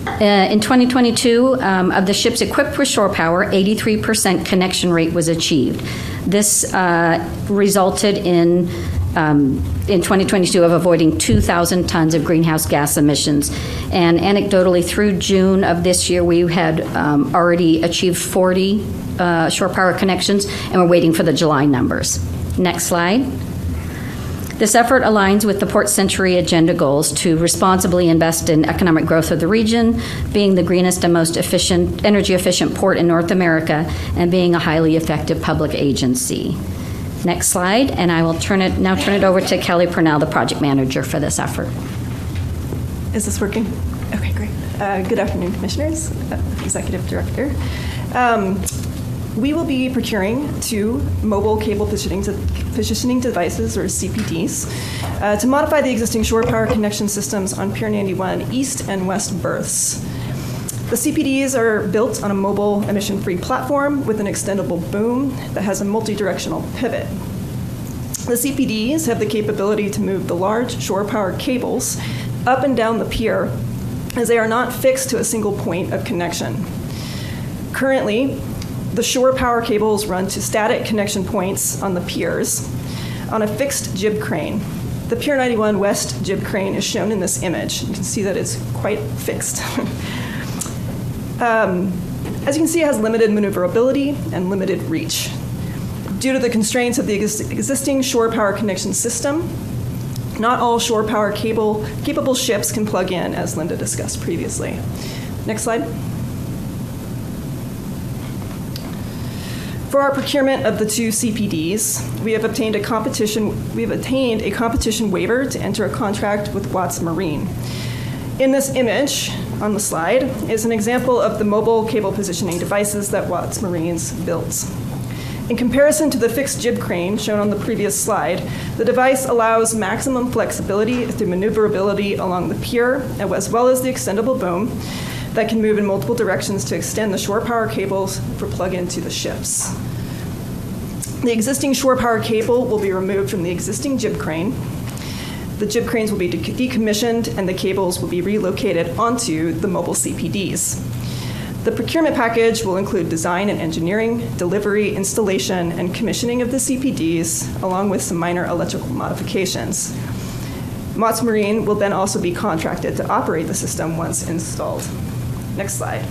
Uh, In 2022, um, of the ships equipped with shore power, 83% connection rate was achieved. This uh, resulted in, um, in 2022, of avoiding 2,000 tons of greenhouse gas emissions. And anecdotally, through June of this year, we had um, already achieved 40 uh, shore power connections, and we're waiting for the July numbers. Next slide. This effort aligns with the Port Century Agenda goals to responsibly invest in economic growth of the region, being the greenest and most efficient, energy efficient port in North America, and being a highly effective public agency. Next slide, and I will turn it now turn it over to Kelly Purnell, the project manager for this effort. Is this working? Okay, great. Uh, Good afternoon, Commissioners, uh, Executive Director. Um, We will be procuring two mobile cable positioning, positioning devices, or CPDs, uh, to modify the existing shore power connection systems on Pier 91 east and west berths. The CPDs are built on a mobile emission-free platform with an extendable boom that has a multi-directional pivot. The CPDs have the capability to move the large shore power cables up and down the pier as they are not fixed to a single point of connection. Currently, the shore power cables run to static connection points on the piers on a fixed jib crane. The Pier 91 West jib crane is shown in this image. You can see that it's quite fixed. um, as you can see, it has limited maneuverability and limited reach. Due to the constraints of the ex- existing shore power connection system, not all shore power cable capable ships can plug in, as Linda discussed previously. Next slide. For our procurement of the two CPDs, we have obtained a competition. We have obtained a competition waiver to enter a contract with Watts Marine. In this image on the slide is an example of the mobile cable positioning devices that Watts Marines built. In comparison to the fixed jib crane shown on the previous slide, the device allows maximum flexibility through maneuverability along the pier, as well as the extendable boom that can move in multiple directions to extend the shore power cables for plug into the ships. The existing shore power cable will be removed from the existing jib crane. The jib cranes will be de- decommissioned and the cables will be relocated onto the mobile CPDs. The procurement package will include design and engineering, delivery, installation, and commissioning of the CPDs, along with some minor electrical modifications. Watts Marine will then also be contracted to operate the system once installed. Next slide.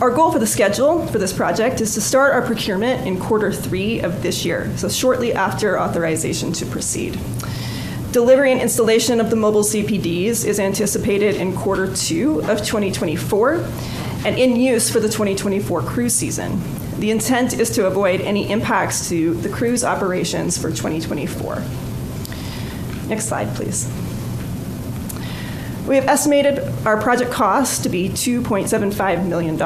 Our goal for the schedule for this project is to start our procurement in quarter three of this year, so shortly after authorization to proceed. Delivery and installation of the mobile CPDs is anticipated in quarter two of 2024 and in use for the 2024 cruise season. The intent is to avoid any impacts to the cruise operations for 2024. Next slide, please. We have estimated our project cost to be $2.75 million.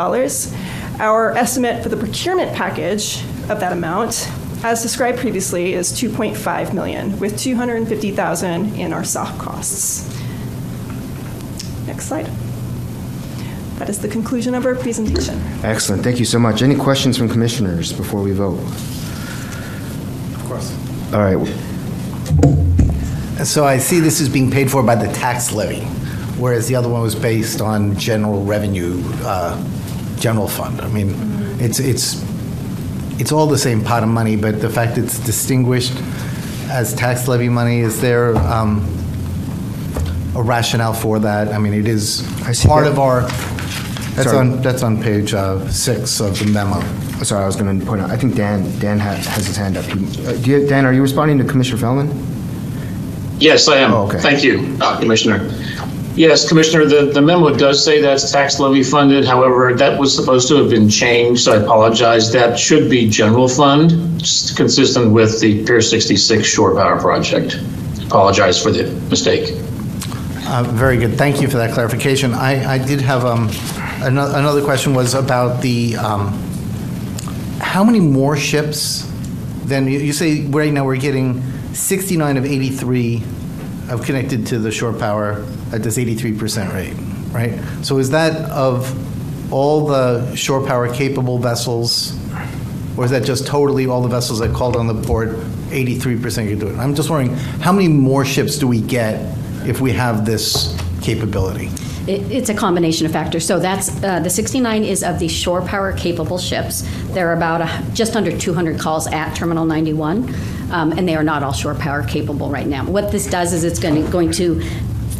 Our estimate for the procurement package of that amount, as described previously, is 2.5 million, with 250,000 in our soft costs. Next slide. That is the conclusion of our presentation. Excellent. Thank you so much. Any questions from commissioners before we vote? Of course. All right. So I see this is being paid for by the tax levy, whereas the other one was based on general revenue, uh, general fund. I mean, it's, it's, it's all the same pot of money, but the fact it's distinguished as tax levy money, is there um, a rationale for that? I mean, it is part that. of our, that's Sorry. on, that's on page uh, six of the memo. Sorry, I was going to point out, I think Dan, Dan ha- has his hand up. He- uh, do you- Dan, are you responding to Commissioner Felleman? Yes, I am. Oh, okay. Thank you, uh, Commissioner. Yes, Commissioner, the the memo does say that's tax levy funded. However, that was supposed to have been changed, so I apologize. That should be general fund, consistent with the Pier 66 shore power project. Apologize for the mistake. Uh, Very good. Thank you for that clarification. I, I did have, um, ano- another question was about the, um, how many more ships than, you you say right now we're getting 69 of 83 of connected to the shore power at this 83% rate, right? So is that of all the shore power capable vessels, or is that just totally all the vessels that called on the port, 83% can do it? I'm just wondering, how many more ships do we get if we have this capability? It's a combination of factors. So that's uh, the 69 is of the shore power capable ships. There are about a, just under 200 calls at Terminal 91, um, and they are not all shore power capable right now. What this does is it's going to, going to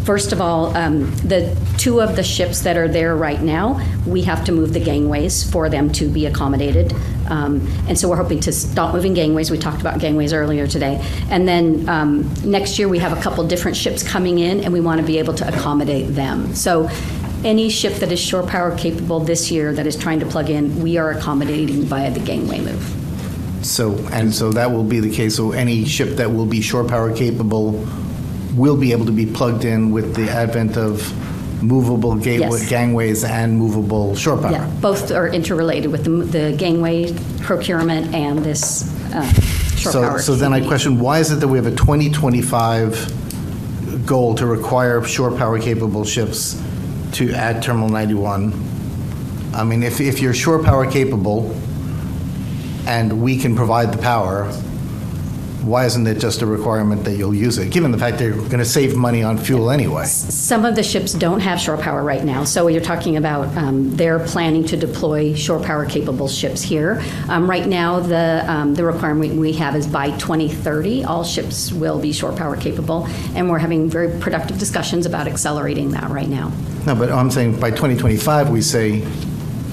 First of all, um, the two of the ships that are there right now, we have to move the gangways for them to be accommodated. Um, and so we're hoping to stop moving gangways. We talked about gangways earlier today. And then um, next year, we have a couple different ships coming in, and we want to be able to accommodate them. So any ship that is shore power capable this year that is trying to plug in, we are accommodating via the gangway move. So, and so that will be the case, so any ship that will be shore power capable will be able to be plugged in with the advent of movable gateway- Yes. gangways and movable shore power? Yeah, both are interrelated with the, the gangway procurement and this uh, shore So, power. so then I question, why is it that we have a 2025 goal to require shore power capable ships to add Terminal 91? I mean, if, if you're shore power capable and we can provide the power, why isn't it just a requirement that you'll use it, given the fact they're going to save money on fuel anyway? Some of the ships don't have shore power right now, so you're talking about um, they're planning to deploy shore power capable ships here. Um, Right now, the, um, the requirement we have is by 2030, all ships will be shore power capable, and we're having very productive discussions about accelerating that right now. No, but I'm saying by 2025, we say,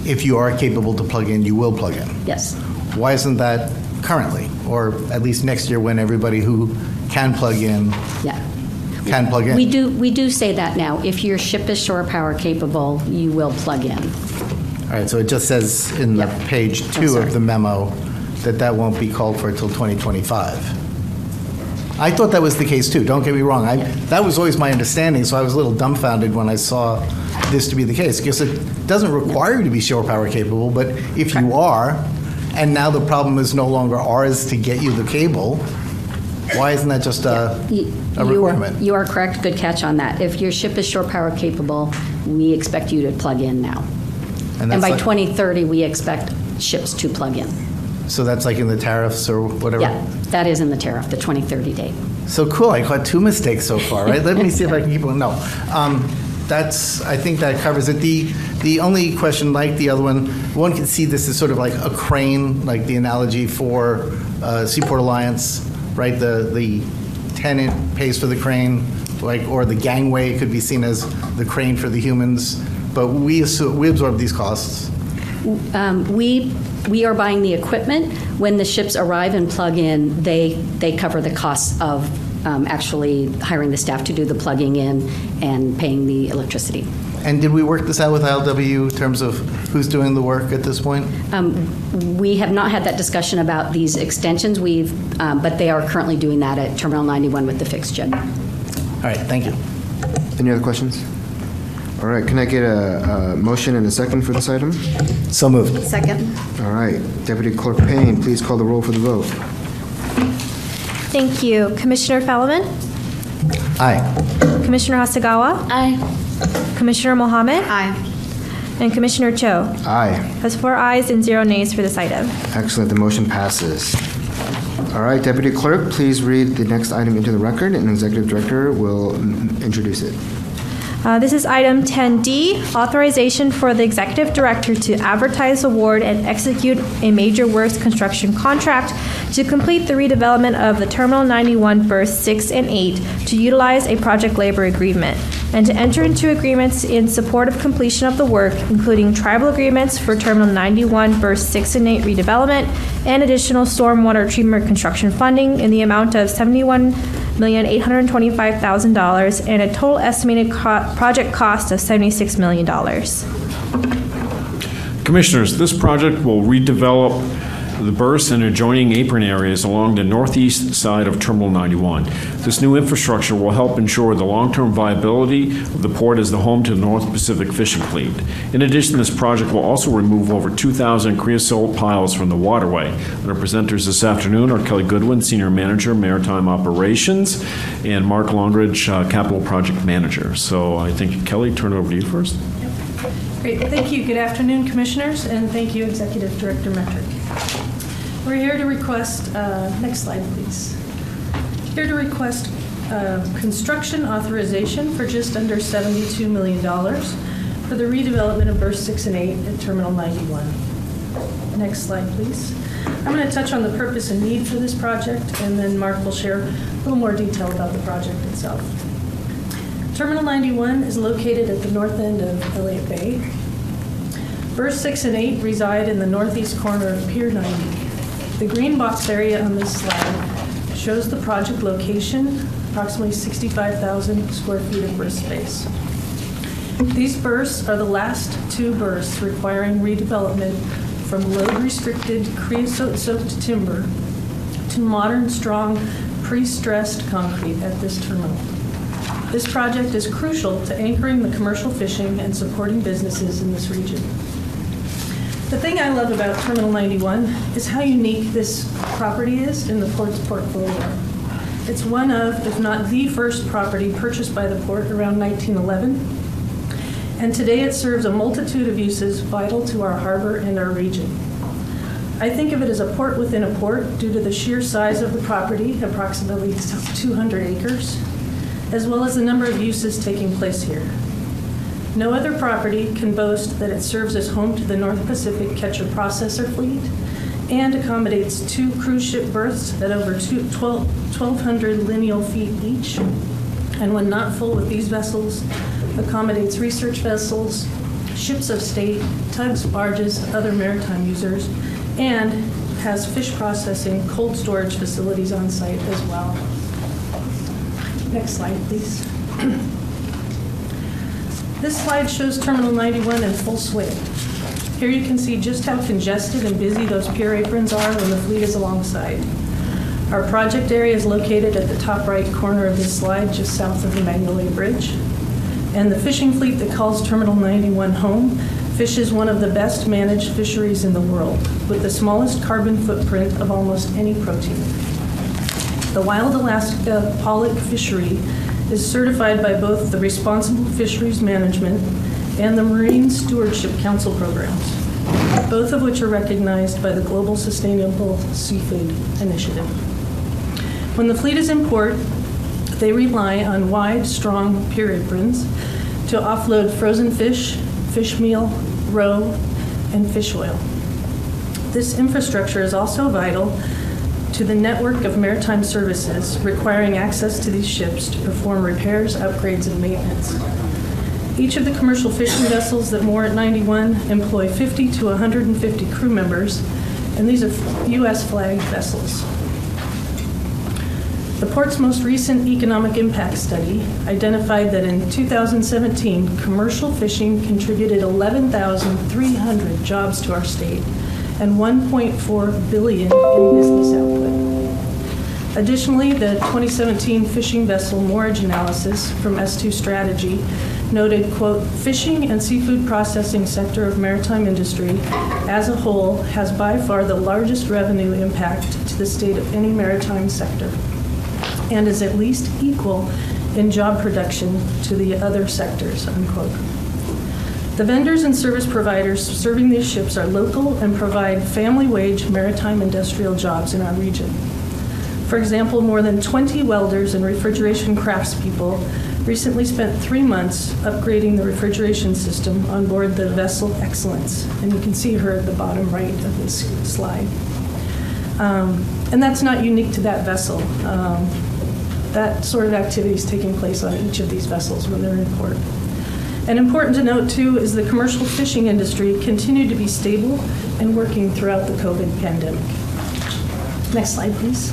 if you are capable to plug in, you will plug in. Yes. Why isn't that currently, or at least next year when everybody who can plug in Yeah. can plug in? We do, we do say that now. If your ship is shore power capable, you will plug in. All right, so it just says in the page two sorry. of the memo that that won't be called for until 2025. I thought that was the case too, don't get me wrong. I, that was always my understanding, so I was a little dumbfounded when I saw this to be the case, because it doesn't require you to be shore power capable, but if you are, and now the problem is no longer ours to get you the cable, why isn't that just a, You- a you- requirement? You are correct. Good catch on that. If your ship is shore power capable, we expect you to plug in now. And And that's by like- 2030, we expect ships to plug in. So that's like in the tariffs or whatever? Yeah, that is in the tariff, the 2030 date. So cool, I caught two mistakes so far, right? Let me see if I can keep one. No. Um, That's, I think that covers it. The, the only question, like the other one, one can see this as sort of like a crane, like the analogy for uh, Seaport Alliance, right? The, the tenant pays for the crane, like, or the gangway could be seen as the crane for the humans. But we we absorb these costs. Um, We, we are buying the equipment. When the ships arrive and plug in, they, they cover the costs of um, actually hiring the staff to do the plugging in and paying the electricity. And did we work this out with ILW in terms of who's doing the work at this point? Um, We have not had that discussion about these extensions, we've, um, but they are currently doing that at Terminal 91 with the fixed jib. All right, thank you. Any other questions? All right, can I get a, a motion and a second for this item? So moved. Second. All right, Deputy Clerk Payne, please call the roll for the vote. Thank you. Commissioner Felleman? Aye. Commissioner Hasegawa? Aye. Commissioner Mohamed? Aye. And Commissioner Cho? Aye. Has four ayes and zero nays for this item. Excellent, the motion passes. All right, Deputy Clerk, please read the next item into the record, and Executive Director will introduce it. Uh, This is item 10D, authorization for the executive director to advertise, award, and execute a major works construction contract to complete the redevelopment of the Terminal 91 berths 6 and 8 to utilize a project labor agreement, and to enter into agreements in support of completion of the work, including tribal agreements for Terminal 91 berths 6 and 8 redevelopment, and additional stormwater treatment construction funding in the amount of 71 million eight hundred twenty-five thousand dollars and a total estimated co- project cost of seventy-six million dollars. Commissioners, this project will redevelop the berths and adjoining apron areas along the northeast side of Terminal 91. This new infrastructure will help ensure the long-term viability of the port as the home to the North Pacific Fishing Fleet. In addition, this project will also remove over 2,000 creosote piles from the waterway. And our presenters this afternoon are Kelly Goodwin, Senior Manager, Maritime Operations, and Mark Longridge, uh, Capital Project Manager. So I think, Kelly, turn it over to you first. Great, thank you. Good afternoon, Commissioners, and thank you, Executive Director Metruck. We're here to request, uh, next slide, please. Here to request uh, construction authorization for just under $72 million for the redevelopment of berth 6 and 8 at Terminal 91. Next slide, please. I'm going to touch on the purpose and need for this project, and then Mark will share a little more detail about the project itself. Terminal 91 is located at the north end of Elliott Bay. Berth 6 and 8 reside in the northeast corner of Pier 90. The green box area on this slide shows the project location, approximately 65,000 square feet of berth space. These berths are the last two berths requiring redevelopment from load-restricted creosote-soaked timber to modern, strong, pre-stressed concrete at this terminal. This project is crucial to anchoring the commercial fishing and supporting businesses in this region. The thing I love about Terminal 91 is how unique this property is in the port's portfolio. It's one of, if not the first property purchased by the port around 1911. and today it serves a multitude of uses vital to our harbor and our region. I think of it as a port within a port due to the sheer size of the property, approximately 200 acres, as well as the number of uses taking place here. No other property can boast that it serves as home to the North Pacific Catcher Processor Fleet and accommodates two cruise ship berths at over two- 12 1,200 lineal feet each. And when not full with these vessels, accommodates research vessels, ships of state, tugs, barges, other maritime users, and has fish processing, cold storage facilities on site as well. Next slide, please. This slide shows Terminal 91 in full swing. Here you can see just how congested and busy those pier aprons are when the fleet is alongside. Our project area is located at the top right corner of this slide, just south of the Magnolia Bridge. And the fishing fleet that calls Terminal 91 home fishes one of the best managed fisheries in the world, with the smallest carbon footprint of almost any protein. The Wild Alaska Pollock Fishery is certified by both the Responsible Fisheries Management and the Marine Stewardship Council programs, both of which are recognized by the Global Sustainable Seafood Initiative. When the fleet is in port, they rely on wide, strong pier aprons to offload frozen fish, fish meal, roe, and fish oil. This infrastructure is also vital to the network of maritime services requiring access to these ships to perform repairs, upgrades, and maintenance. Each of the commercial fishing vessels that moor at 91 employ 50 to 150 crew members, and these are U.S. flagged vessels. The port's most recent economic impact study identified that in 2017, commercial fishing contributed 11,300 jobs to our state and 1.4 billion in business output. Additionally, the 2017 fishing vessel moorage analysis from S2 Strategy noted, quote, fishing and seafood processing sector of maritime industry as a whole has by far the largest revenue impact to the state of any maritime sector and is at least equal in job production to the other sectors, unquote. The vendors and service providers serving these ships are local and provide family wage maritime industrial jobs in our region. For example, more than 20 welders and refrigeration craftspeople recently spent three months upgrading the refrigeration system on board the vessel Excellence, and you can see her at the bottom right of this slide. Um, and that's not unique to that vessel. Um, that sort of activity is taking place on each of these vessels when they're in port. And important to note, too, is the commercial fishing industry continued to be stable and working throughout the COVID pandemic. Next slide, please.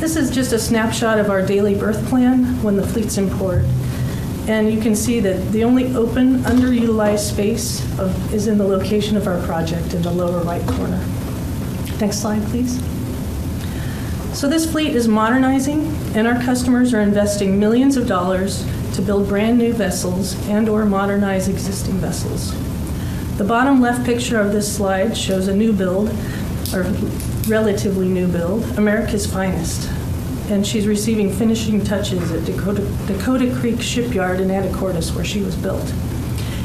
This is just a snapshot of our daily berth plan when the fleet's in port. And you can see that the only open, underutilized space of, is in the location of our project in the lower right corner. Next slide, please. So this fleet is modernizing, and our customers are investing millions of dollars to build brand new vessels and or modernize existing vessels. The bottom left picture of this slide shows a new build, or relatively new build, America's finest. And she's receiving finishing touches at Dakota, Dakota Creek Shipyard in Anacortes, where she was built.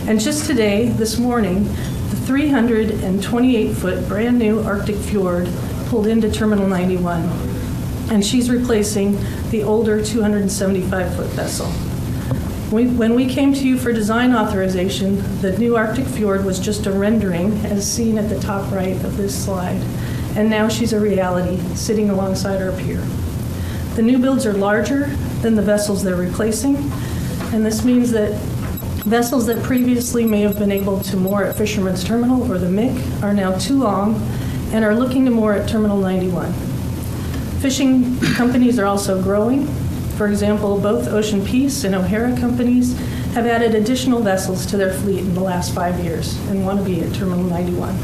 And just today, this morning, the 328 foot brand new Arctic Fjord pulled into Terminal 91 and she's replacing the older 275 foot vessel. We, when we came to you for design authorization, the new Arctic Fjord was just a rendering as seen at the top right of this slide. And now she's a reality, sitting alongside our pier. The new builds are larger than the vessels they're replacing, and this means that vessels that previously may have been able to moor at Fisherman's Terminal or the MIC are now too long and are looking to moor at Terminal 91. Fishing companies are also growing. For example, both Ocean Peace and O'Hara companies have added additional vessels to their fleet in the last five years and want to be at Terminal 91.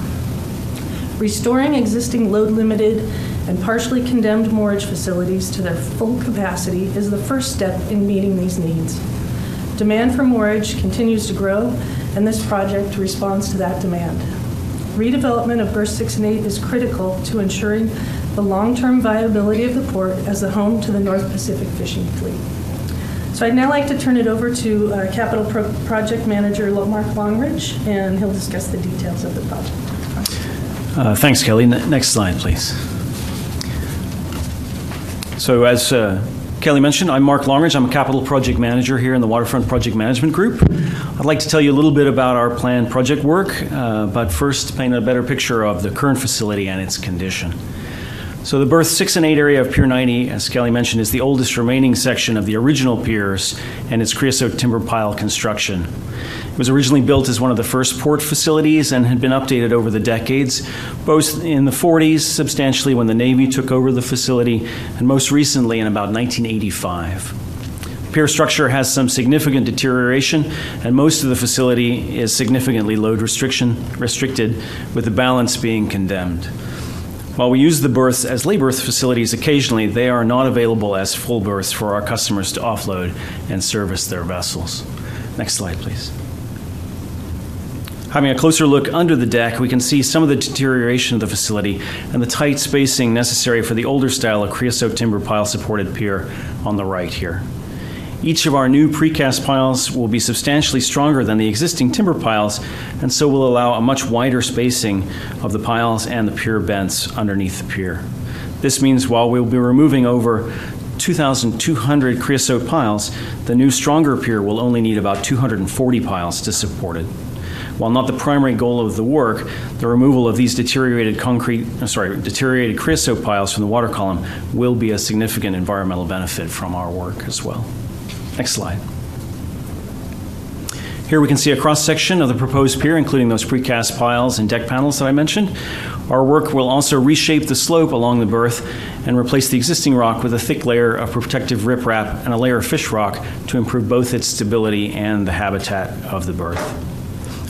Restoring existing load limited and partially condemned moorage facilities to their full capacity is the first step in meeting these needs. Demand for moorage continues to grow, and this project responds to that demand. Redevelopment of berth 6 and 8 is critical to ensuring the long-term viability of the port as the home to the North Pacific fishing fleet. So I'd now like to turn it over to uh, Capital Pro- Project Manager Mark Longridge, and he'll discuss the details of the project. Uh, Thanks, Kelly. Ne- Next slide, please. So as uh, Kelly mentioned, I'm Mark Longridge. I'm a capital project manager here in the Waterfront Project Management Group. I'd like to tell you a little bit about our planned project work, uh, but first paint a better picture of the current facility and its condition. So the berth 6 and 8 area of Pier 90, as Kelly mentioned, is the oldest remaining section of the original piers and its creosote timber pile construction. It was originally built as one of the first port facilities and had been updated over the decades, both in the 40s, substantially when the Navy took over the facility, and most recently in about 1985. Pier structure has some significant deterioration, and most of the facility is significantly load restriction restricted, with the balance being condemned. While we use the berths as lay berth facilities occasionally, they are not available as full berths for our customers to offload and service their vessels. Next slide, please. Having a closer look under the deck, we can see some of the deterioration of the facility and the tight spacing necessary for the older style of creosote timber pile supported pier on the right here. Each of our new precast piles will be substantially stronger than the existing timber piles, and so will allow a much wider spacing of the piles and the pier bents underneath the pier. This means while we'll be removing over 2,200 creosote piles, the new stronger pier will only need about 240 piles to support it. While not the primary goal of the work, the removal of these deteriorated concrete, uh, sorry, deteriorated creosote piles from the water column will be a significant environmental benefit from our work as well. Next slide. Here we can see a cross section of the proposed pier, including those precast piles and deck panels that I mentioned. Our work will also reshape the slope along the berth and replace the existing rock with a thick layer of protective riprap and a layer of fish rock to improve both its stability and the habitat of the berth.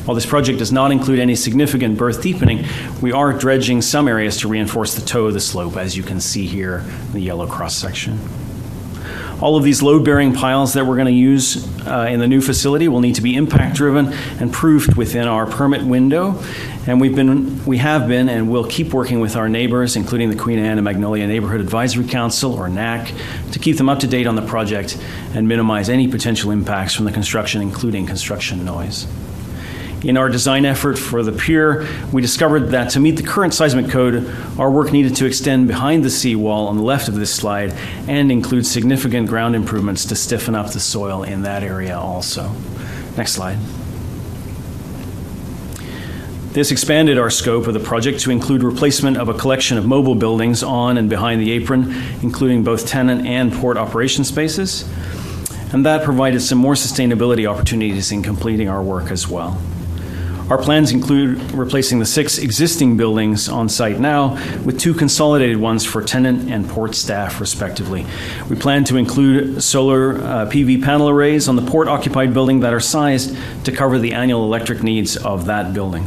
While this project does not include any significant berth deepening, we are dredging some areas to reinforce the toe of the slope, as you can see here in the yellow cross section. All of these load-bearing piles that we're going to use uh, in the new facility will need to be impact-driven and proofed within our permit window. And we've been, we have been, and will keep working with our neighbors, including the Queen Anne and Magnolia Neighborhood Advisory Council, or NAC, to keep them up to date on the project and minimize any potential impacts from the construction, including construction noise. In our design effort for the pier, we discovered that to meet the current seismic code, our work needed to extend behind the seawall on the left of this slide and include significant ground improvements to stiffen up the soil in that area also. Next slide. This expanded our scope of the project to include replacement of a collection of mobile buildings on and behind the apron, including both tenant and port operation spaces. And that provided some more sustainability opportunities in completing our work as well. Our plans include replacing the six existing buildings on site now with two consolidated ones for tenant and port staff, respectively. We plan to include solar uh, PV panel arrays on the port occupied building that are sized to cover the annual electric needs of that building.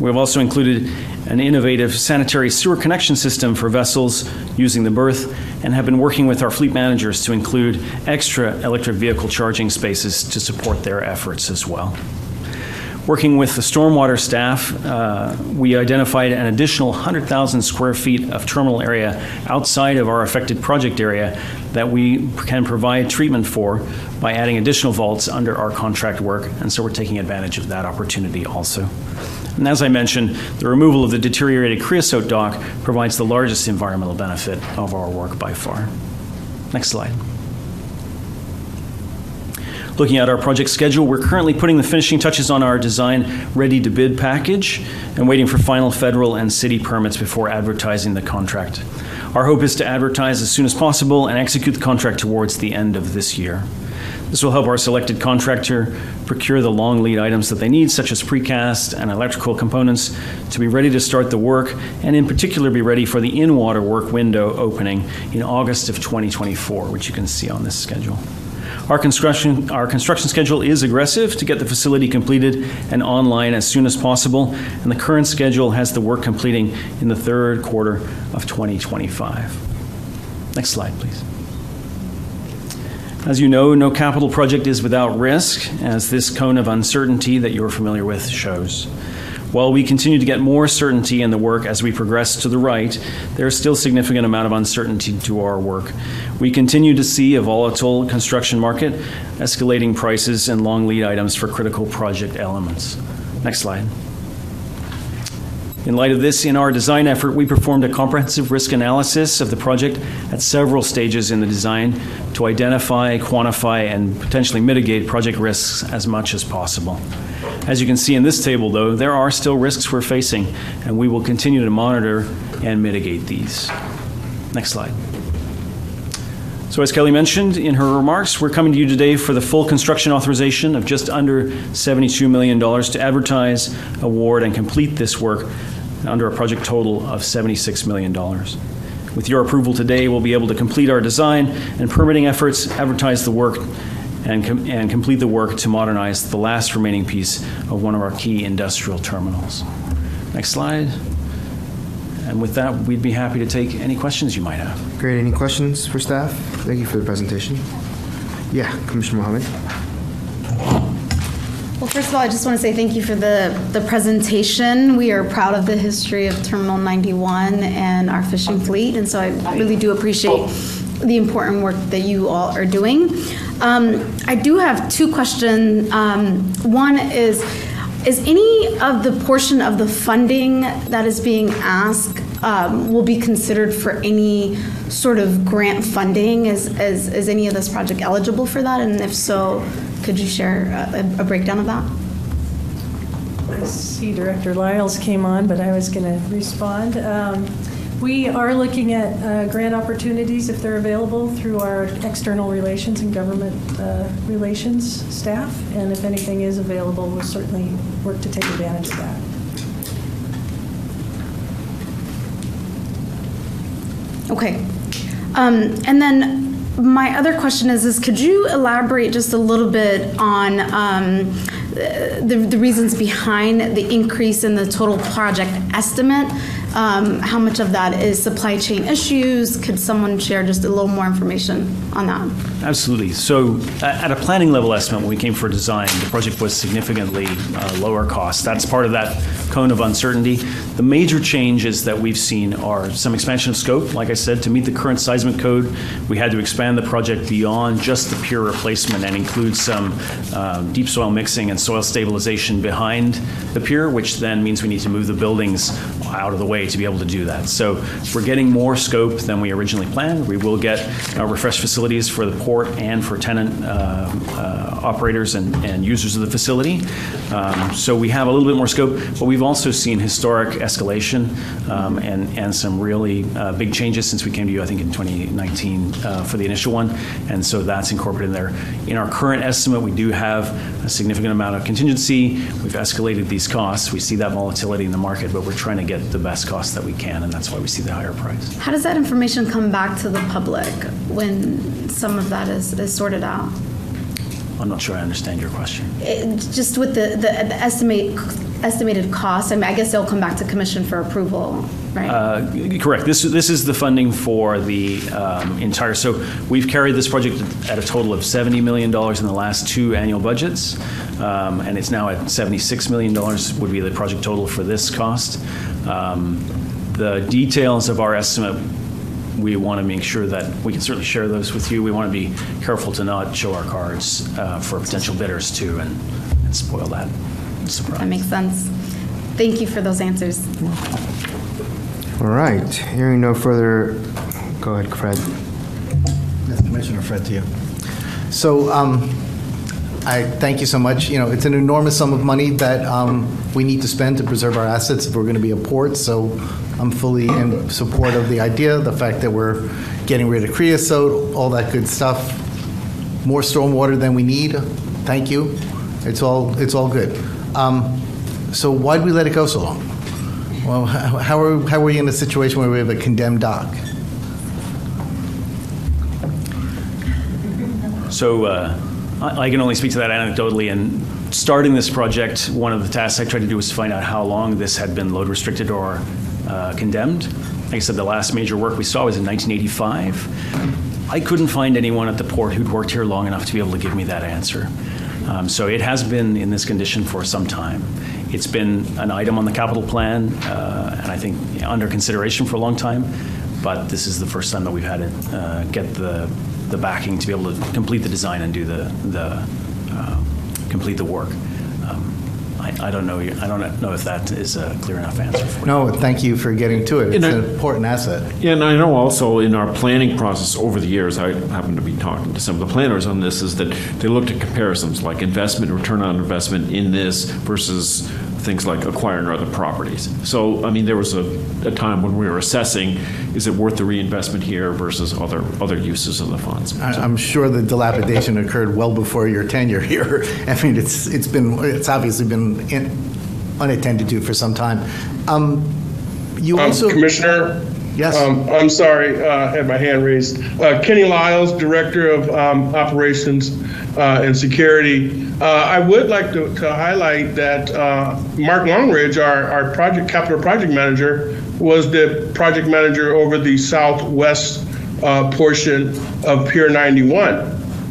We have also included an innovative sanitary sewer connection system for vessels using the berth and have been working with our fleet managers to include extra electric vehicle charging spaces to support their efforts as well. Working with the stormwater staff, uh, we identified an additional 100,000 square feet of terminal area outside of our affected project area that we can provide treatment for by adding additional vaults under our contract work, and so we're taking advantage of that opportunity also. And as I mentioned, the removal of the deteriorated creosote dock provides the largest environmental benefit of our work by far. Next slide. Looking at our project schedule, we're currently putting the finishing touches on our design ready to bid package and waiting for final federal and city permits before advertising the contract. Our hope is to advertise as soon as possible and execute the contract towards the end of this year. This will help our selected contractor procure the long lead items that they need, such as precast and electrical components, to be ready to start the work, and in particular be ready for the in water work window opening in August of 2024, which you can see on this schedule. Our construction, our construction schedule is aggressive to get the facility completed and online as soon as possible, and the current schedule has the work completing in the third quarter of 2025. Next slide, please. As you know, no capital project is without risk, as this cone of uncertainty that you're familiar with shows. While we continue to get more certainty in the work as we progress to the right, there is still significant amount of uncertainty to our work. We continue to see a volatile construction market, escalating prices, and long lead items for critical project elements. Next slide. In light of this, in our design effort, we performed a comprehensive risk analysis of the project at several stages in the design to identify, quantify, and potentially mitigate project risks as much as possible. As you can see in this table, though, there are still risks we're facing, and we will continue to monitor and mitigate these. Next slide. So, as Kelly mentioned in her remarks, we're coming to you today for the full construction authorization of just under $72 million to advertise, award, and complete this work under a project total of $76 million. With your approval today, we'll be able to complete our design and permitting efforts, advertise the work, and, com- and complete the work to modernize the last remaining piece of one of our key industrial terminals. Next slide. And with that, we'd be happy to take any questions you might have. Great. Any questions for staff? Thank you for the presentation. Yeah, Commissioner Mohamed. Well, first of all, I just want to say thank you for the, the presentation. We are proud of the history of Terminal 91 and our fishing fleet, and so I really do appreciate the important work that you all are doing. Um, I do have two questions. Um, one is, is any of the portion of the funding that is being asked um, will be considered for any sort of grant funding? Is, is, is any of this project eligible for that? And if so, could you share a, a breakdown of that? I see Director Lyles came on, but I was going to respond. Um, we are looking at uh, grant opportunities if they're available through our external relations and government uh, relations staff. And if anything is available, we'll certainly work to take advantage of that. Okay. Um, and then my other question is, is could you elaborate just a little bit on um, the, the reasons behind the increase in the total project estimate? Um, how much of that is supply chain issues? Could someone share just a little more information on that? Absolutely. So, at a planning level estimate, when we came for design, the project was significantly uh, lower cost. That's part of that cone of uncertainty. The major changes that we've seen are some expansion of scope. Like I said, to meet the current seismic code, we had to expand the project beyond just the pure replacement and include some um, deep soil mixing and soil stabilization behind the pier, which then means we need to move the buildings out of the way to be able to do that. So we're getting more scope than we originally planned. We will get uh, refreshed facilities for the port and for tenant uh, uh, operators and, and users of the facility. Um, so we have a little bit more scope, but we've also seen historic escalation um, and, and some really uh, big changes since we came to you, I think, in 2019 uh, for the initial one. And so that's incorporated in there. In our current estimate, we do have a significant amount of contingency. We've escalated these costs. We see that volatility in the market, but we're trying to get the best cost that we can, and that's why we see the higher price. How does that information come back to the public when some of that is, is sorted out? I'm not sure I understand your question. It, just with the, the, the estimate estimated cost, I mean, I guess they'll come back to commission for approval, right? Uh, correct. This this is the funding for the um, entire. So we've carried this project at a total of seventy million dollars in the last two annual budgets, um, and it's now at seventy-six million dollars. Would be the project total for this cost. Um, the details of our estimate we want to make sure that we can certainly share those with you. We want to be careful to not show our cards uh, for potential bidders too and, and spoil that surprise. That makes sense. Thank you for those answers. All right. Hearing no further, go ahead, Fred. Yes, Commissioner Fred to you. So um, I thank you so much. You know, it's an enormous sum of money that um, we need to spend to preserve our assets if we're going to be a port. So I'm fully in support of the idea, the fact that we're getting rid of creosote, all that good stuff. More stormwater than we need. Thank you. It's all it's all good. Um, so why'd we let it go so long? Well, how, how are how are we in a situation where we have a condemned dock? So uh, I, can only speak to that anecdotally. And starting this project, one of the tasks I tried to do was to find out how long this had been load restricted or uh, condemned. Like I said, the last major work we saw was in 1985. I couldn't find anyone at the port who'd worked here long enough to be able to give me that answer. Um, so it has been in this condition for some time. It's been an item on the capital plan, uh, and I think under consideration for a long time, but this is the first time that we've had it uh, get the, the backing to be able to complete the design and do the, the, uh, complete the work. Um, I I don't know, I don't know if that is a clear enough answer for you. No, thank you for getting to it. It's And I- an important asset. Yeah, and I know also in our planning process over the years, I happen to be talking to some of the planners on this, is that they looked at comparisons like investment, return on investment in this versus things like acquiring other properties. So, I mean, there was a, a time when we were assessing, is it worth the reinvestment here versus other, other uses of the funds? I- I'm sure the dilapidation occurred well before your tenure here. I mean, it's, it's been, it's obviously been in- unattended to for some time. Um, You Um, also. Commissioner? Yes. Um, I'm sorry, uh, I had my hand raised. Uh, Kenny Lyles, Director of um, Operations uh, and Security. Uh, I would like to to highlight that uh, Mark Longridge, our our project, capital project manager, was the project manager over the southwest uh, portion of Pier 91.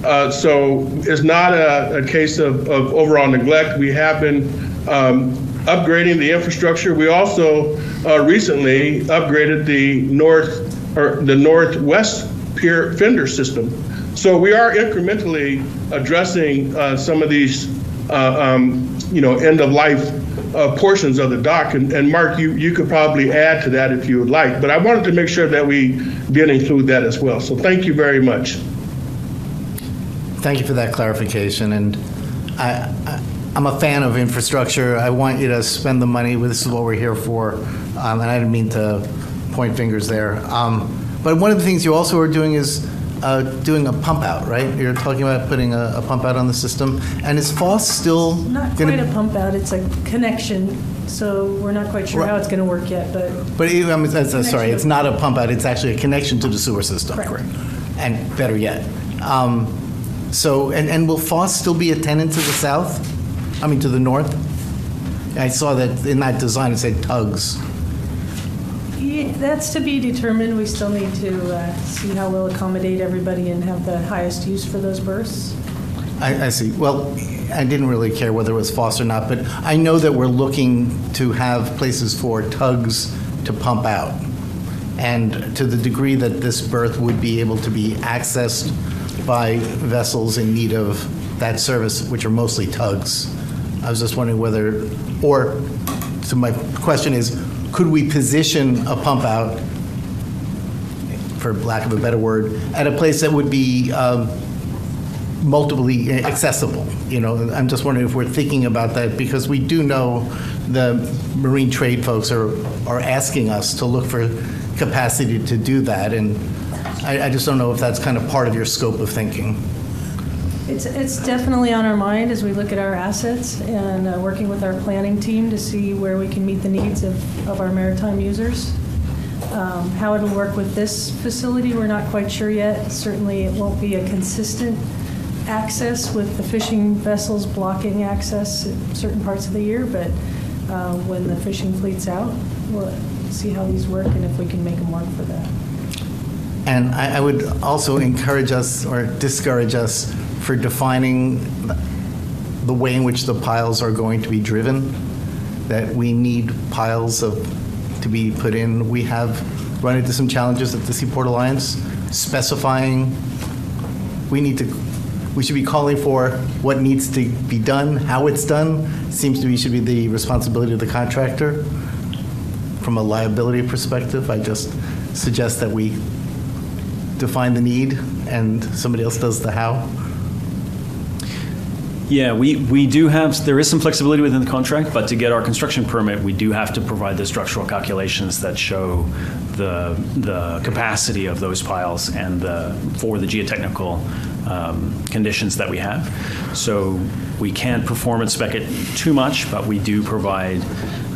Uh, So it's not a, a case of, of overall neglect. We have been um, upgrading the infrastructure. We also recently upgraded the north, or the northwest pier fender system. So we are incrementally addressing uh, some of these, uh, um, you know, end-of-life uh, portions of the dock. And, and Mark, you, you could probably add to that if you would like. But I wanted to make sure that we did include that as well. So thank you very much. Thank you for that clarification, and I, I- I'm a fan of infrastructure. I want you to spend the money, this is what we're here for, um, and I didn't mean to point fingers there. Um, But one of the things you also are doing is uh, doing a pump out, right? You're talking about putting a a pump out on the system, and is FOSS still Not going quite a to? pump out, it's a connection, so we're not quite sure how it's going to work yet, but But, it- I'm I'm sorry, it's not a pump out, it's actually a connection to the sewer system. Correct. And better yet. Um, So, and, and will FOSS still be a tenant to the south? I mean, to the north? I saw that in that design, it said tugs. Yeah, that's to be determined. We still need to uh, see how we'll accommodate everybody and have the highest use for those berths. I, I see. Well, I didn't really care whether it was FOSS or not, but I know that we're looking to have places for tugs to pump out. And to the degree that this berth would be able to be accessed by vessels in need of that service, which are mostly tugs, I was just wondering whether, or, so my question is, could we position a pump out, for lack of a better word, at a place that would be um, multiply accessible. You know, I'm just wondering if we're thinking about that because we do know the marine trade folks are are asking us to look for capacity to do that, and I, I just don't know if that's kind of part of your scope of thinking. It's, it's definitely on our mind as we look at our assets and uh, working with our planning team to see where we can meet the needs of, of our maritime users. Um, How it'll work with this facility, we're not quite sure yet. Certainly, it won't be a consistent access with the fishing vessels blocking access at certain parts of the year, but uh, when the fishing fleet's out, we'll see how these work and if we can make them work for that. And I, I would also encourage us or discourage us for defining the way in which the piles are going to be driven, that we need piles of, to be put in. We have run into some challenges at the Seaport Alliance, specifying, we need to, we should be calling for what needs to be done, how it's done, seems to be, should be the responsibility of the contractor. From a liability perspective, I just suggest that we define the need and somebody else does the how. Yeah, we, we do have, there is some flexibility within the contract, but to get our construction permit, we do have to provide the structural calculations that show the, the capacity of those piles and the, for the geotechnical um, conditions that we have. So we can't performance spec it too much, but we do provide,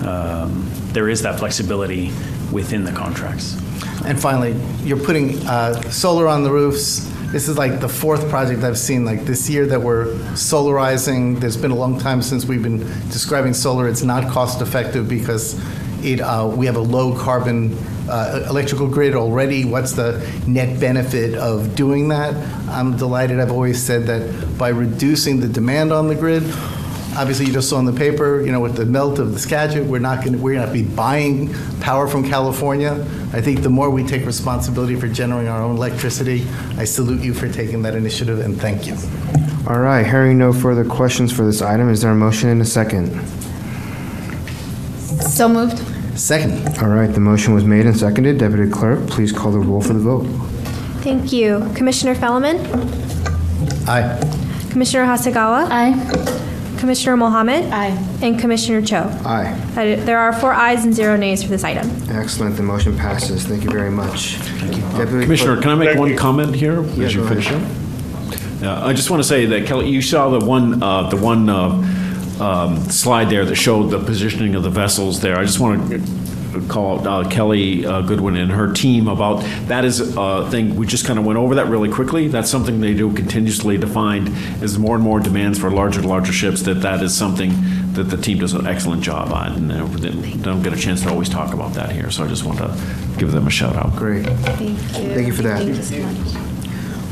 um, there is that flexibility within the contracts. And finally, you're putting uh, solar on the roofs. This is like the fourth project I've seen like this year that we're solarizing. There's been a long time since we've been describing solar. It's not cost effective because it, uh, we have a low carbon uh, electrical grid already. What's the net benefit of doing that? I'm delighted. I've always said that by reducing the demand on the grid, obviously you just saw in the paper, you know, with the melt of the Skagit, we're not going to, we're going to be buying power from California. I think the more we take responsibility for generating our own electricity, I salute you for taking that initiative and thank you. All right, hearing no further questions for this item, is there a motion and a second? So moved. Second. All right, the motion was made and seconded. Deputy Clerk, please call the roll for the vote. Thank you. Commissioner Felleman? Aye. Commissioner Hasegawa? Aye. Commissioner Mohamed? Aye. And Commissioner Cho? Aye. Uh, There are four ayes and zero nays for this item. Excellent, the motion passes. Thank you very much. Deputy Commissioner, Clerk- can I make one comment here Yeah, as you finish ahead. up? Yeah, I just want to say that Kelly, you saw the one, uh, the one uh, um, slide there that showed the positioning of the vessels there. I just want to call uh, Kelly uh, Goodwin and her team about, that is a thing, we just kind of went over that really quickly. That's something they do continuously to find, as more and more demands for larger and larger ships, that that is something that the team does an excellent job on. And they don't get a chance to always talk about that here, so I just want to give them a shout out. Great. Thank you. Thank you for that. Thank you so much.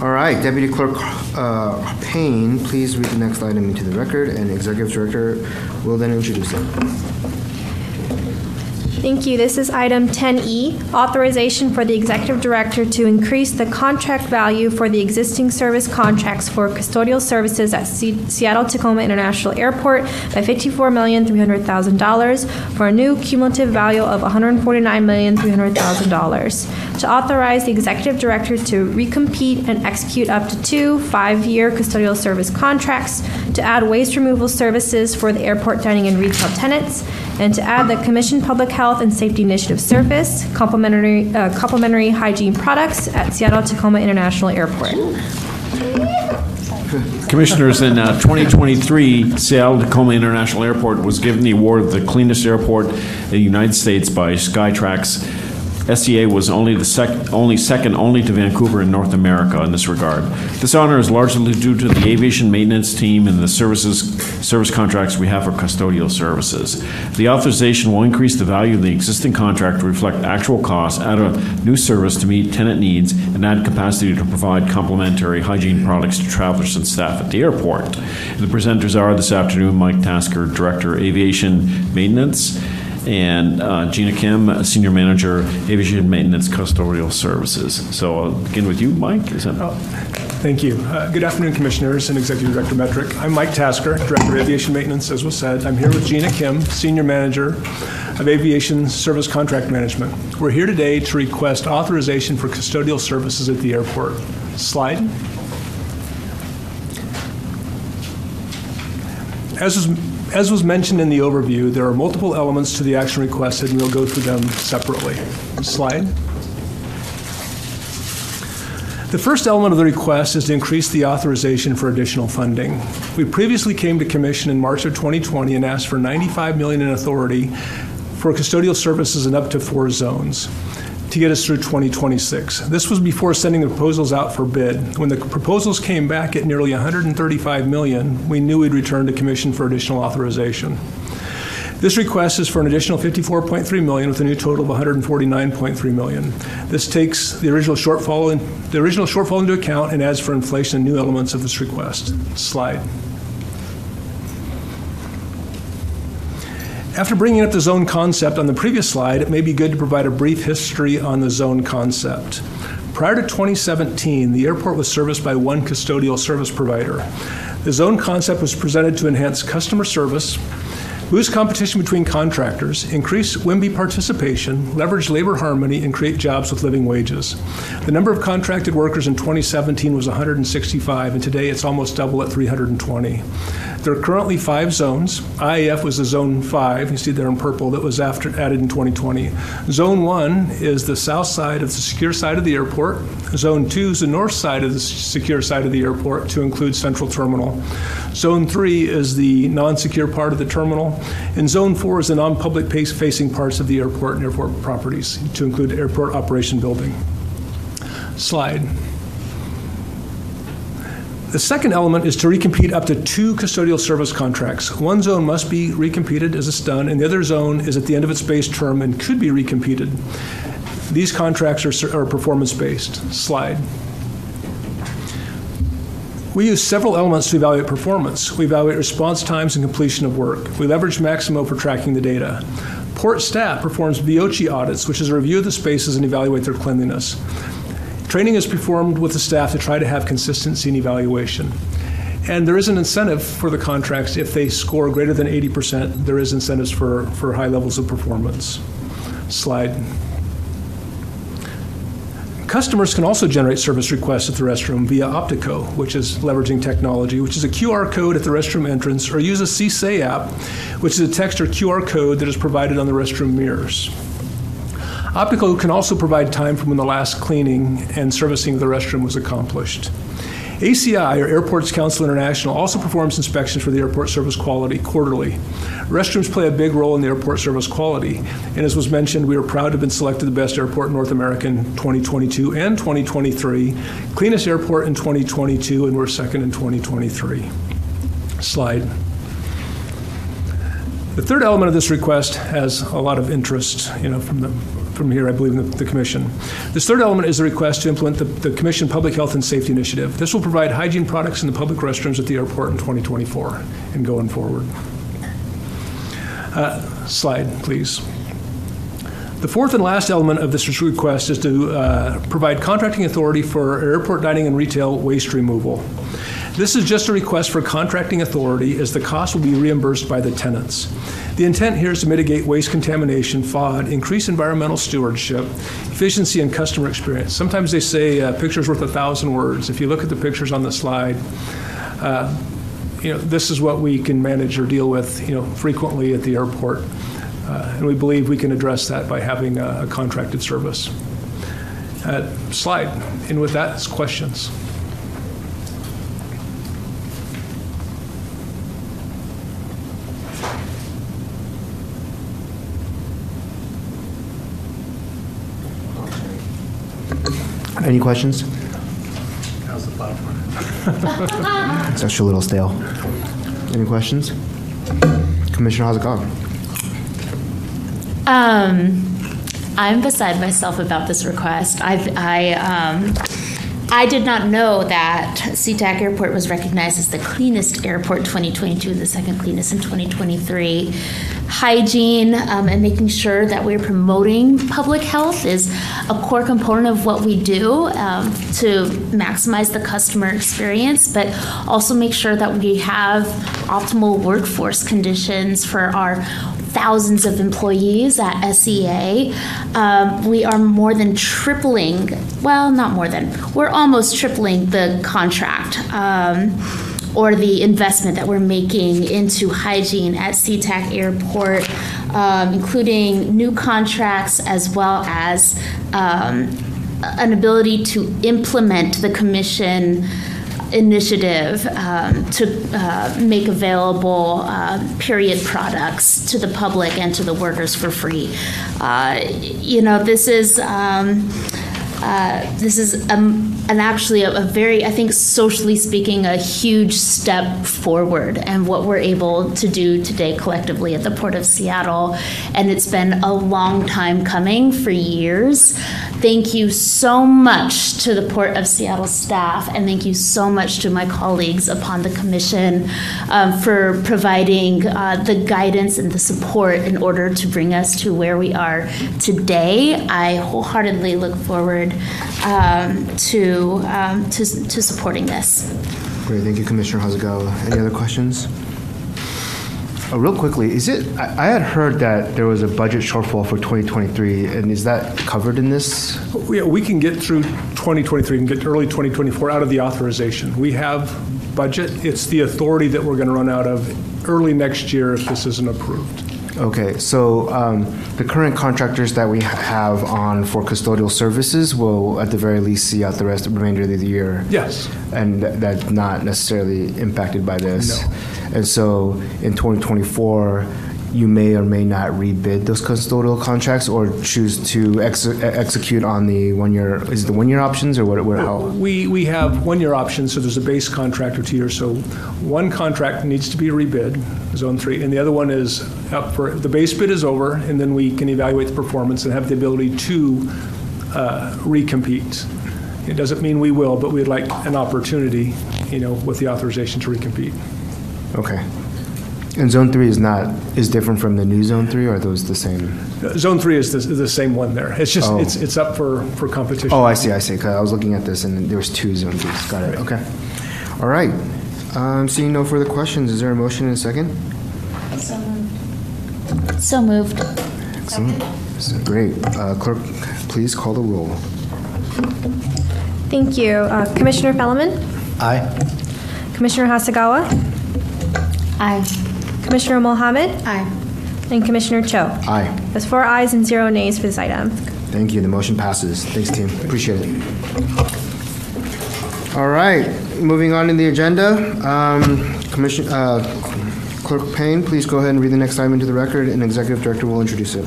All right, Deputy Clerk uh, Payne, please read the next item into the record, and Executive Director will then introduce it. Thank you. This is item 10E, authorization for the executive director to increase the contract value for the existing service contracts for custodial services at Se- Seattle Tacoma International Airport by $54,300,000 for a new cumulative value of $149,300,000. To authorize the executive director to recompete and execute up to two five-year custodial service contracts, to add waste removal services for the airport dining and retail tenants, and to add the Commission Public Health and Safety Initiative Service, complimentary, uh, complimentary hygiene products at Seattle Tacoma International Airport. Commissioners, in uh, 2023, Seattle Tacoma International Airport was given the award of the cleanest airport in the United States by Skytrax. SEA was only the sec- only second only to Vancouver in North America in this regard. This honor is largely due to the aviation maintenance team and the services service contracts we have for custodial services. The authorization will increase the value of the existing contract to reflect actual costs, add a new service to meet tenant needs, and add capacity to provide complementary hygiene products to travelers and staff at the airport. The presenters are this afternoon Mike Tasker, Director, Aviation Maintenance, and uh, Gina Kim, Senior Manager, Aviation Maintenance Custodial Services. So I'll begin with you, Mike. Is that? Thank you. Uh, Good afternoon, Commissioners and Executive Director Metruck. I'm Mike Tasker, Director of Aviation Maintenance, as was said. I'm here with Gina Kim, Senior Manager of Aviation Service Contract Management. We're here today to request authorization for custodial services at the airport. Slide. As was, as was mentioned in the overview, there are multiple elements to the action requested, and we'll go through them separately. Slide. The first element of the request is to increase the authorization for additional funding. We previously came to Commission in March of 2020 and asked for 95 million in authority for custodial services in up to four zones to get us through 2026. This was before sending the proposals out for bid. When the proposals came back at nearly 135 million, we knew we'd return to Commission for additional authorization. This request is for an additional 54.3 million with a new total of 149.3 million. This takes the original shortfall in, the original shortfall into account and adds for inflation and new elements of this request. Slide. After bringing up the zone concept on the previous slide, it may be good to provide a brief history on the zone concept. Prior to 2017, the airport was serviced by one custodial service provider. The zone concept was presented to enhance customer service, boost competition between contractors, increase WMBE participation, leverage labor harmony, and create jobs with living wages. The number of contracted workers in 2017 was 165, and today it's almost double at 320. There are currently five zones. IAF was the zone five, you see there in purple, that was after, added in 2020. Zone one is the south side of the secure side of the airport. Zone two is the north side of the secure side of the airport to include central terminal. Zone three is the non-secure part of the terminal. And zone four is the non-public facing parts of the airport and airport properties to include airport operation building. Slide. The second element is to recompete up to two custodial service contracts. One zone must be recompeted as it's done, and the other zone is at the end of its base term and could be recompeted. These contracts are, are performance based. Slide. We use several elements to evaluate performance. We evaluate response times and completion of work. We leverage Maximo for tracking the data. Port staff performs VOC audits, which is a review of the spaces and evaluate their cleanliness. Training is performed with the staff to try to have consistency in evaluation. And there is an incentive for the contracts if they score greater than 80%, there is incentives for, for high levels of performance. Slide. Customers can also generate service requests at the restroom via Optico, which is leveraging technology, which is a QR code at the restroom entrance, or use a CSAY app, which is a text or QR code that is provided on the restroom mirrors. Optico can also provide time from when the last cleaning and servicing of the restroom was accomplished. ACI, or Airports Council International, also performs inspections for the airport service quality quarterly. Restrooms play a big role in the airport service quality, and as was mentioned, we are proud to have been selected the best airport in North America in 2022 and 2023, cleanest airport in 2022, and we're second in 2023. Slide. The third element of this request has a lot of interest, you know, from the from here, I believe, in the, the Commission. This third element is the request to implement the, the Commission Public Health and Safety Initiative. This will provide hygiene products in the public restrooms at the airport in 2024 and going forward. Uh, slide, please. The fourth and last element of this request is to uh, provide contracting authority for airport dining and retail waste removal. This is just a request for contracting authority as the cost will be reimbursed by the tenants. The intent here is to mitigate waste contamination, FOD, increase environmental stewardship, efficiency, and customer experience. Sometimes they say a picture's worth a thousand words. If you look at the pictures on the slide, uh, you know, this is what we can manage or deal with, you know, frequently at the airport. Uh, and we believe we can address that by having a, a contracted service. Uh, slide. And with that, questions. Any questions? How's the platform? It's actually a little stale. Any questions? Commissioner Hasegawa. Um, I'm beside myself about this request. I've, I, um, I did not know that SeaTac Airport was recognized as the cleanest airport 2022 and the second cleanest in 2023. Hygiene um, and making sure that we're promoting public health is a core component of what we do um, to maximize the customer experience, but also make sure that we have optimal workforce conditions for our thousands of employees at SEA. Um, we are more than tripling, well, not more than, we're almost tripling the contract. Um, or the investment that we're making into hygiene at SeaTac Airport, um, including new contracts as well as um, an ability to implement the commission initiative um, to uh, make available uh, period products to the public and to the workers for free. Uh, you know, this is. Um, uh, this is um, an actually a, a, very, I think, socially speaking, a huge step forward and what we're able to do today collectively at the Port of Seattle. And it's been a long time coming for years. Thank you so much to the Port of Seattle staff, and thank you so much to my colleagues upon the Commission um, for providing uh, the guidance and the support in order to bring us to where we are today. I wholeheartedly look forward um, to, um, to, to supporting this. Great, thank you, Commissioner Hasegawa. Any other questions? Oh, real quickly, is it? I, I, had heard that there was a budget shortfall for 2023, and is that covered in this? Yeah, we can get through 2023 and get early 2024 out of the authorization. We have budget. It's the authority that we're going to run out of early next year if this isn't approved. Okay, so um, the current contractors that we have on for custodial services will, at the very least, see out the rest of the remainder of the year. Yes. And that's not necessarily impacted by this. No. And so in 2024, you may or may not rebid those custodial contracts or choose to ex- execute on the one year. Is it the one year options or what? what how? We we have one year options. So there's a base contract or two years. So one contract needs to be rebid, zone three, and the other one is up for the base bid is over, and then we can evaluate the performance and have the ability to uh, recompete. It doesn't mean we will, but we'd like an opportunity you know, with the authorization to recompete. Okay. And Zone 3 is not, is different from the new Zone 3, or are those the same? Zone three is the, the same one there. It's just, Oh. it's, it's up for, for competition. Oh, I see, I see, 'cause I was looking at this, and there was two Zone 3s. Got it, okay. All right. Um, Seeing no further questions, is there a motion and a second? So moved. Excellent. So, Great. Uh, Clerk, please call the roll. Thank you. Uh, Commissioner Felleman? Aye. Commissioner Hasegawa? Aye. Commissioner Mohamed? Aye. And Commissioner Cho? Aye. That's four ayes and zero nays for this item. Thank you, the motion passes. Thanks, team, appreciate it. All right, moving on in the agenda, um, Commission, uh, Clerk Payne, please go ahead and read the next item into the record, and Executive Director will introduce it.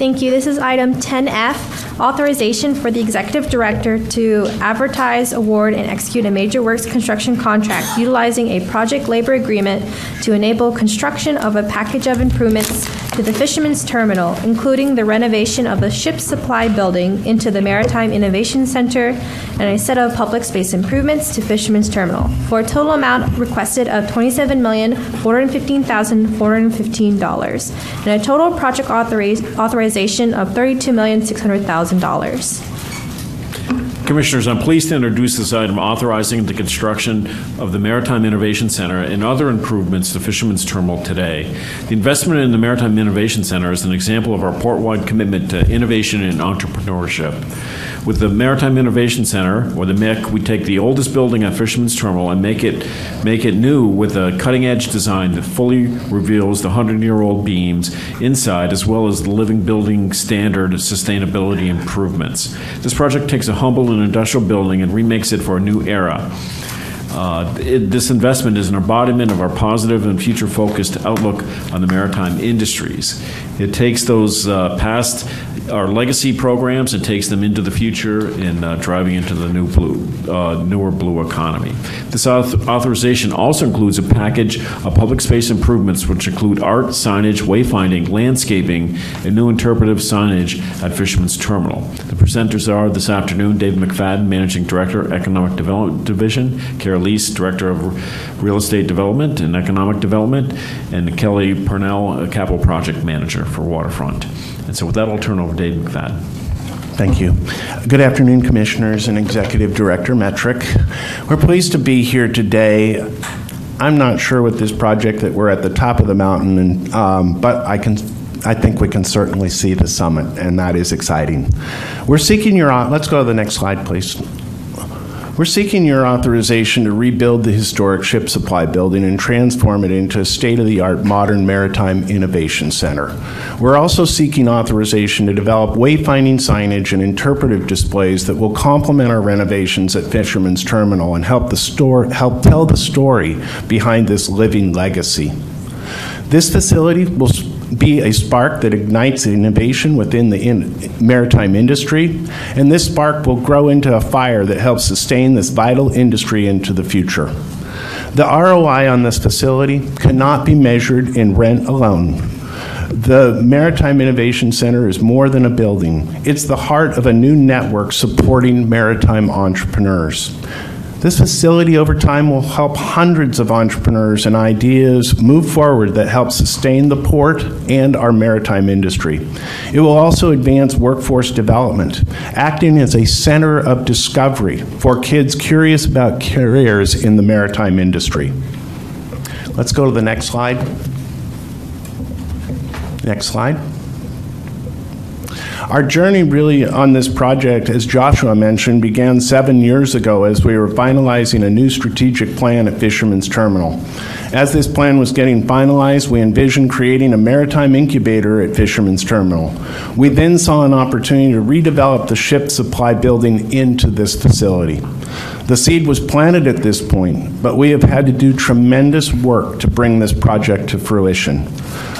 Thank you. This is item 10F, authorization for the executive director to advertise, award, and execute a major works construction contract utilizing a project labor agreement to enable construction of a package of improvements to the Fisherman's Terminal, including the renovation of the ship supply building into the Maritime Innovation Center and a set of public space improvements to Fisherman's Terminal, for a total amount requested of $27415415 and a total project authoriz- authorization of $32600000 Commissioners, I'm pleased to introduce this item authorizing the construction of the Maritime Innovation Center and other improvements to Fisherman's Terminal today. The investment in the Maritime Innovation Center is an example of our port-wide commitment to innovation and entrepreneurship. With the Maritime Innovation Center, or the MIC, we take the oldest building at Fisherman's Terminal and make it, make it new with a cutting-edge design that fully reveals the 100-year-old beams inside, as well as the living building standard sustainability improvements. This project takes a humble and industrial building and remakes it for a new era. Uh, it- This investment is an embodiment of our positive and future-focused outlook on the maritime industries. It takes those uh, past, our legacy programs, and takes them into the future in uh, driving into the new blue, uh, newer blue economy. This auth- authorization also includes a package of public space improvements, which include art, signage, wayfinding, landscaping, and new interpretive signage at Fisherman's Terminal. The presenters are this afternoon Dave McFadden, Managing Director, Economic Development Division, Kara Lease, Director of Real Estate Development and Economic Development, and Kelly Purnell, Capital Project Manager for Waterfront. And so with that, I'll turn over to Dave McFadden. Thank you. Good afternoon, Commissioners and Executive Director Metruck. We're pleased to be here today. I'm not sure with this project that we're at the top of the mountain, and, um, but I can. I think we can certainly see the summit, and that is exciting. We're seeking your. Let's go to the next slide, please. We're seeking your authorization to rebuild the historic ship supply building and transform it into a state of the art modern maritime innovation center. We're also seeking authorization to develop wayfinding signage and interpretive displays that will complement our renovations at Fisherman's Terminal and help, the store, help tell the story behind this living legacy. This facility will be a spark that ignites innovation within the in- maritime industry, and this spark will grow into a fire that helps sustain this vital industry into the future. The ROI on this facility cannot be measured in rent alone. The Maritime Innovation Center is more than a building. It's the heart of a new network supporting maritime entrepreneurs. This facility over time will help hundreds of entrepreneurs and ideas move forward that help sustain the port and our maritime industry. It will also advance workforce development, acting as a center of discovery for kids curious about careers in the maritime industry. Let's go to the next slide. Next slide. Our journey really on this project, as Joshua mentioned, began seven years ago as we were finalizing a new strategic plan at Fisherman's Terminal. As this plan was getting finalized, we envisioned creating a maritime incubator at Fisherman's Terminal. We then saw an opportunity to redevelop the ship supply building into this facility. The seed was planted at this point, but we have had to do tremendous work to bring this project to fruition.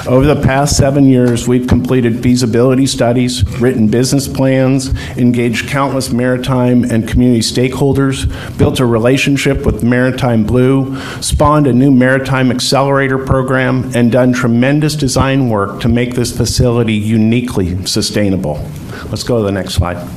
Over the past seven years, we've completed feasibility studies, written business plans, engaged countless maritime and community stakeholders, built a relationship with Maritime Blue, spawned a new maritime accelerator program, and done tremendous design work to make this facility uniquely sustainable. Let's go to the next slide.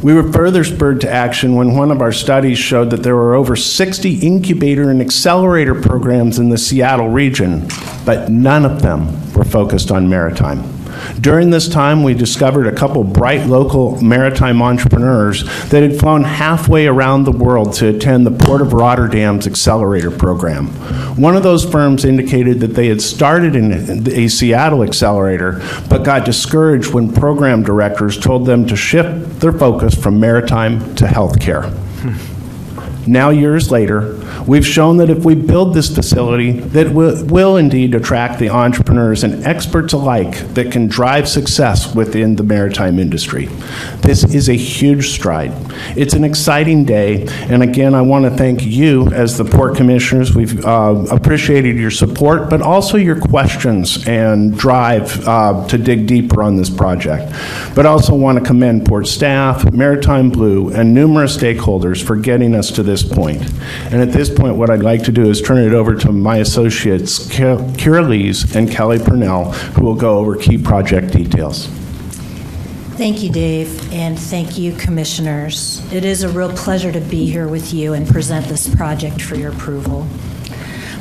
We were further spurred to action when one of our studies showed that there were over 60 incubator and accelerator programs in the Seattle region, but none of them were focused on maritime. During this time, we discovered a couple bright local maritime entrepreneurs that had flown halfway around the world to attend the Port of Rotterdam's accelerator program. One of those firms indicated that they had started in a Seattle accelerator, but got discouraged when program directors told them to shift their focus from maritime to healthcare. Now, years later, we've shown that if we build this facility, that will, will indeed attract the entrepreneurs and experts alike that can drive success within the maritime industry. This is a huge stride. It's an exciting day, and again, I want to thank you as the port commissioners. We've uh, appreciated your support, but also your questions and drive uh, to dig deeper on this project. But also want to commend port staff, Maritime Blue, and numerous stakeholders for getting us to this point. And at this point, what I'd like to do is turn it over to my associates, Kira Lees and Kelly Purnell, who will go over key project details. Thank you, Dave, and thank you, commissioners. It is a real pleasure to be here with you and present this project for your approval.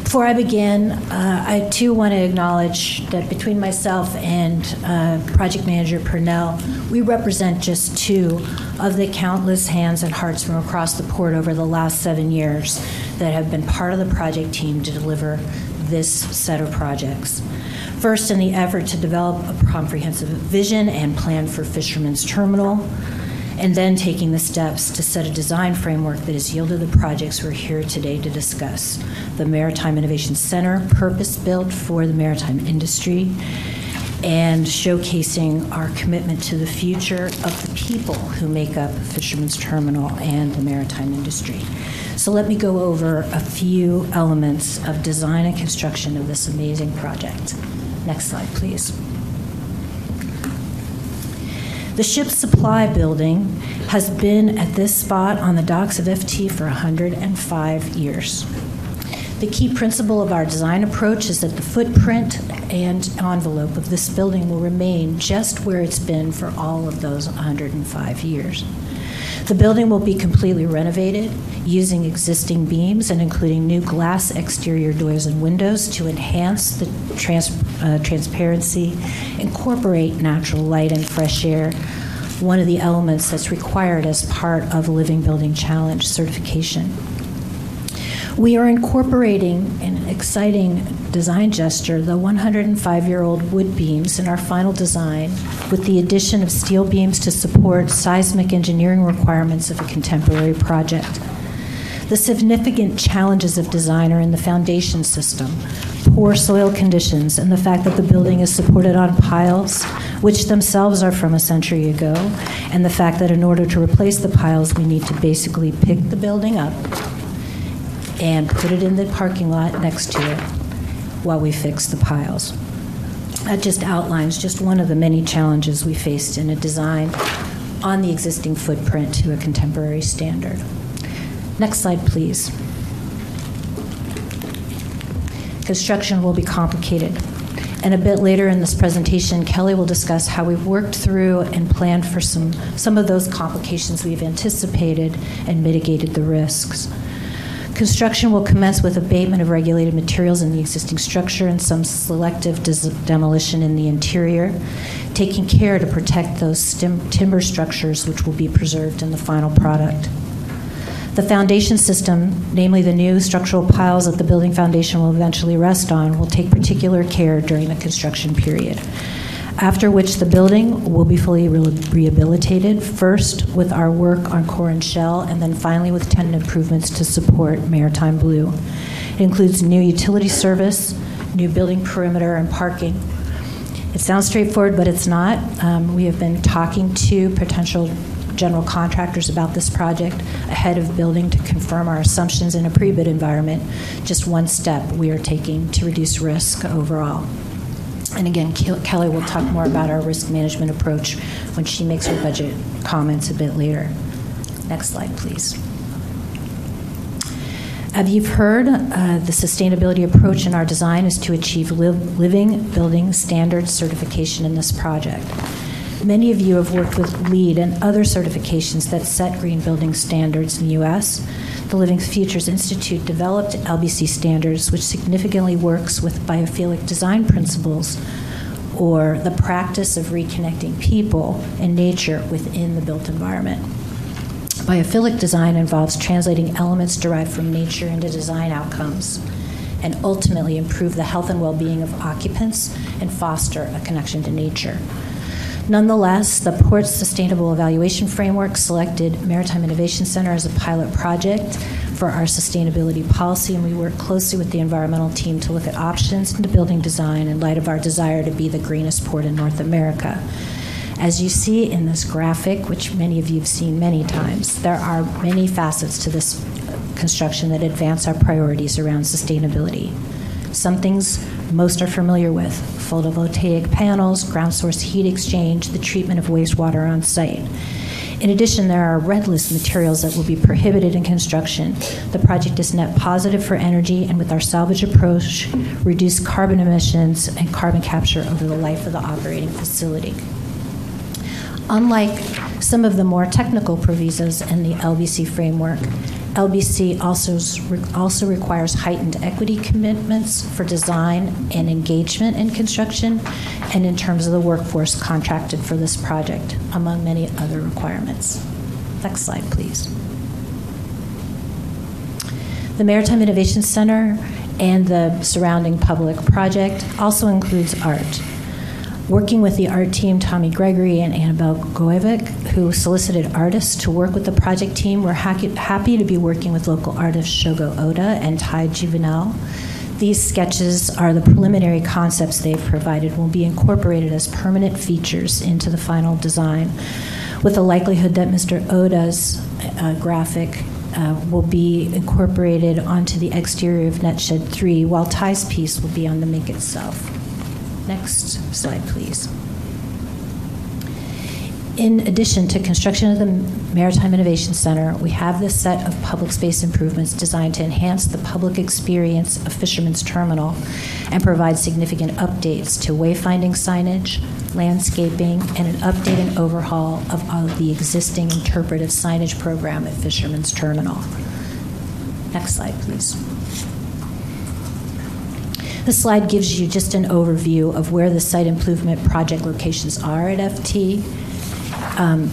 Before I begin, uh, I too want to acknowledge that between myself and uh, project manager Purnell, we represent just two of the countless hands and hearts from across the port over the last seven years that have been part of the project team to deliver this set of projects. First, in the effort to develop a comprehensive vision and plan for Fisherman's Terminal, and then taking the steps to set a design framework that has yielded the projects we're here today to discuss. The Maritime Innovation Center, purpose built for the maritime industry, and showcasing our commitment to the future of the people who make up Fisherman's Terminal and the maritime industry. So let me go over a few elements of design and construction of this amazing project. Next slide, please. The ship's supply building has been at this spot on the docks of FT for 105 years. The key principle of our design approach is that the footprint and envelope of this building will remain just where it's been for all of those 105 years. The building will be completely renovated using existing beams and including new glass exterior doors and windows to enhance the trans- uh, transparency, incorporate natural light and fresh air, one of the elements that's required as part of Living Building Challenge certification. We are incorporating an exciting design gesture, the 105 year old wood beams, in our final design, with the addition of steel beams to support seismic engineering requirements of a contemporary project. The significant challenges of design are in the foundation system, poor soil conditions, and the fact that the building is supported on piles, which themselves are from a century ago, and the fact that in order to replace the piles, we need to basically pick the building up and put it in the parking lot next to it while we fix the piles. That just outlines just one of the many challenges we faced in a design on the existing footprint to a contemporary standard. Next slide, please. Construction will be complicated. And a bit later in this presentation, Kelly will discuss how we've worked through and planned for some, some of those complications we've anticipated and mitigated the risks. Construction will commence with abatement of regulated materials in the existing structure and some selective demolition in the interior, taking care to protect those stim- timber structures which will be preserved in the final product. The foundation system, namely the new structural piles that the building foundation will eventually rest on, will take particular care during the construction period after which the building will be fully re- rehabilitated, first with our work on core and shell, and then finally with tenant improvements to support Maritime Blue. It includes new utility service, new building perimeter, and parking. It sounds straightforward, but it's not. Um, we have been talking to potential general contractors about this project ahead of building to confirm our assumptions in a pre bid environment. Just one step we are taking to reduce risk overall. And again, Kelly will talk more about our risk management approach when she makes her budget comments a bit later. Next slide, please. As you've heard, uh, the sustainability approach in our design is to achieve living building standards certification in this project. Many of you have worked with LEED and other certifications that set green building standards in the U.S. The Living Futures Institute developed LBC standards, which significantly works with biophilic design principles or the practice of reconnecting people and nature within the built environment. Biophilic design involves translating elements derived from nature into design outcomes and ultimately improve the health and well being of occupants and foster a connection to nature. Nonetheless, the Port's Sustainable Evaluation Framework selected Maritime Innovation Center as a pilot project for our sustainability policy, and we work closely with the environmental team to look at options into building design in light of our desire to be the greenest port in North America. As you see in this graphic, which many of you have seen many times, there are many facets to this construction that advance our priorities around sustainability. Some things most are familiar with photovoltaic panels, ground source heat exchange, the treatment of wastewater on site. In addition, there are red list materials that will be prohibited in construction. The project is net positive for energy and, with our salvage approach, reduce carbon emissions and carbon capture over the life of the operating facility. Unlike some of the more technical provisos in the LBC framework, LBC also, also requires heightened equity commitments for design and engagement in construction and in terms of the workforce contracted for this project, among many other requirements. Next slide, please. The Maritime Innovation Center and the surrounding public project also includes art. Working with the art team, Tommy Gregory and Annabelle Goevic, who solicited artists to work with the project team, we're happy to be working with local artists Shogo Oda and Tai Juvenal. These sketches are the preliminary concepts they've provided will be incorporated as permanent features into the final design, with the likelihood that Mr. Oda's uh, graphic uh, will be incorporated onto the exterior of Netshed 3, while Ty's piece will be on the make itself. Next slide, please. In addition to construction of the Maritime Innovation Center, we have this set of public space improvements designed to enhance the public experience of Fisherman's Terminal and provide significant updates to wayfinding signage, landscaping, and an update and overhaul of all of the existing interpretive signage program at Fisherman's Terminal. Next slide, please. This slide gives you just an overview of where the site improvement project locations are at FT. Um,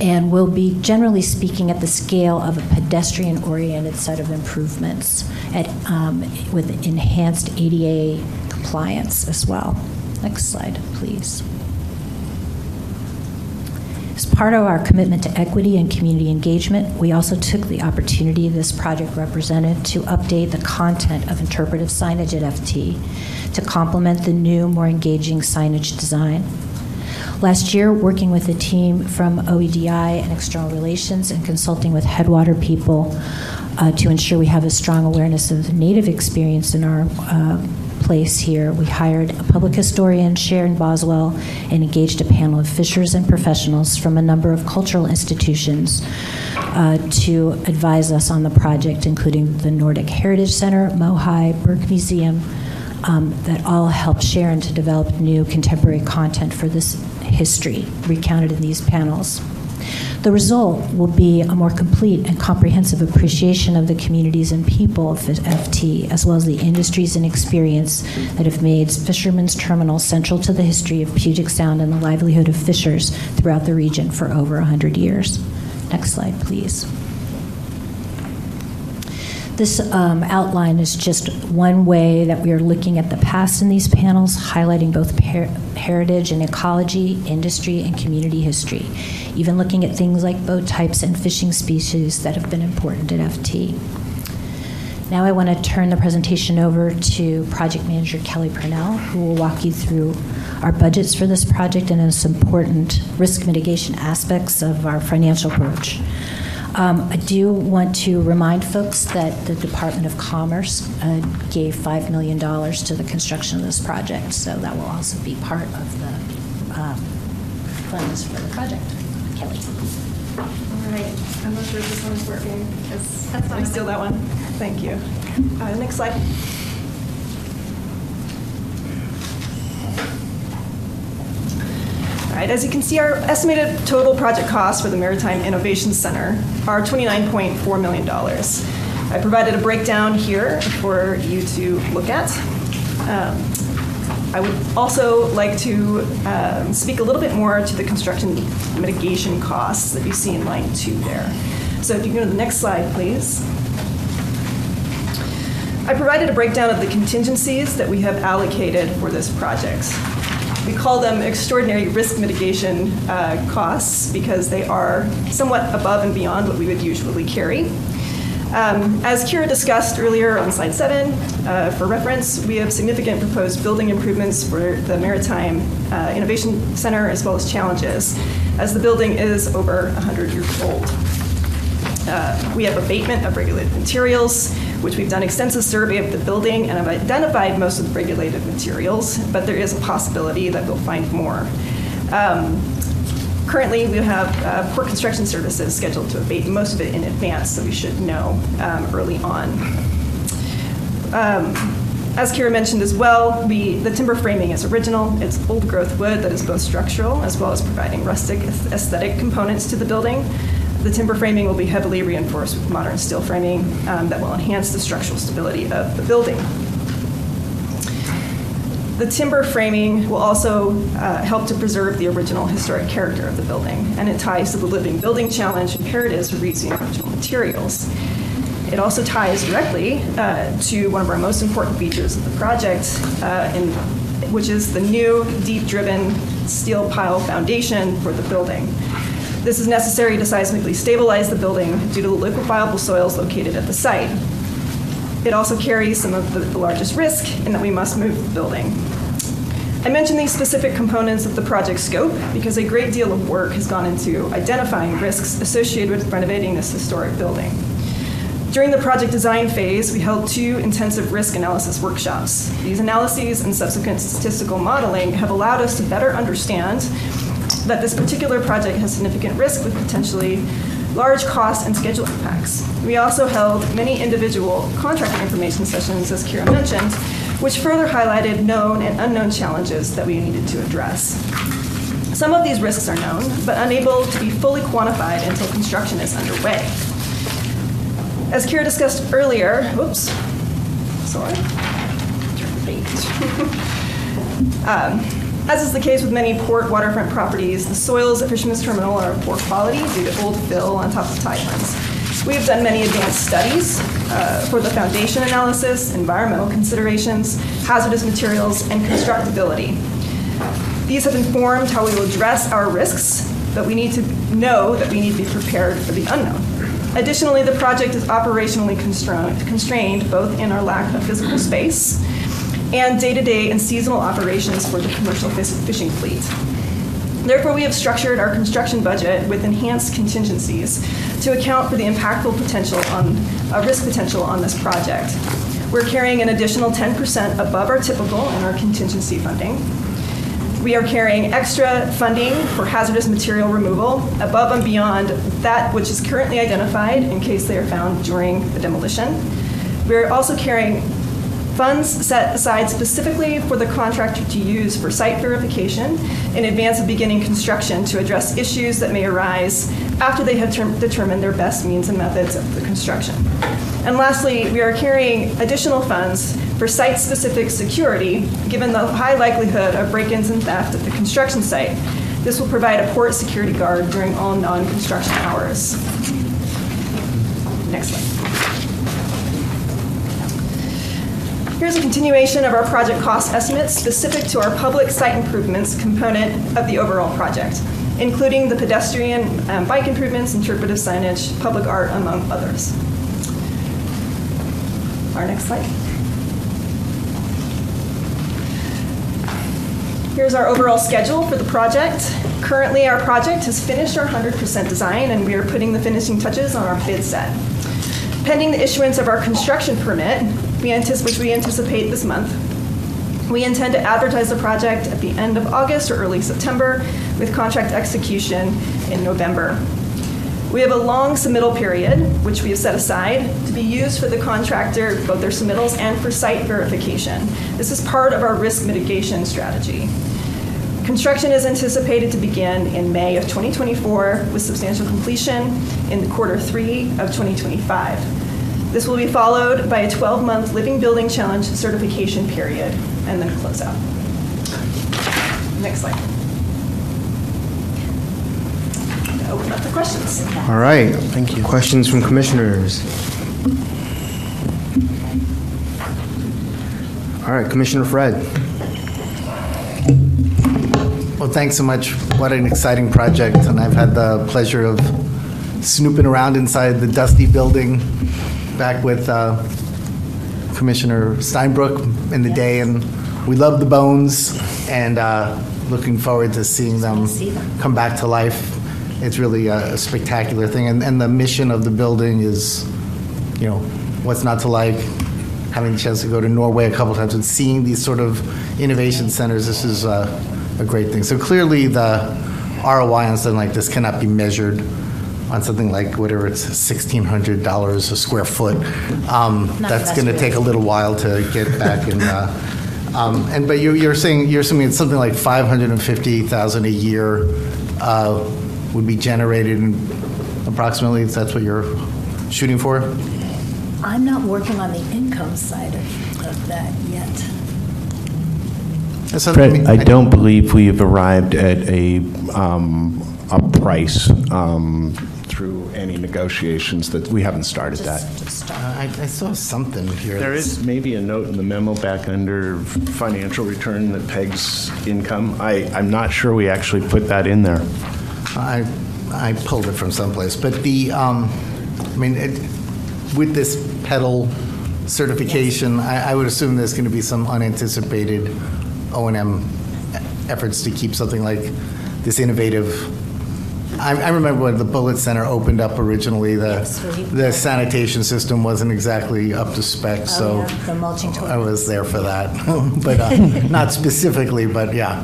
and will be generally speaking at the scale of a pedestrian oriented set of improvements at, um, with enhanced ADA compliance as well. Next slide, please. As part of our commitment to equity and community engagement, we also took the opportunity this project represented to update the content of interpretive signage at FT to complement the new, more engaging signage design. Last year, working with a team from OEDI and External Relations and consulting with Headwater people uh, to ensure we have a strong awareness of the Native experience in our uh, place here, we hired a public historian, Sharon Boswell, and engaged a panel of fishers and professionals from a number of cultural institutions uh, to advise us on the project, including the Nordic Heritage Center, MOHAI, Burke Museum, um, that all helped Sharon to develop new contemporary content for this history recounted in these panels. The result will be a more complete and comprehensive appreciation of the communities and people of FT, as well as the industries and experience that have made Fisherman's Terminal central to the history of Puget Sound and the livelihood of fishers throughout the region for over 100 years. Next slide, please. This um, outline is just one way that we are looking at the past in these panels, highlighting both heritage and ecology, industry, and community history, even looking at things like boat types and fishing species that have been important at FT. Now I want to turn the presentation over to Project Manager Kelly Purnell, who will walk you through our budgets for this project and its important risk mitigation aspects of our financial approach. Um, I do want to remind folks that the Department of Commerce uh, gave $5 million to the construction of this project, so that will also be part of the um, funds for the project. Kelly. All right. I'm not sure if this one's working. Is, That's fine. Steal that one. Thank you. Uh, next slide. All slide. As you can see, our estimated total project costs for the Maritime Innovation Center are $29.4 million. I provided a breakdown here for you to look at. Um, I would also like to um, speak a little bit more to the construction mitigation costs that you see in line two there. So if you go to the next slide, please. I provided a breakdown of the contingencies that we have allocated for this project. We call them extraordinary risk mitigation uh, costs because they are somewhat above and beyond what we would usually carry. Um, as Kira discussed earlier on slide seven, uh, for reference, we have significant proposed building improvements for the Maritime uh, Innovation Center as well as challenges, as the building is over 100 years old. Uh, we have abatement of regulated materials, which we've done extensive survey of the building and have identified most of the regulated materials, but there is a possibility that we'll find more. Um, currently, we have uh, port construction services scheduled to abate most of it in advance, so we should know um, early on. Um, as Kira mentioned as well, we, the timber framing is original. It's old growth wood that is both structural as well as providing rustic aesthetic components to the building. The timber framing will be heavily reinforced with modern steel framing um, that will enhance the structural stability of the building. The timber framing will also uh, help to preserve the original historic character of the building, and it ties to the living building challenge imperatives for reusing original materials. It also ties directly uh, to one of our most important features of the project, uh, in, which is the new deep-driven steel pile foundation for the building. This is necessary to seismically stabilize the building due to the liquefiable soils located at the site. It also carries some of the, largest risk in that we must move the building. I mention these specific components of the project scope because a great deal of work has gone into identifying risks associated with renovating this historic building. During the project design phase, we held two intensive risk analysis workshops. These analyses and subsequent statistical modeling have allowed us to better understand that this particular project has significant risk with potentially large cost and schedule impacts. We also held many individual contractor information sessions, as Kira mentioned, which further highlighted known and unknown challenges that we needed to address. Some of these risks are known, but unable to be fully quantified until construction is underway. As Kira discussed earlier, whoops, sorry, turn the page. um, as is the case with many port waterfront properties, the soils at Fisherman's Terminal are of poor quality due to old fill on top of tidelands. We have done many advanced studies uh, for the foundation analysis, environmental considerations, hazardous materials, and constructability. These have informed how we will address our risks, but we need to know that we need to be prepared for the unknown. Additionally, the project is operationally constrained both in our lack of physical space and day-to-day and seasonal operations for the commercial fishing fleet. Therefore, we have structured our construction budget with enhanced contingencies to account for the impactful potential on uh, risk potential on this project. We're carrying an additional 10% above our typical in our contingency funding. We are carrying extra funding for hazardous material removal above and beyond that which is currently identified in case they are found during the demolition. We're also carrying funds set aside specifically for the contractor to use for site verification in advance of beginning construction to address issues that may arise after they have term- determined their best means and methods of the construction. And lastly, we are carrying additional funds for site specific security given the high likelihood of break ins and theft at the construction site. This will provide a port security guard during all non construction hours. Next slide. Here's a continuation of our project cost estimates specific to our public site improvements component of the overall project, including the pedestrian um, bike improvements, interpretive signage, public art, among others. Our next slide. Here's our overall schedule for the project. Currently, our project has finished our 100% design, and we are putting the finishing touches on our bid set. Pending the issuance of our construction permit, we which we anticipate this month. We intend to advertise the project at the end of August or early September with contract execution in November. We have a long submittal period, which we have set aside to be used for the contractor, both their submittals and for site verification. This is part of our risk mitigation strategy. Construction is anticipated to begin in May of 2024 with substantial completion in the quarter three of 2025. This will be followed by a 12-month Living Building Challenge certification period and then close out. Next slide. Open up the questions. All right. Thank you. Questions from commissioners? All right, Commissioner Fred. Well, thanks so much. What an exciting project. And I've had the pleasure of snooping around inside the dusty building back with uh, Commissioner Steinbrueck in the day. And we love the bones and uh, looking forward to seeing them come back to life. It's really a spectacular thing. And, and the mission of the building is, you know, what's not to like. Having the chance to go to Norway a couple times and seeing these sort of innovation centers, this is uh, a great thing. So clearly, the ROI on something like this cannot be measured on something like whatever it's sixteen hundred dollars a square foot. Um, that's going to take a little while to get back and. Uh, um, and but you're, you're saying you're assuming it's something like five hundred and fifty thousand a year uh, would be generated in approximately. That's what you're shooting for. I'm not working on the income side of, of that yet. Fred, I don't believe we have arrived at a, um, a price um, through any negotiations that, we haven't started that. I, I saw something here. There is maybe a note in the memo back under financial return that pegs income. I, I'm not sure we actually put that in there. I, I pulled it from someplace, but the, um, I mean, it, with this petal certification, I, I would assume there's going to be some unanticipated O and M efforts to keep something like this innovative. I, I remember when the Bullitt Center opened up originally, the, the sanitation system wasn't exactly up to spec, so Oh, yeah, the mulching I was there for that. But, uh, not specifically, but yeah.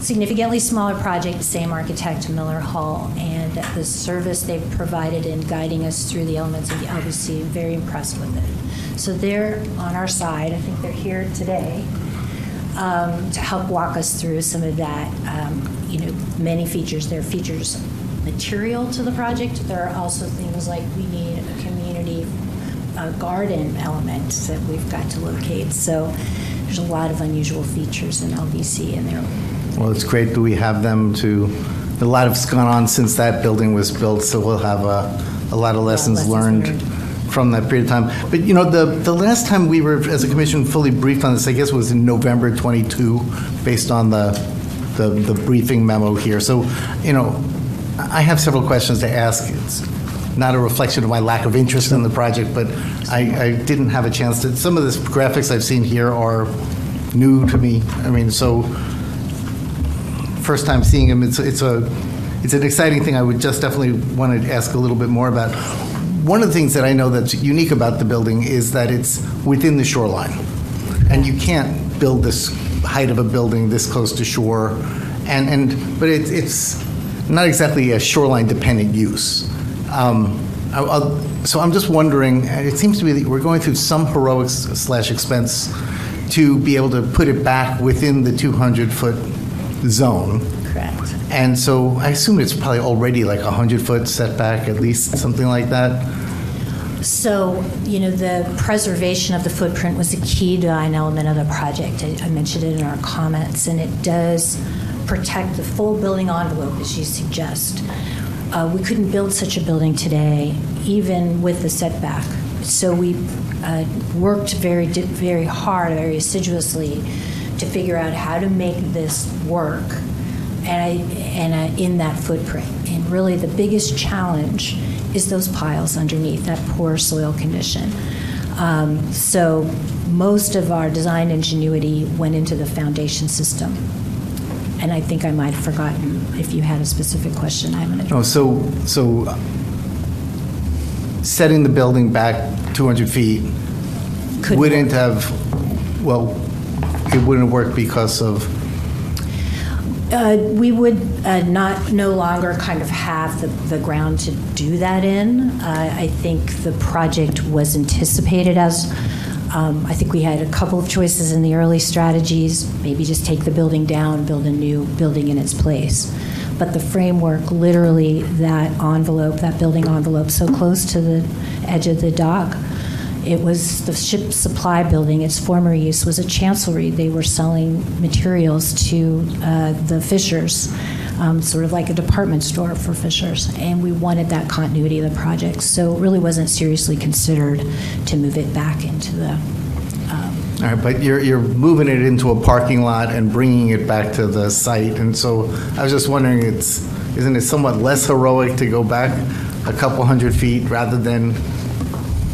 Significantly smaller project, same architect, Miller Hull, and the service they've provided in guiding us through the elements of the LBC, very impressed with it. So they're on our side, I think they're here today, um, to help walk us through some of that, um, you know, many features. There are features material to the project. There are also things like we need a community uh, garden element that we've got to locate. So there's a lot of unusual features in LBC, and they're Well, it's great that we have them to, a lot has gone on since that building was built, so we'll have a, a lot of lessons learned from that period of time. But, you know, the, the last time we were, as a commission, fully briefed on this, I guess was in November 22, based on the, the, the briefing memo here. So, you know, I have several questions to ask. It's not a reflection of my lack of interest in the project, but I, I didn't have a chance to, some of the graphics I've seen here are new to me. I mean, so first time seeing them, it's, it's a, it's an exciting thing I would just definitely want to ask a little bit more about. One of the things that I know that's unique about the building is that it's within the shoreline. And you can't build this height of a building this close to shore. And, and but it, it's not exactly a shoreline dependent use. Um, I- I'll- so I'm just wondering, it seems to me that we're going through some heroics slash expense to be able to put it back within the 200 foot zone. Correct. And so I assume it's probably already like a 100 foot setback, at least something like that. So, you know, the preservation of the footprint was a key design element of the project. I I mentioned it in our comments, and it does protect the full building envelope, as you suggest. Uh, We couldn't build such a building today, even with the setback. So we uh, worked very, very hard, very assiduously to figure out how to make this work and, I, and uh, in that footprint. And really, the biggest challenge is those piles underneath, that poor soil condition. Um, so most of our design ingenuity went into the foundation system. And I think I might have forgotten if you had a specific question. I haven't Oh, so, so setting the building back 200 feet wouldn't have, well, it wouldn't work because of, Uh, We would uh, not, no longer kind of have the, the ground to do that in. Uh, I think the project was anticipated as Um, I think we had a couple of choices in the early strategies, maybe just take the building down, build a new building in its place. But the framework, literally that envelope, that building envelope so close to the edge of the dock, it was the ship supply building. Its former use was a chandlery. They were selling materials to uh, the fishers, um, sort of like a department store for fishers. And we wanted that continuity of the project. So it really wasn't seriously considered to move it back into the. All right, but you're, you're moving it into a parking lot and bringing it back to the site, and so I was just wondering, it's, isn't it somewhat less heroic to go back a couple hundred feet rather than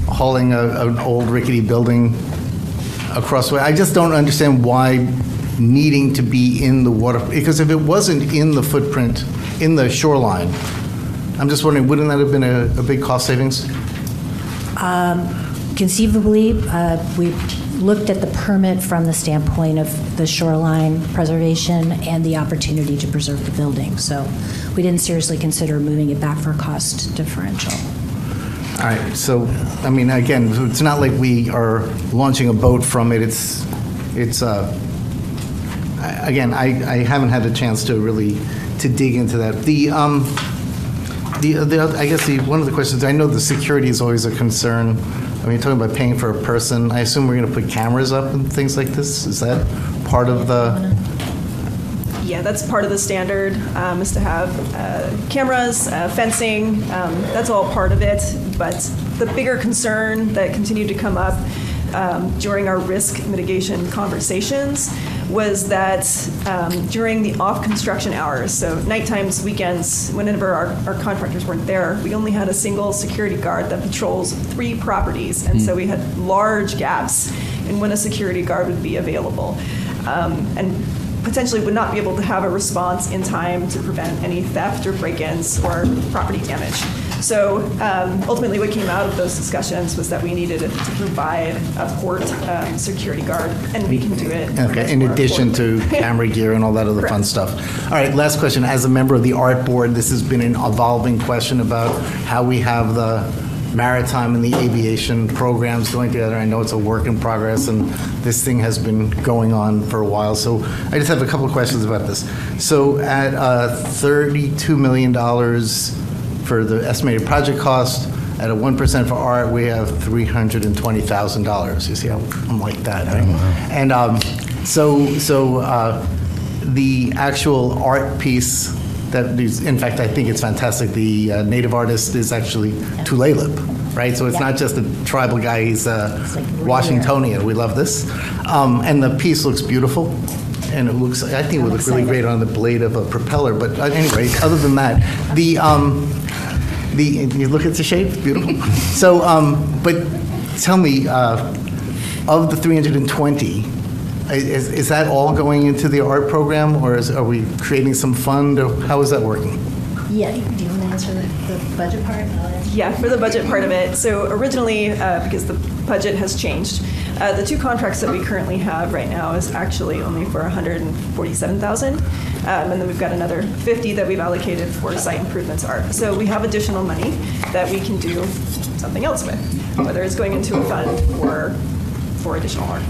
hauling a, an old rickety building across? the Way. I just don't understand why needing to be in the water, because if it wasn't in the footprint, in the shoreline, I'm just wondering, wouldn't that have been a, a big cost savings? Um, Conceivably, uh, we looked at the permit from the standpoint of the shoreline preservation and the opportunity to preserve the building. So we didn't seriously consider moving it back for a cost differential. All right, so, I mean, again, it's not like we are launching a boat from it, it's, it's, uh, again, I, I haven't had a chance to really, to dig into that. The, um, the, the, I guess the, one of the questions, I know the security is always a concern. I mean, you're talking about paying for a person, I assume we're gonna put cameras up and things like this? Is that part of the, Yeah, that's part of the standard, um, is to have uh, cameras, uh, fencing, um, that's all part of it. But the bigger concern that continued to come up um, during our risk mitigation conversations was that um, during the off-construction hours, so night times, weekends, whenever our our contractors weren't there, we only had a single security guard that patrols three properties. And so we had large gaps in when a security guard would be available. Um, And potentially would not be able to have a response in time to prevent any theft or break-ins or property damage. So um, ultimately, what came out of those discussions was that we needed to provide a port um, security guard, and we can do it. okay, in addition to camera gear and all that other fun stuff? All right, last question. As a member of the art board, this has been an evolving question about how we have the maritime and the aviation programs going together. I know it's a work in progress, and this thing has been going on for a while. So I just have a couple of questions about this. So at uh, $32 million for the estimated project cost, at a 1% for art, we have $320,000. You see how I'm like that, right? And um, so, so uh, the actual art piece that is, in fact, I think it's fantastic. The uh, native artist is actually Tulalip, right? So it's not just a tribal guy, he's a Washingtonian. We love this. Um, And the piece looks beautiful. And it looks, I think it would look really great on the blade of a propeller. But uh, anyway, other than that, the, um, the, you look at the shape, it's beautiful. So, um, but tell me, uh, of the 320, i- is, is that all going into the art program, or is, are we creating some fund, or how is that working? Yeah, do you want to answer the, the budget part? Yeah, for the budget part of it. So originally, uh, because the budget has changed, uh, the two contracts that we currently have right now is actually only for 147,000, um, and then we've got another 50 that we've allocated for site improvements art. So we have additional money that we can do something else with, whether it's going into a fund or for additional art.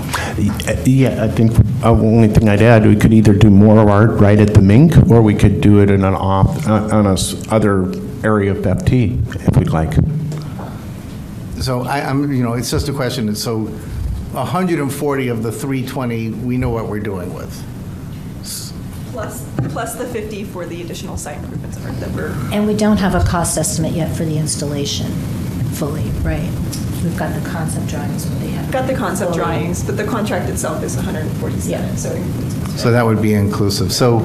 Yeah, I think uh, only thing I'd add, we could either do more art right at the MINC, or we could do it in an off, uh, on a s- other area of FT, if we'd like. So I, I'm, you know, it's just a question, so 140 of the 320, we know what we're doing with. Plus, plus the 50 for the additional site improvements that we're And we don't have a cost estimate yet for the installation fully, right? We've got the concept drawings, but they haven't. Got the concept fully- drawings, but the contract itself is 147, so. So that would be inclusive. So,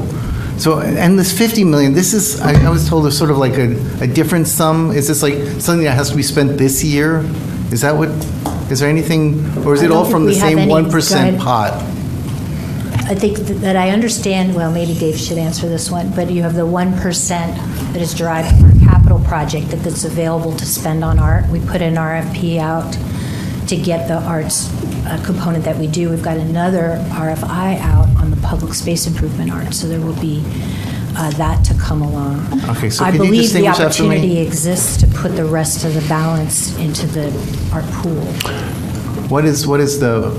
so, and this 50 million, this is, I I was told there's sort of like a, a different sum? Is this like something that has to be spent this year? Is that what, is there anything, or is I it don't all think from the we have same any 1% guide- pot? I think th- that I understand, well, maybe Dave should answer this one, but you have the 1% that is derived from our capital project that that's available to spend on art. We put an RFP out to get the arts uh, component that we do. We've got another RFI out on the public space improvement art, so there will be uh, that to come along. Okay, so I can you believe the distinguish that for me? opportunity exists to put the rest of the balance into the art pool. What is, what is the,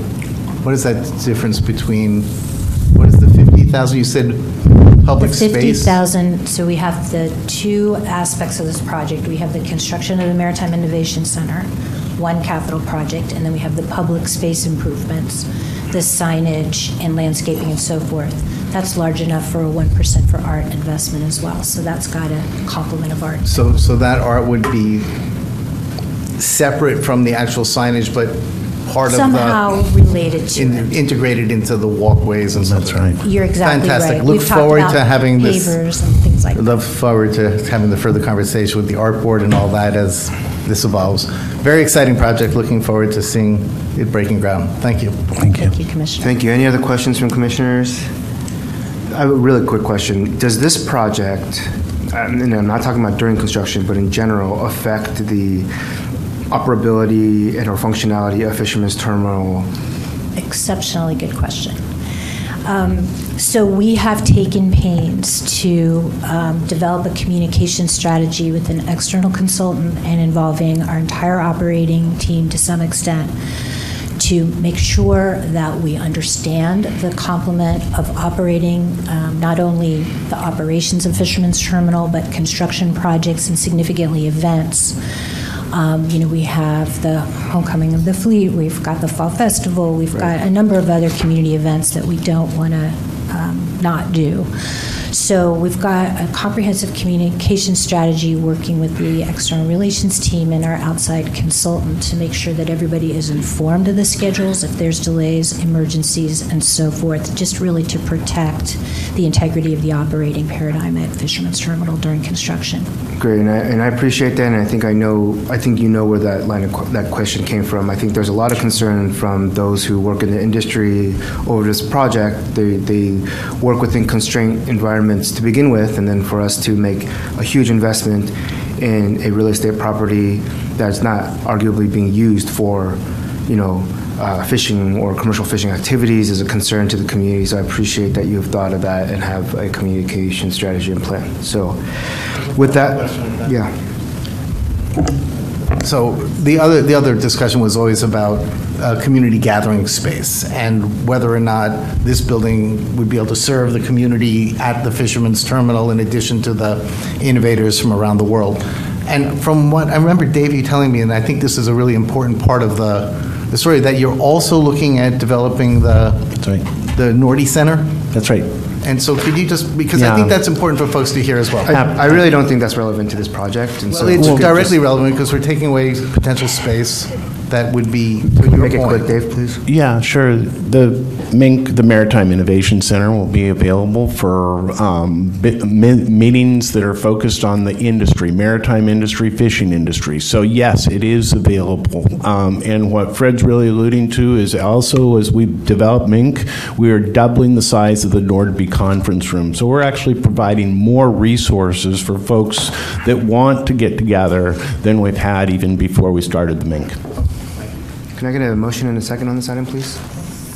what is that difference between, what is the 50,000, you said public The space? 50,000, so we have the two aspects of this project. We have the construction of the Maritime Innovation Center, one capital project, and then we have the public space improvements, the signage and landscaping and so forth. That's large enough for a 1% for art investment as well, so that's got a complement of art. So, so that art would be separate from the actual signage, but part of the... Somehow related to in- Integrated into the walkways and stuff. That's right. You're exactly Fantastic. right. Look We've talked forward about to having this. pavers and things like Look forward to having the further conversation with the art board and all that as this evolves. Very exciting project. Looking forward to seeing it breaking ground. Thank you. Thank you. Thank you, Commissioner. Thank you. Any other questions from commissioners? I have a really quick question. Does this project, um, and I'm not talking about during construction, but in general, affect the operability and or functionality of Fisherman's Terminal? Exceptionally good question. Um, So we have taken pains to um, develop a communication strategy with an external consultant and involving our entire operating team to some extent to make sure that we understand the complement of operating um, not only the operations of Fisherman's Terminal, but construction projects and significantly events. Um, You know, we have the homecoming of the fleet, we've got the fall festival, we've got a number of other community events that we don't want to Um, not do. So we've got a comprehensive communication strategy working with the external relations team and our outside consultant to make sure that everybody is informed of the schedules, if there's delays, emergencies, and so forth, just really to protect the integrity of the operating paradigm at Fisherman's Terminal during construction. Great, and I, and I appreciate that, and I think I know, I think you know where that line of, that question came from. I think there's a lot of concern from those who work in the industry over this project. They, they work within constrained environments to begin with, and then for us to make a huge investment in a real estate property that's not arguably being used for, you know, uh, fishing or commercial fishing activities is a concern to the community. So I appreciate that you have thought of that and have a communication strategy and plan. So with that, yeah. So the other, the other discussion was always about uh, community gathering space and whether or not this building would be able to serve the community at the Fisherman's Terminal in addition to the innovators from around the world. And from what, I remember Dave, you telling me, and I think this is a really important part of the, the story, that you're also looking at developing the, the Nordby Center? That's right. And so could you just, because I Yeah. think that's important for folks to hear as well. I, I really don't think that's relevant to this project, and so. Well, it's directly relevant because we're taking away potential space that would be, to your Make it point. quick, Dave, please. Yeah, sure. The MINC, the Maritime Innovation Center, will be available for um, bi- mi- meetings that are focused on the industry, maritime industry, fishing industry. So yes, it is available. Um, And what Fred's really alluding to is also, as we develop MINC, we are doubling the size of the Nordby Conference Room. So we're actually providing more resources for folks that want to get together than we've had even before we started the MINC. Can I get a motion and a second on this item, please?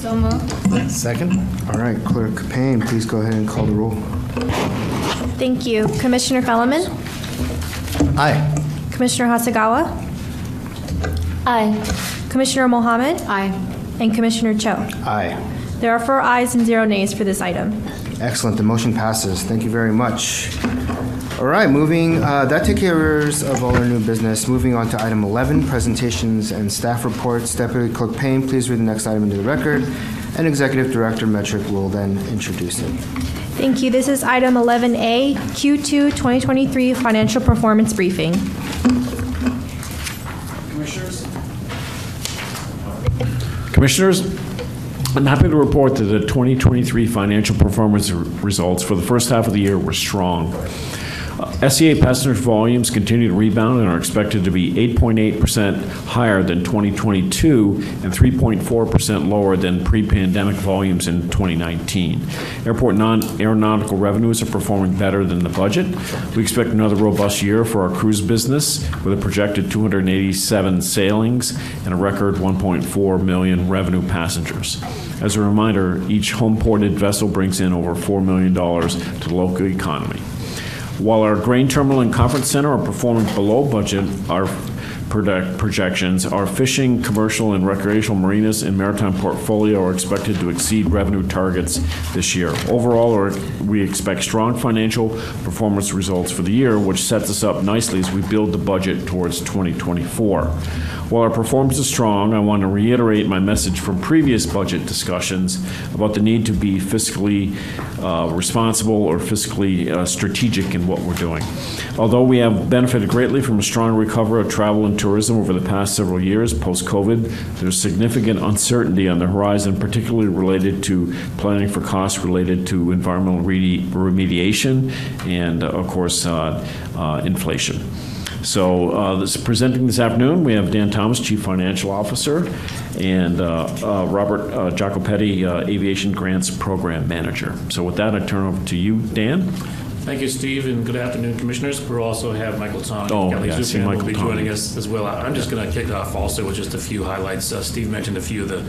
So moved. Second? All right, Clerk Payne, please go ahead and call the roll. Thank you. Commissioner Felleman? Aye. Commissioner Hasegawa? Aye. Commissioner Mohamed? Aye. And Commissioner Cho? Aye. There are four ayes and zero nays for this item. Excellent, the motion passes. Thank you very much. All right, moving, uh, that takes care of all our new business. Moving on to item 11, presentations and staff reports. Deputy Clerk Payne, please read the next item into the record, and Executive Director Metruck will then introduce it. Thank you. This is item 11A, Q2 2023 Financial Performance Briefing. Commissioners, Commissioners, I'm happy to report that the 2023 financial performance r- results for the first half of the year were strong. Uh, SEA passenger volumes continue to rebound and are expected to be 8.8% higher than 2022 and 3.4% lower than pre-pandemic volumes in 2019. Airport non-aeronautical revenues are performing better than the budget. We expect another robust year for our cruise business with a projected 287 sailings and a record 1.4 million revenue passengers. As a reminder, each home-ported vessel brings in over $4 million to the local economy. While our grain terminal and conference center are performing below budget, our project- projections, our fishing, commercial, and recreational marinas and maritime portfolio are expected to exceed revenue targets this year. Overall, we expect strong financial performance results for the year, which sets us up nicely as we build the budget towards 2024. While our performance is strong, I want to reiterate my message from previous budget discussions about the need to be fiscally uh, responsible or fiscally uh, strategic in what we're doing. Although we have benefited greatly from a strong recovery of travel and tourism over the past several years post-COVID, there's significant uncertainty on the horizon, particularly related to planning for costs related to environmental redi- remediation and, uh, of course, uh, uh, inflation. So uh, this, presenting this afternoon, we have Dan Thomas, Chief Financial Officer, and uh, uh, Robert uh, Jacopetti, uh, Aviation Grants Program Manager. So with that, I turn over to you, Dan. Thank you, Steve, and good afternoon, Commissioners. We'll also have Michael Tong, Oh, County yeah, Superintendent, will be Tong. joining us as well. I'm just going to kick off also with just a few highlights. Uh, Steve mentioned a few of the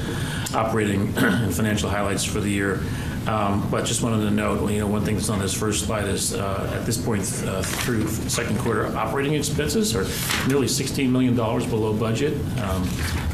operating and financial highlights for the year. Um, But just wanted to note, you know, one thing that's on this first slide is, uh, at this point uh, through second quarter, operating expenses are nearly $16 million below budget. um,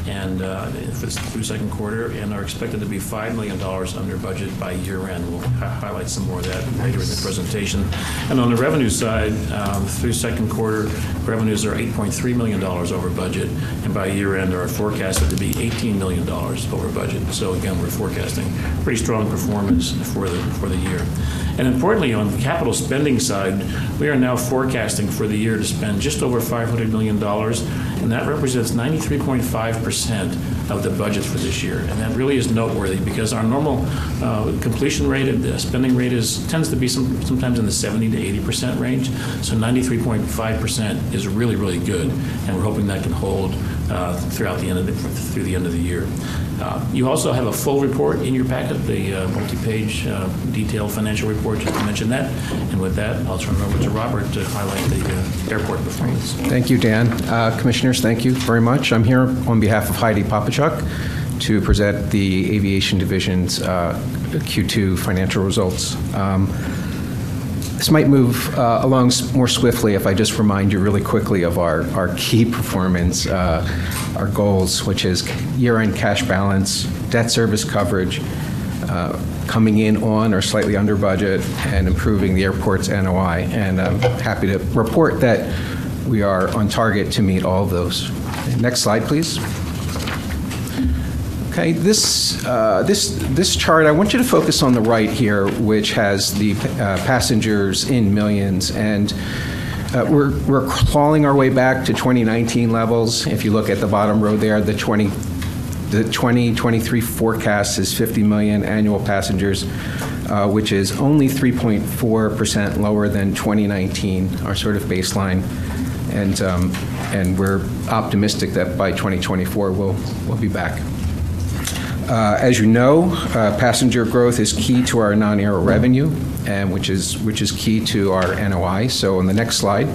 And uh, through second quarter, and are expected to be $5 million under budget by year end. We'll hi- highlight some more of that later in the presentation. And on the revenue side, um, through second quarter, revenues are $8.3 million over budget, and by year end are forecasted to be $18 million over budget. So again, we're forecasting pretty strong performance for the, for the year. And importantly, on the capital spending side, we are now forecasting for the year to spend just over $500 million, and that represents 93.5% of the budget for this year. And that really is noteworthy because our normal uh, completion rate, of the spending rate is, tends to be some, sometimes in the 70 to 80% range. So 93.5% is really, really good, and we're hoping that can hold uh, throughout the end of the, through the end of the year. Uh, You also have a full report in your packet, the uh, multi-page uh, detailed financial report, just to mention that. And with that, I'll turn it over to Robert to highlight the uh, airport performance. Thank you, Dan. Commissioners, thank you very much. I'm here on behalf of Heidi Papachuk to present the Aviation Division's uh, Q2 financial results. Um, This might move uh, along more swiftly if I just remind you really quickly of our, our key performance, uh, our goals, which is year-end cash balance, debt service coverage, uh, coming in on or slightly under budget, and improving the airport's NOI. And I'm happy to report that we are on target to meet all of those. Next slide, please. Okay, this, uh, this, this chart, I want you to focus on the right here, which has the uh, passengers in millions. And uh, we're, we're clawing our way back to 2019 levels. If you look at the bottom row there, the 20, the 2023 forecast is 50 million annual passengers, uh, which is only 3.4% lower than 2019, our sort of baseline. And, um, and we're optimistic that by 2024, we'll, we'll be back. Uh, As you know, uh, passenger growth is key to our non-aero revenue, and which is, which is key to our NOI. So on the next slide,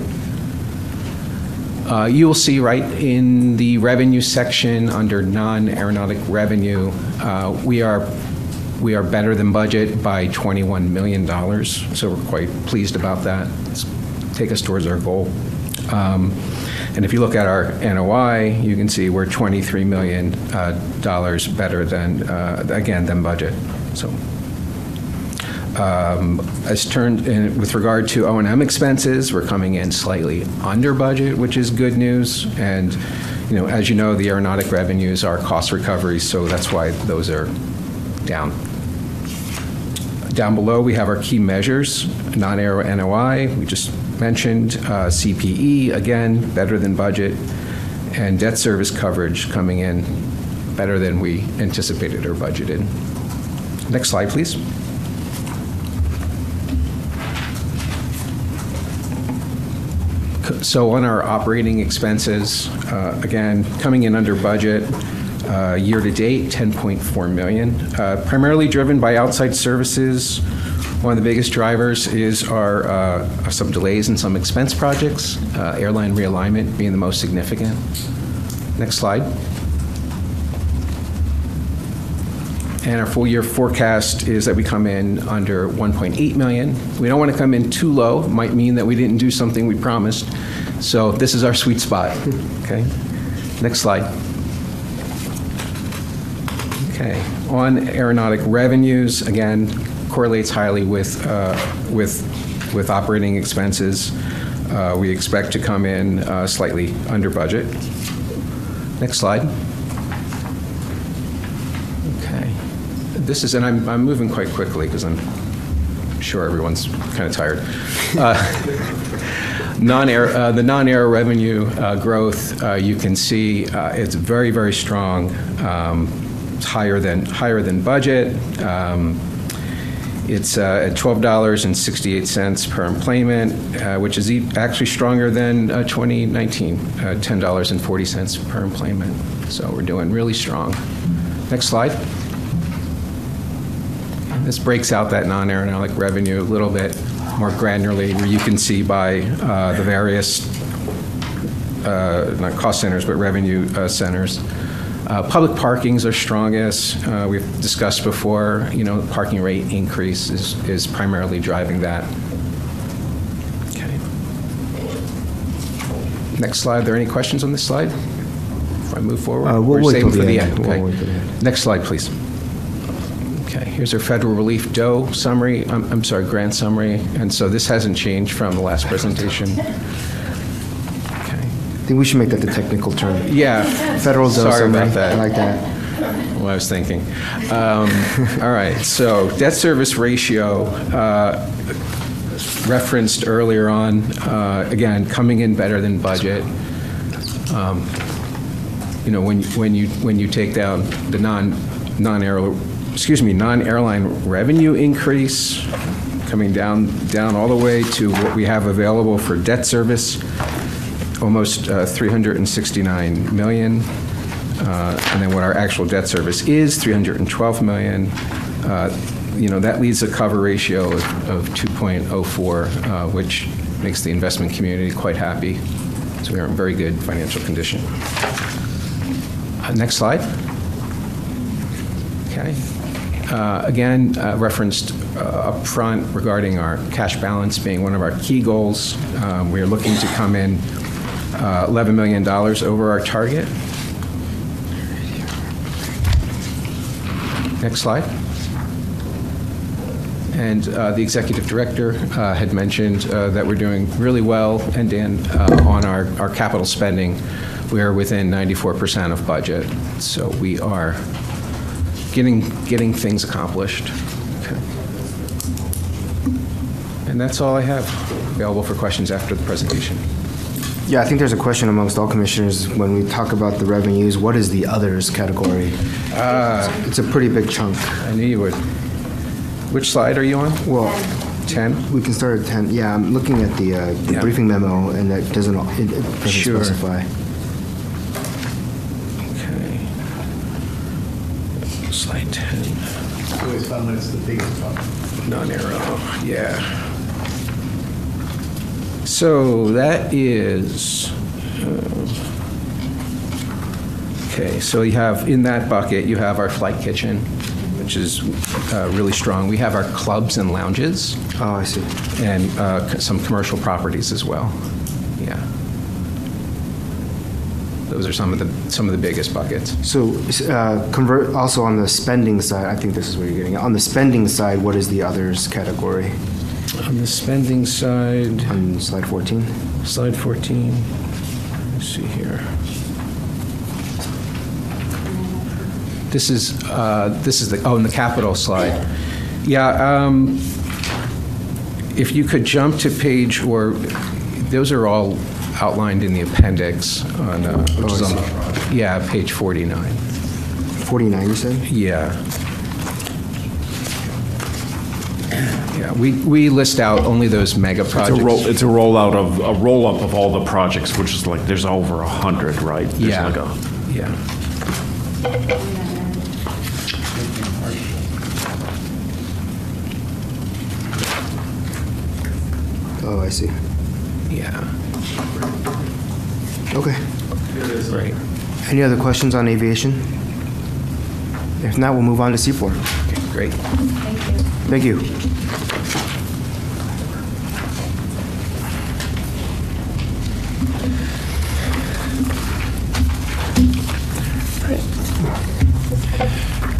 uh, you will see right in the revenue section under non-aeronautic revenue, we are, we are better than budget by $21 million, so we're quite pleased about that. Take us towards our goal. And if you look at our NOI, you can see we're $23 million uh, better than, uh, again, than budget, so. Um, As turned, in- with regard to O and M expenses, we're coming in slightly under budget, which is good news. And, you know, as you know, the aeronautic revenues are cost recoveries, so that's why those are down. Down below, we have our key measures, non-aero NOI, we just mentioned, uh, CPE, again, better than budget, and debt service coverage coming in better than we anticipated or budgeted. Next slide, please. So on our operating expenses, uh, again, coming in under budget, uh, year-to-date, 10.4 million, Uh, primarily driven by outside services. One of the biggest drivers is our, uh, some delays in some expense projects, uh, airline realignment being the most significant. Next slide. And our full-year forecast is that we come in under 1.8 million. We don't want to come in too low, might mean that we didn't do something we promised. So this is our sweet spot. Okay. Next slide. Okay. On aeronautic revenues, again, correlates highly with, uh, with, with operating expenses. Uh, We expect to come in uh, slightly under budget. Next slide. Okay. This is, and I'm, I'm moving quite quickly because I'm sure everyone's kind of tired. Uh, Non-air, uh, the non-air revenue uh, growth, uh, you can see, uh, it's very, very strong. Um, It's higher than, higher than budget. Um, It's uh, at $12.68 per employment, uh, which is actually stronger than uh, 2019, uh, $10.40 per employment. So we're doing really strong. Next slide. This breaks out that non-aeronautic revenue a little bit more granularly, where you can see by uh, the various, not cost centers, but revenue centers. Uh, Public parkings are strongest. Uh, We've discussed before, you know, parking rate increase is is primarily driving that. Okay. Next slide. Are there any questions on this slide? If I move forward? Uh, we'll Or wait save till for the the end. end? We'll Okay. wait till the end. Next slide, please. Okay, here's our federal relief DOE summary, I'm, I'm sorry, grant summary, and so this hasn't changed from the last presentation. I think we should make that the technical term. Yeah. Federal dose Sorry about that. I like that. What I was thinking. Um, All right, so debt service ratio, uh, referenced earlier on, uh, again, coming in better than budget. Um, You know, when, when you, when you take down the non, non-aero, excuse me, non-airline revenue increase, coming down, down all the way to what we have available for debt service, almost uh, 369 million. Uh, And then what our actual debt service is, 312 million. Uh, You know, that leaves a cover ratio of of 2.04, uh, which makes the investment community quite happy. So we are in very good financial condition. Uh, Next slide. Okay. Uh, Again, uh, referenced uh, upfront regarding our cash balance being one of our key goals. Um, We are looking to come in uh, $11 million over our target. Next slide. And uh, the executive director uh, had mentioned uh, that we're doing really well, and Dan, uh, on our, our capital spending. We are within 94% of budget, so we are getting, getting things accomplished. Okay. And that's all I have available for questions after the presentation. Yeah, I think there's a question amongst all commissioners when we talk about the revenues, what is the others category? It's a pretty big chunk. I knew you would. Which slide are you on? Well, 10? We can start at 10. Yeah, I'm looking at the uh, the Yeah. briefing memo, and that doesn't, it it doesn't Sure. specify. Okay. Slide 10. Always found that's the biggest one. Non-aero, yeah. So that is, uh, okay, so you have, in that bucket, you have our flight kitchen, which is uh, really strong. We have our clubs and lounges. Oh, I see. And uh, c- some commercial properties as well, yeah. Those are some of the, some of the biggest buckets. So uh, convert, also on the spending side, I think this is where you're getting at. On the spending side, what is the others category? On the spending side. On slide 14? Slide 14. Let's see here. This is, uh, this is the, oh, in the capital slide. Yeah, um, if you could jump to page, or, those are all outlined in the appendix on, uh, which is on, yeah, page 49. 49, you said? Yeah. Yeah, we, we list out only those mega It's a roll, it's a rollout of, a roll-up of all the projects, which is like, there's over a hundred, right? There's Yeah. like a- Yeah. Oh, I see. Yeah. Okay. Great. Any other questions on aviation? If not, we'll move on to Seaport. Okay, great. Thank you.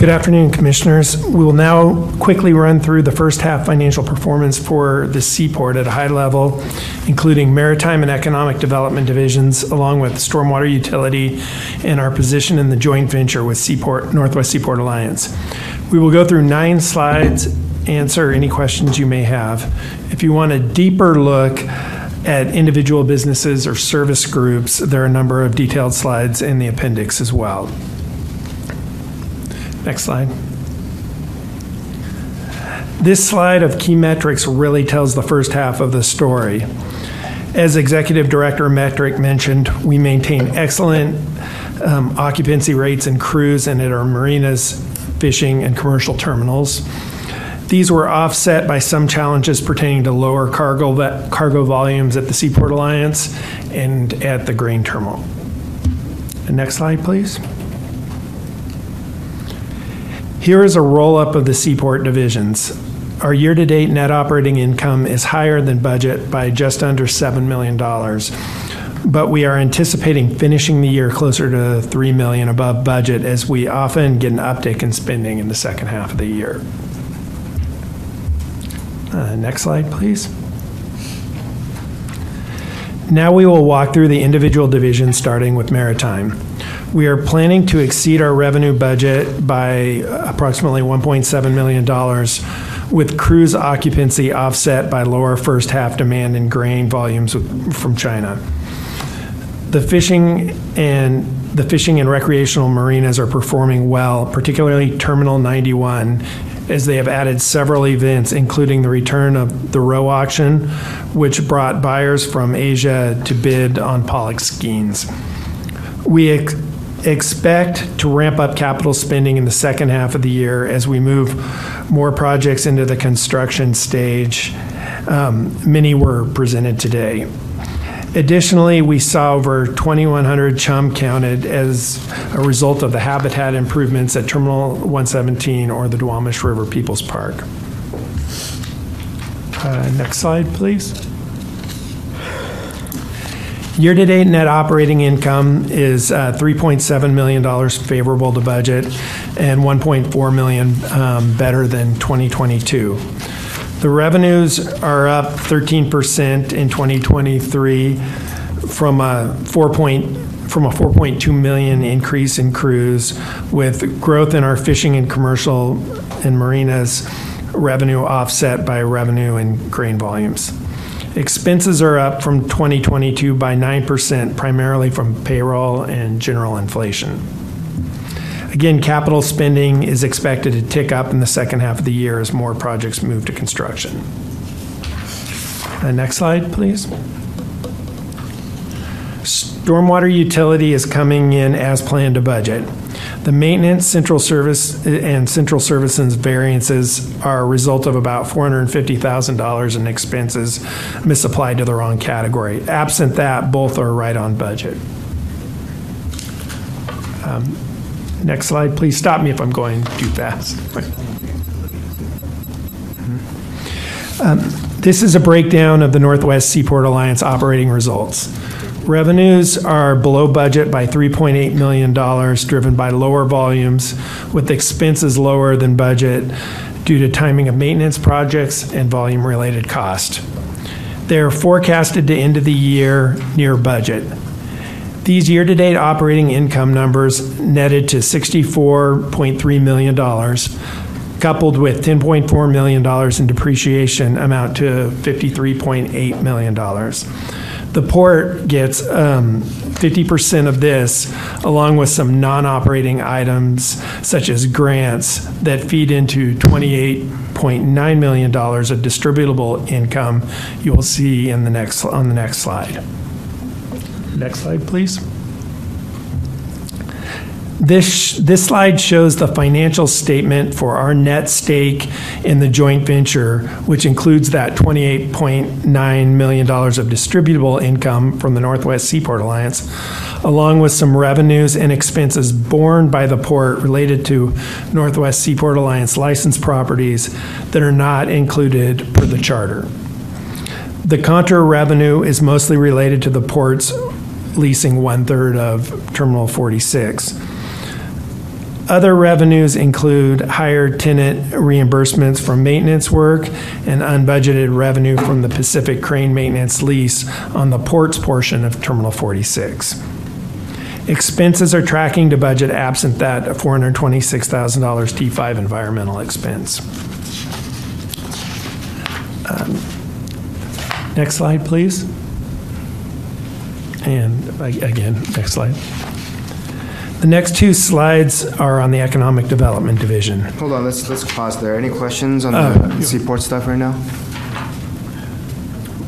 Good afternoon, Commissioners. We will now quickly run through the first half financial performance for the Seaport at a high level, including Maritime and Economic Development Divisions, along with Stormwater Utility and our position in the joint venture with Northwest Seaport Alliance. We will go through nine slides, answer any questions you may have. If you want a deeper look at individual businesses or service groups, there are a number of detailed slides in the appendix as well. Next slide. This slide of key metrics really tells the first half of the story. As Executive Director Metruck mentioned, we maintain excellent um, occupancy rates and cruise and at our marinas, fishing, and commercial terminals. These were offset by some challenges pertaining to lower cargo, cargo volumes at the Seaport Alliance and at the grain terminal. The next slide, please. Here is a roll up of the Seaport divisions. Our year to date net operating income is higher than budget by just under $7 million, but we are anticipating finishing the year closer to 3 million above budget as we often get an uptick in spending in the second half of the year. Uh, next slide, please. Now we will walk through the individual divisions starting with Maritime. We are planning to exceed our revenue budget by approximately $1.7 million, with cruise occupancy offset by lower first half demand and grain volumes from China. The fishing and the fishing and recreational marinas are performing well, particularly Terminal 91, as they have added several events, including the return of the roe auction, which brought buyers from Asia to bid on pollock skeins. We expect to ramp up capital spending in the second half of the year as we move more projects into the construction stage. Um, many were presented today. Additionally, we saw over 2,100 chum counted as a result of the habitat improvements at Terminal 117 or the Duwamish River Peoples Park. Uh, next slide, please. Year-to-date net operating income is uh, $3.7 million favorable to budget and 1.4 million um, better than 2022. The revenues are up 13% in 2023 from a 4 point, from a 4.2 million increase in cruise, with growth in our fishing and commercial and marinas revenue offset by revenue and grain volumes. Expenses are up from 2022 by 9%, primarily from payroll and general inflation. Again, capital spending is expected to tick up in the second half of the year as more projects move to construction. Next slide, please. Stormwater utility is coming in as planned to budget. The maintenance, central service, and central services variances are a result of about $450,000 in expenses misapplied to the wrong category. Absent that, both are right on budget. Um, next slide, please. Stop me if I'm going too fast. Um, this is a breakdown of the Northwest Seaport Alliance operating results. Revenues are below budget by $3.8 million, driven by lower volumes, with expenses lower than budget due to timing of maintenance projects and volume related cost. They are forecasted to end of the year near budget. These year to date operating income numbers netted to $64.3 million, coupled with $10.4 million in depreciation, amount to $53.8 million. The port gets um, 50% of this, along with some non operating items such as grants that feed into $28.9 million of distributable income you will see in the next, on the next slide. Next slide, please. This, this slide shows the financial statement for our net stake in the joint venture, which includes that $28.9 million of distributable income from the Northwest Seaport Alliance, along with some revenues and expenses borne by the port related to Northwest Seaport Alliance licensed properties that are not included per the charter. The contra revenue is mostly related to the port's leasing one third of Terminal 46 Other revenues include higher tenant reimbursements from maintenance work and unbudgeted revenue from the Pacific Crane maintenance lease on the ports portion of Terminal 46. Expenses are tracking to budget absent that $426,000 T5 environmental expense. Um, Next slide, please. And again, next slide. The next two slides are on the Economic Development Division. Hold on, let's, let's pause there. Any questions on Uh, the seaport stuff right now?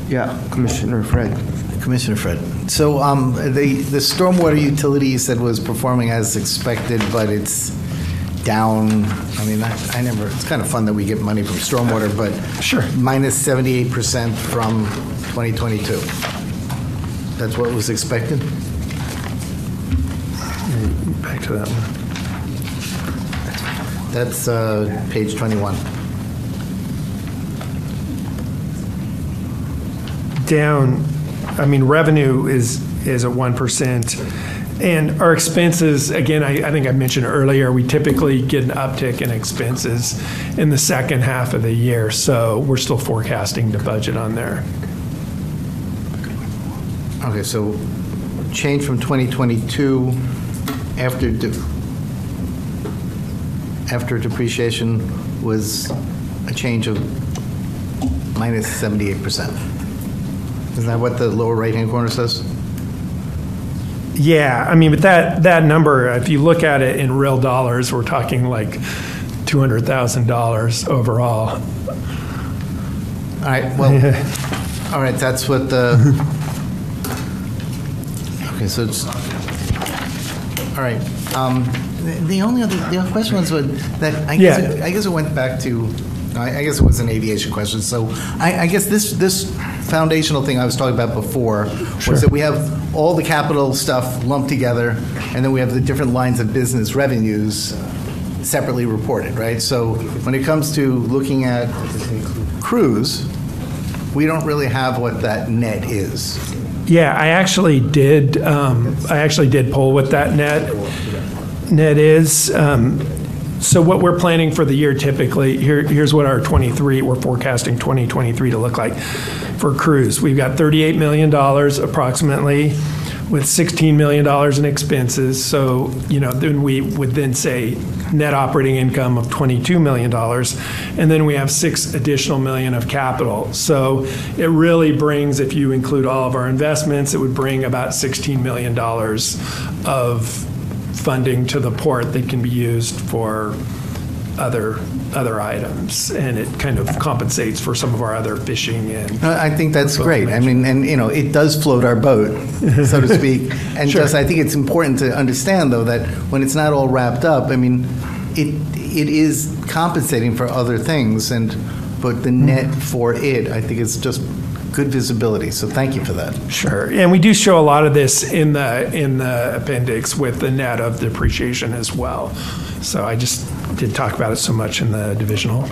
Yeah, Commissioner Fred. Commissioner Fred. So um, the, the stormwater utility you said was performing as expected, but it's down, I mean, I I never, it's kind of fun that we get money from stormwater, but. Sure. Minus 78% from 2022. That's what was expected? Back to that one. That's uh, page 21. Down, I mean, revenue is, is at 1%. And our expenses, again, I, I think I mentioned earlier, we typically get an uptick in expenses in the second half of the year. So we're still forecasting to budget on there. Okay, so change from 2022 after, de- after depreciation was a change of minus 78%. Isn't that what the lower right-hand corner says? Yeah, I mean, but that, that number, if you look at it in real dollars, we're talking like $200,000 overall. All right, well, all right, that's what the, okay, so it's, all right. um, The the only other, the other question was what- that, I guess, Yeah. it- I guess it went back to, I I guess it was an aviation question. So I, I guess this, this foundational thing I was talking about before Sure. was that we have all the capital stuff lumped together, and then we have the different lines of business revenues separately reported, right? So when it comes to looking at cruise, we don't really have what that net is. Yeah, I actually did, um, I actually did pull what that net, net is. Um, So what we're planning for the year typically, here, here's what our 23, we're forecasting 2023 to look like for cruise. We've got $38 million approximately with $16 million in expenses. So, you know, then we would then say net operating income of $22 million. And then we have six additional million of capital. So it really brings, if you include all of our investments, it would bring about $16 million of funding to the port that can be used for other, other items. And it kind of compensates for some of our other fishing and. I think that's great. I mean, and, you know, it does float our boat, so to speak. And Sure. just, I think it's important to understand, though, that when it's not all wrapped up, I mean, it, it is compensating for other things, and, but the mm-hmm. net for it, I think is just good visibility, so thank you for that. Sure, and we do show a lot of this in the, in the appendix with the net of depreciation as well. So I just did talk about it so much in the divisional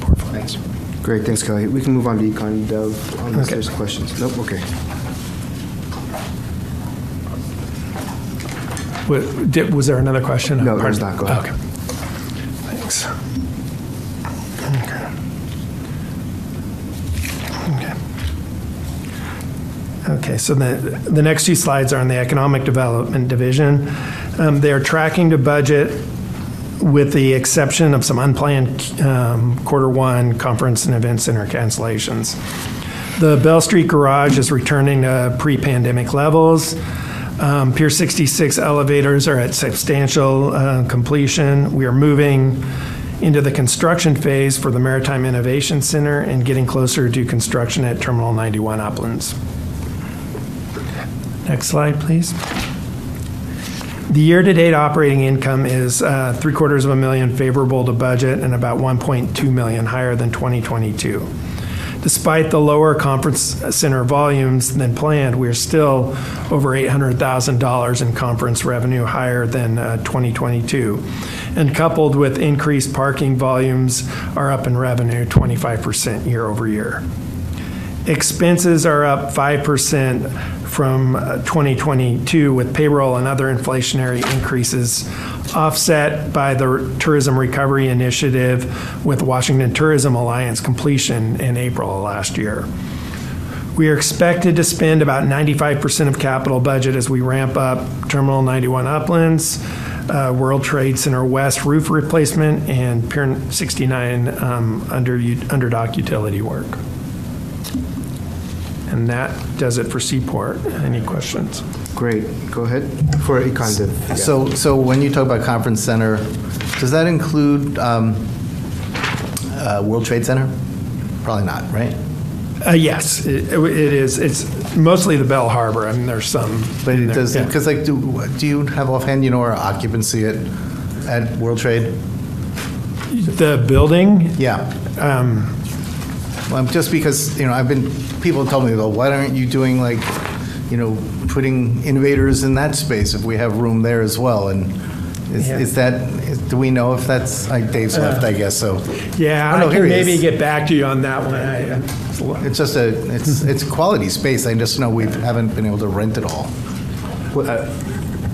portfolios. Great, thanks, Kelly. We can move on to Econ Dev unless Okay. there's questions. Nope, okay. Wa- did- Was there another question? No, there's not. Go ahead. Okay. Thanks. Okay. Okay. Okay, so the, the next two slides are on the Economic Development Division. Um, They are tracking to budget with the exception of some unplanned um, quarter one conference and event center cancellations. The Bell Street Garage is returning to pre-pandemic levels. Um, Pier 66 elevators are at substantial uh, completion. We are moving into the construction phase for the Maritime Innovation Center and getting closer to construction at Terminal 91 Uplands. Next slide, please. The year-to-date operating income is uh, three quarters of a million favorable to budget and about 1.2 million higher than 2022. Despite the lower conference center volumes than planned, we are still over $800,000 in conference revenue higher than uh, 2022. And coupled with increased parking volumes, are up in revenue 25% year over year. Expenses are up 5% from uh, 2022 with payroll and other inflationary increases offset by the Tourism Recovery Initiative with Washington Tourism Alliance completion in April of last year. We are expected to spend about 95% of capital budget as we ramp up Terminal 91 Uplands, uh, World Trade Center West roof replacement, and Pier 69 um, under, under dock utility work. And that does it for Seaport. Any questions? Great. Go ahead. For Econ Div. yeah. So, so when you talk about conference center, does that include um, uh, World Trade Center? Probably not, right? Uh, yes, it, it is. It's mostly the Bell Harbor. I mean, there's some. But it there, does, yeah. because like, do, do you have offhand, you know, our occupancy at, at World Trade? The building? Yeah. Um, Well, just because, you know, I've been, people told me, well, why aren't you doing like, you know, putting innovators in that space if we have room there as well? And is, Yeah. is that, is- do we know if that's, like Dave's uh, left, I guess, so. yeah, Oh, I no, can here he maybe get back to you on that one. I, uh, It's just a, it's, hmm. it's quality space. I just know we haven't been able to rent it all. Uh,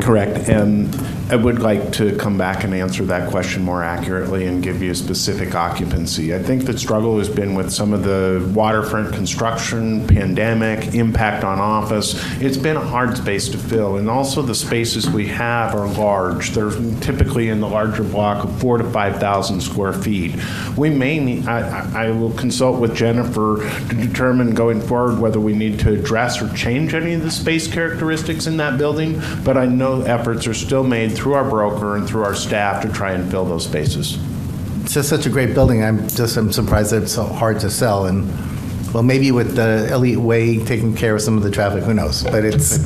correct. And I would like to come back and answer that question more accurately and give you a specific occupancy. I think the struggle has been with some of the waterfront construction, pandemic, impact on office. It's been a hard space to fill. And also the spaces we have are large. They're typically in the larger block of four to 5,000 square feet. We may need, I, I I will consult with Jennifer to determine going forward whether we need to address or change any of the space characteristics in that building, but I know efforts are still made through our broker and through our staff to try and fill those spaces. It's just such a great building. I'm just, I'm surprised that it's so hard to sell. And, well, maybe with the Elliott Way taking care of some of the traffic, who knows? But it's,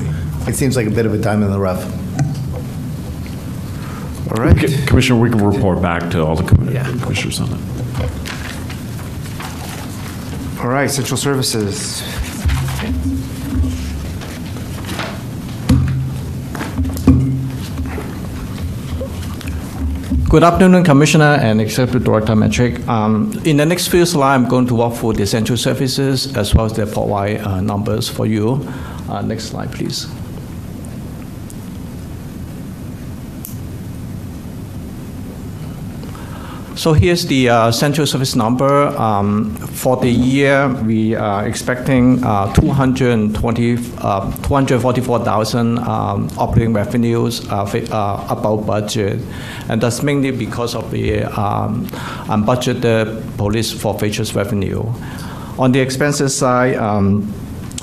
it seems like a bit of a diamond in the rough. All right. Commissioner, we can report back to all the commi- commissioners on that. All right, Central Services. Good afternoon, Commissioner and Executive Director Metruck. Um, in the next few slides, I'm going to walk through the central services as well as the port-wide uh, numbers for you. Uh, next slide, please. So here's the uh, central service number. Um, for the year, we are expecting uh, 220, uh, 244,000 um, operating revenues uh, uh, above budget. And that's mainly because of the um, unbudgeted police forfeitures revenue. On the expenses side, um,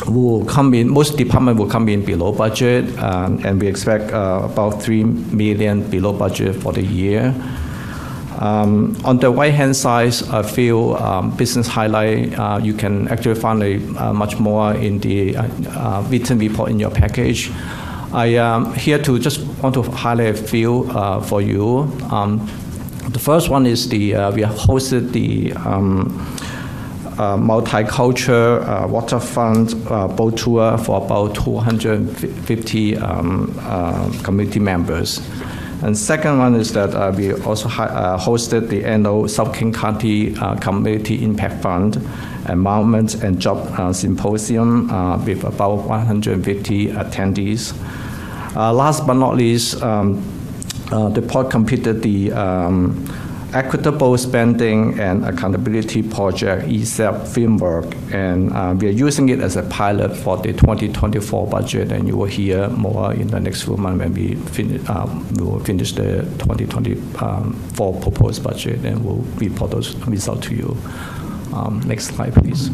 will come in, most department will come in below budget, um, and we expect uh, about 3 million below budget for the year. Um, on the right-hand side, a few um, business highlight. Uh, you can actually find a, uh, much more in the uh, written report in your package. I am here to just want to highlight a few uh, for you. Um, the first one is the uh, we have hosted the um, uh, multicultural uh, waterfront boat tour for about 250 um, community members. And second one is that uh, we also uh, hosted the annual South King County uh, Community Impact Fund Environment and Job uh, Symposium uh, with about 150 attendees. Uh, last but not least, um, the port completed the um, Equitable Spending and Accountability Project ESAP framework, and uh, we are using it as a pilot for the 2024 budget, and you will hear more in the next few months when we, fin- um, we will finish the 2024 proposed budget, and we'll report those results to you. Um, next slide, please.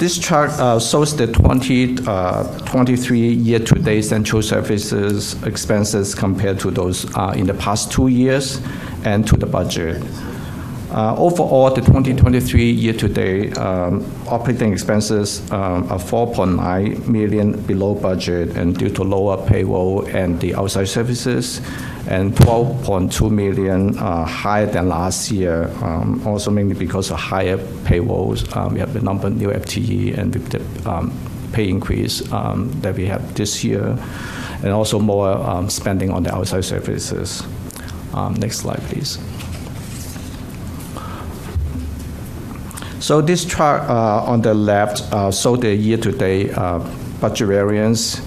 This chart uh, shows the 2023 uh, 23 year-to-date central services expenses compared to those uh, in the past two years and to the budget. Uh, Overall, the 2023 year-to-date um, operating expenses um, are 4.9 million below budget and due to lower payroll and the outside services, and 12.2 million uh, higher than last year, um, also mainly because of higher payrolls. Um, We have the number of new FTE and with the um, pay increase um, that we have this year, and also more um, spending on the outside services. Next slide, please. So this chart uh, on the left uh, show the year-to-date uh, budget variance,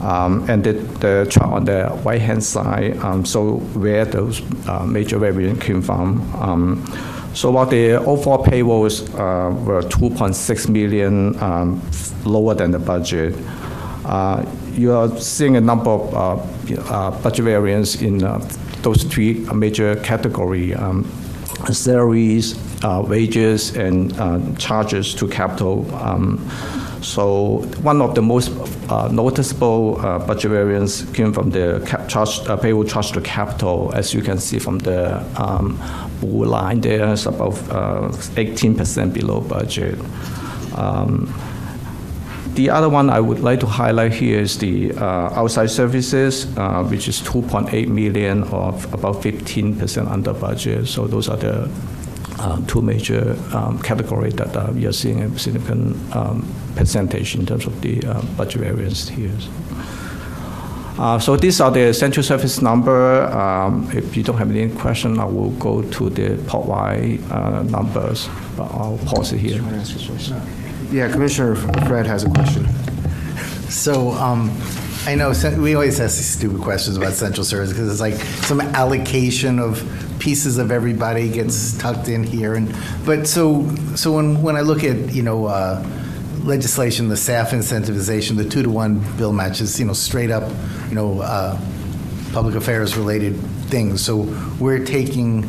Um, And the the chart on the right-hand side um, show where those uh, major variance came from. Um, So while the overall payrolls uh, were 2.6 million um, lower than the budget, uh, you are seeing a number of uh, uh, budget variance in uh, those three major category, um, salaries, wages, and charges to capital. So one of the most uh, noticeable uh, budget variance came from the cap charge, uh, payroll charge to capital. As you can see from the um, blue line there, it's about uh, 18% below budget. Um, the other one I would like to highlight here is the uh, outside services, uh, which is 2.8 million or about 15% under budget. So those are the uh, two major um, categories that uh, we are seeing a significant um, percentage in terms of the uh, budget variance here. Uh, so these are the central service number. Um, if you don't have any question, I will go to the port-wide uh, numbers, but I'll pause it here. Yeah, Commissioner Fred has a question. So, um, I know, we always ask these stupid questions about central service, because it's like some allocation of pieces of everybody gets tucked in here, and, but so, so when, when I look at, you know, uh, legislation, the staff incentivization, the two-to-one bill matches, you know, straight up, you know, uh, public affairs related things, so we're taking,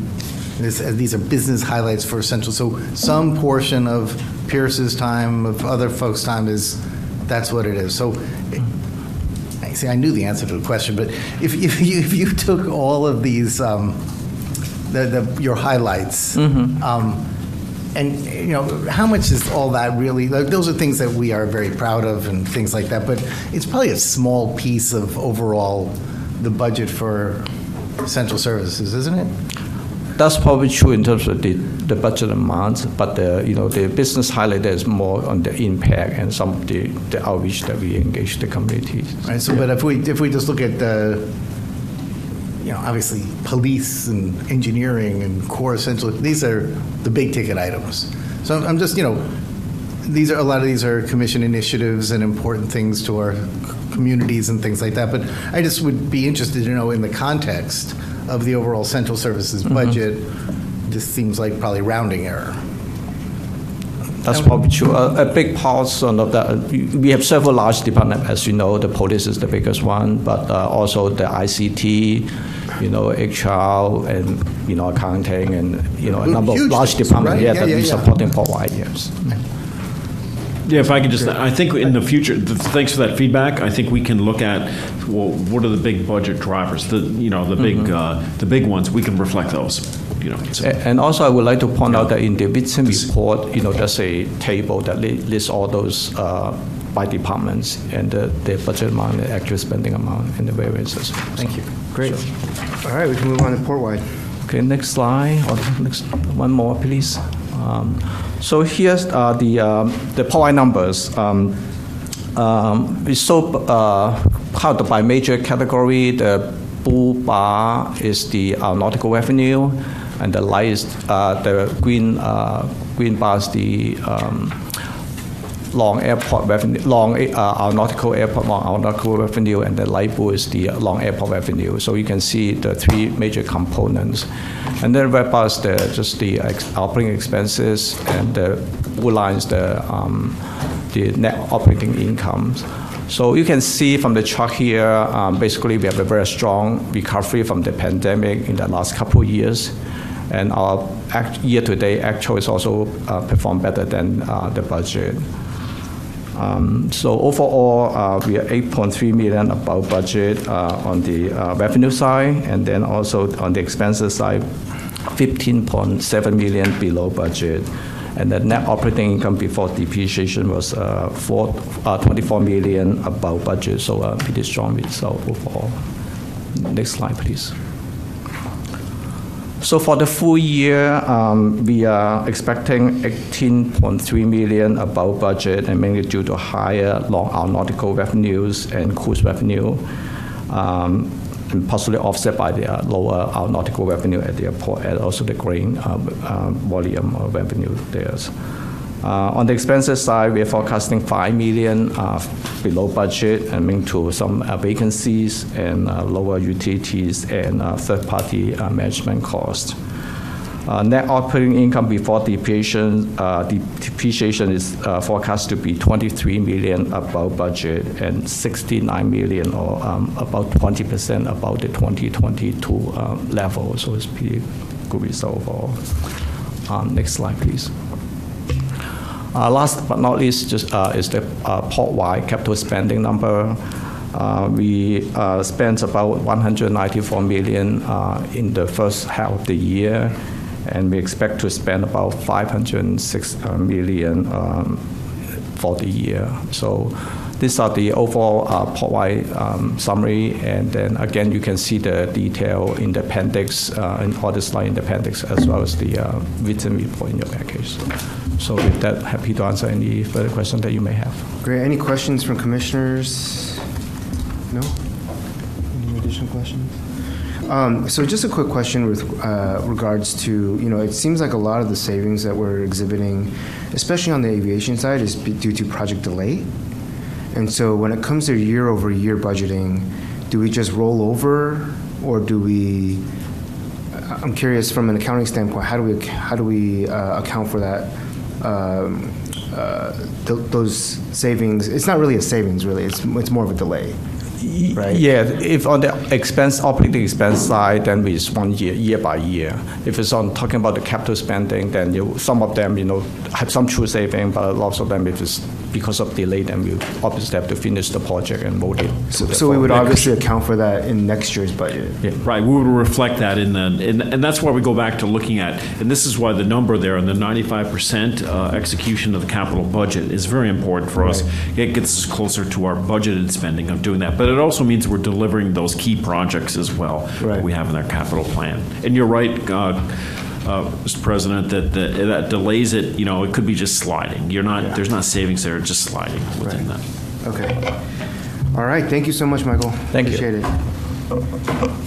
this, uh, these are business highlights for Central, so some portion of Pierce's time, of other folks' time is, that's what it is. So, I see, I knew the answer to the question, but if, if you, if you took all of these, um, the, the, your highlights, um, and, you know, how much is all that really, like, those are things that we are very proud of and things like that, but it's probably a small piece of overall the budget for central services, isn't it? That's probably true in terms of the, the budget amount, but the, you know, the business highlight is more on the impact and some of the, the outreach that we engage the communities. Right, so, but if we, if we just look at the, you know, obviously, police and engineering and core essential, these are the big ticket items. So I'm just, you know, these are, a lot of these are commission initiatives and important things to our communities and things like that, but I just would be interested to know in the context of the overall central services mm-hmm. budget, this seems like probably rounding error. That's probably true. A, a big portion of that, we have several large departments, as you know, the police is the biggest one, but uh, also the ICT, you know, HR, and, you know, accounting, and, you know, a number of large things, departments, right? yeah, Yeah, that yeah, we yeah. supporting for wide yes. Yeah, if I could just, I think in the future, th- thanks for that feedback. I think we can look at, well, what are the big budget drivers? The, you know, the big, uh, the big ones, we can reflect those, you know. so- And also, I would like to point out that in the Whitson report, you know, there's a table that li- lists all those uh, by departments and the, the budget amount, the actual spending amount, and the variances. Thank you. Great. All right, we can move on to port-wide. Okay, next slide, or next, one more, please. Um, So here's uh, the, um, the POI numbers. Um, um, We show uh, how to by major category. The blue bar is the uh, nautical revenue, and the light is, uh, the green, uh, green bar is the um, long airport revenue, long uh, aeronautical airport, long aeronautical revenue, and the light blue is the long airport revenue. So you can see the three major components. And then red bar the, just the operating expenses, and the blue line is the, um, the net operating incomes. So you can see from the chart here, um, basically we have a very strong recovery from the pandemic in the last couple of years. And our year-to-date actual is also uh, performed better than uh, the budget. Um, So overall, uh, we are 8.3 million above budget uh, on the uh, revenue side, and then also on the expenses side, 15.7 million below budget. And the net operating income before depreciation was uh, four- uh, 24 million above budget, so uh, pretty strong result overall. Next slide, please. So for the full year, um, we are expecting 18.3 million above budget, and mainly due to higher long aeronautical revenues and cruise revenue, um, and possibly offset by the uh, lower aeronautical revenue at the airport, and also the grain uh, uh, volume of revenue there. Uh, On the expenses side, we are forecasting 5 million uh, below budget, and linked to some uh, vacancies and lower utilities and third-party management costs. Net operating income before depreciation, de- depreciation is forecast to be 23 million above budget and 69 million, or um, about 20% above the 2022 um, level. So it's pretty good result overall. Um, Next slide, please. Uh, Last but not least, just uh, is the uh, port-wide capital spending number. Uh, We uh, spent about 194 million uh, in the first half of the year, and we expect to spend about 506 uh, um, for the year. So these are the overall uh, port-wide um, summary, and then again, you can see the detail in the appendix, uh, in all the slide in the appendix, as well as the uh, written report in your package. So with that, happy to answer any further questions that you may have. Great. Any questions from commissioners? No? Any additional questions? Um, So just a quick question with uh, regards to, you know, it seems like a lot of the savings that we're exhibiting, especially on the aviation side, is due to project delay. And so when it comes to year-over-year budgeting, do we just roll over, or do we, I'm curious from an accounting standpoint, how do we, how do we uh, account for that, um, uh, th- those savings? It's not really a savings, really, it's, it's more of a delay, right? Yeah, if on the expense, operating expense side, then it's one year, year by year. If it's on talking about the capital spending, then you, some of them, you know, have some true saving, but lots of them, if it's because of delay, then we obviously have to finish the project and vote it. So so we would obviously account for that in next year's budget? Right, we would reflect that in the, and, and that's why we go back to looking at, and this is why the number there, and the ninety-five percent uh, execution of the capital budget is very important for us. It gets us closer to our budgeted spending of doing that, but it also means we're delivering those key projects as well that we have in our capital plan. And you're right, uh, uh, Mr. President, that, that that delays it, you know, it could be just sliding. You're not, there's not savings there, it's just sliding within that. Okay. All right, thank you so much, Michael. Thank you. Appreciate it.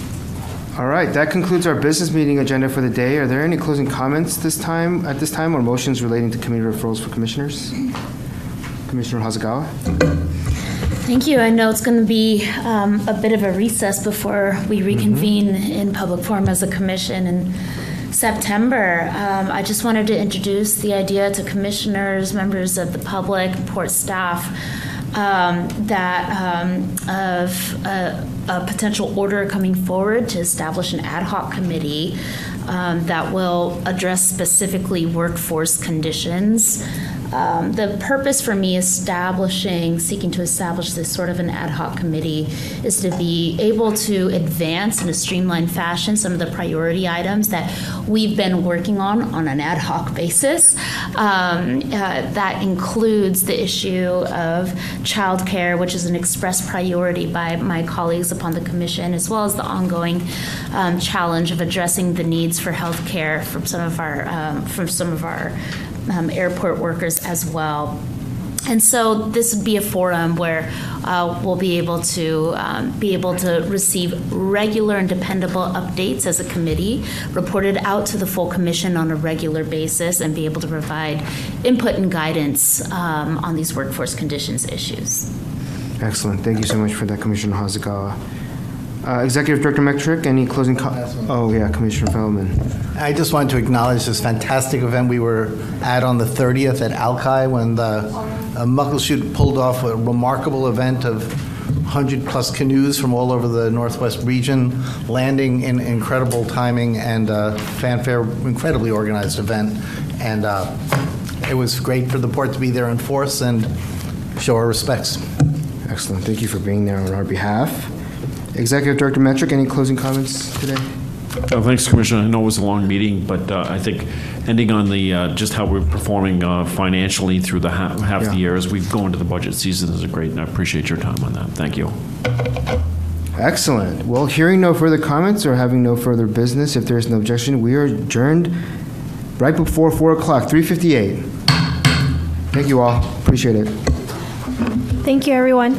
All right, that concludes our business meeting agenda for the day. Are there any closing comments this time, at this time, or motions relating to committee referrals for commissioners? Commissioner Hasegawa? Thank you. I know it's going to be um, a bit of a recess before we reconvene in public forum as a commission in September. Um, I just wanted to introduce the idea to commissioners, members of the public, port staff, um, that um, of a, a potential order coming forward to establish an ad hoc committee um, that will address specifically workforce conditions. Um, the purpose for me establishing, seeking to establish this sort of an ad hoc committee is to be able to advance in a streamlined fashion some of the priority items that we've been working on on an ad hoc basis. Um, uh, that includes the issue of childcare, which is an express priority by my colleagues upon the commission, as well as the ongoing um, challenge of addressing the needs for health care from some of our um, from some of our um, airport workers as well. And so this would be a forum where uh, we'll be able to um, be able to receive regular and dependable updates as a committee, reported out to the full commission on a regular basis, and be able to provide input and guidance um, on these workforce conditions issues. Excellent. Thank you so much for that, Commissioner Hasegawa. Uh, Executive Director Metruck, any closing co- Oh, yeah, Commissioner Felleman. I just wanted to acknowledge this fantastic event we were at on the 30th at Alki when the uh, Muckleshoot pulled off a remarkable event of 100-plus canoes from all over the Northwest region, landing in incredible timing and uh, fanfare, incredibly organized event. And uh, it was great for the port to be there in force and show our respects. Excellent. Thank you for being there on our behalf. Executive Director Metruck, any closing comments today? Oh, Thanks, Commissioner. I know it was a long meeting, but uh, I think ending on the, uh, just how we're performing uh, financially through the ha- half the year as we go into the budget season is a great, and I appreciate your time on that. Thank you. Excellent. Well, hearing no further comments or having no further business, if there is no objection, we are adjourned right before 4 o'clock, 3:58. Thank you all. Appreciate it. Thank you, everyone.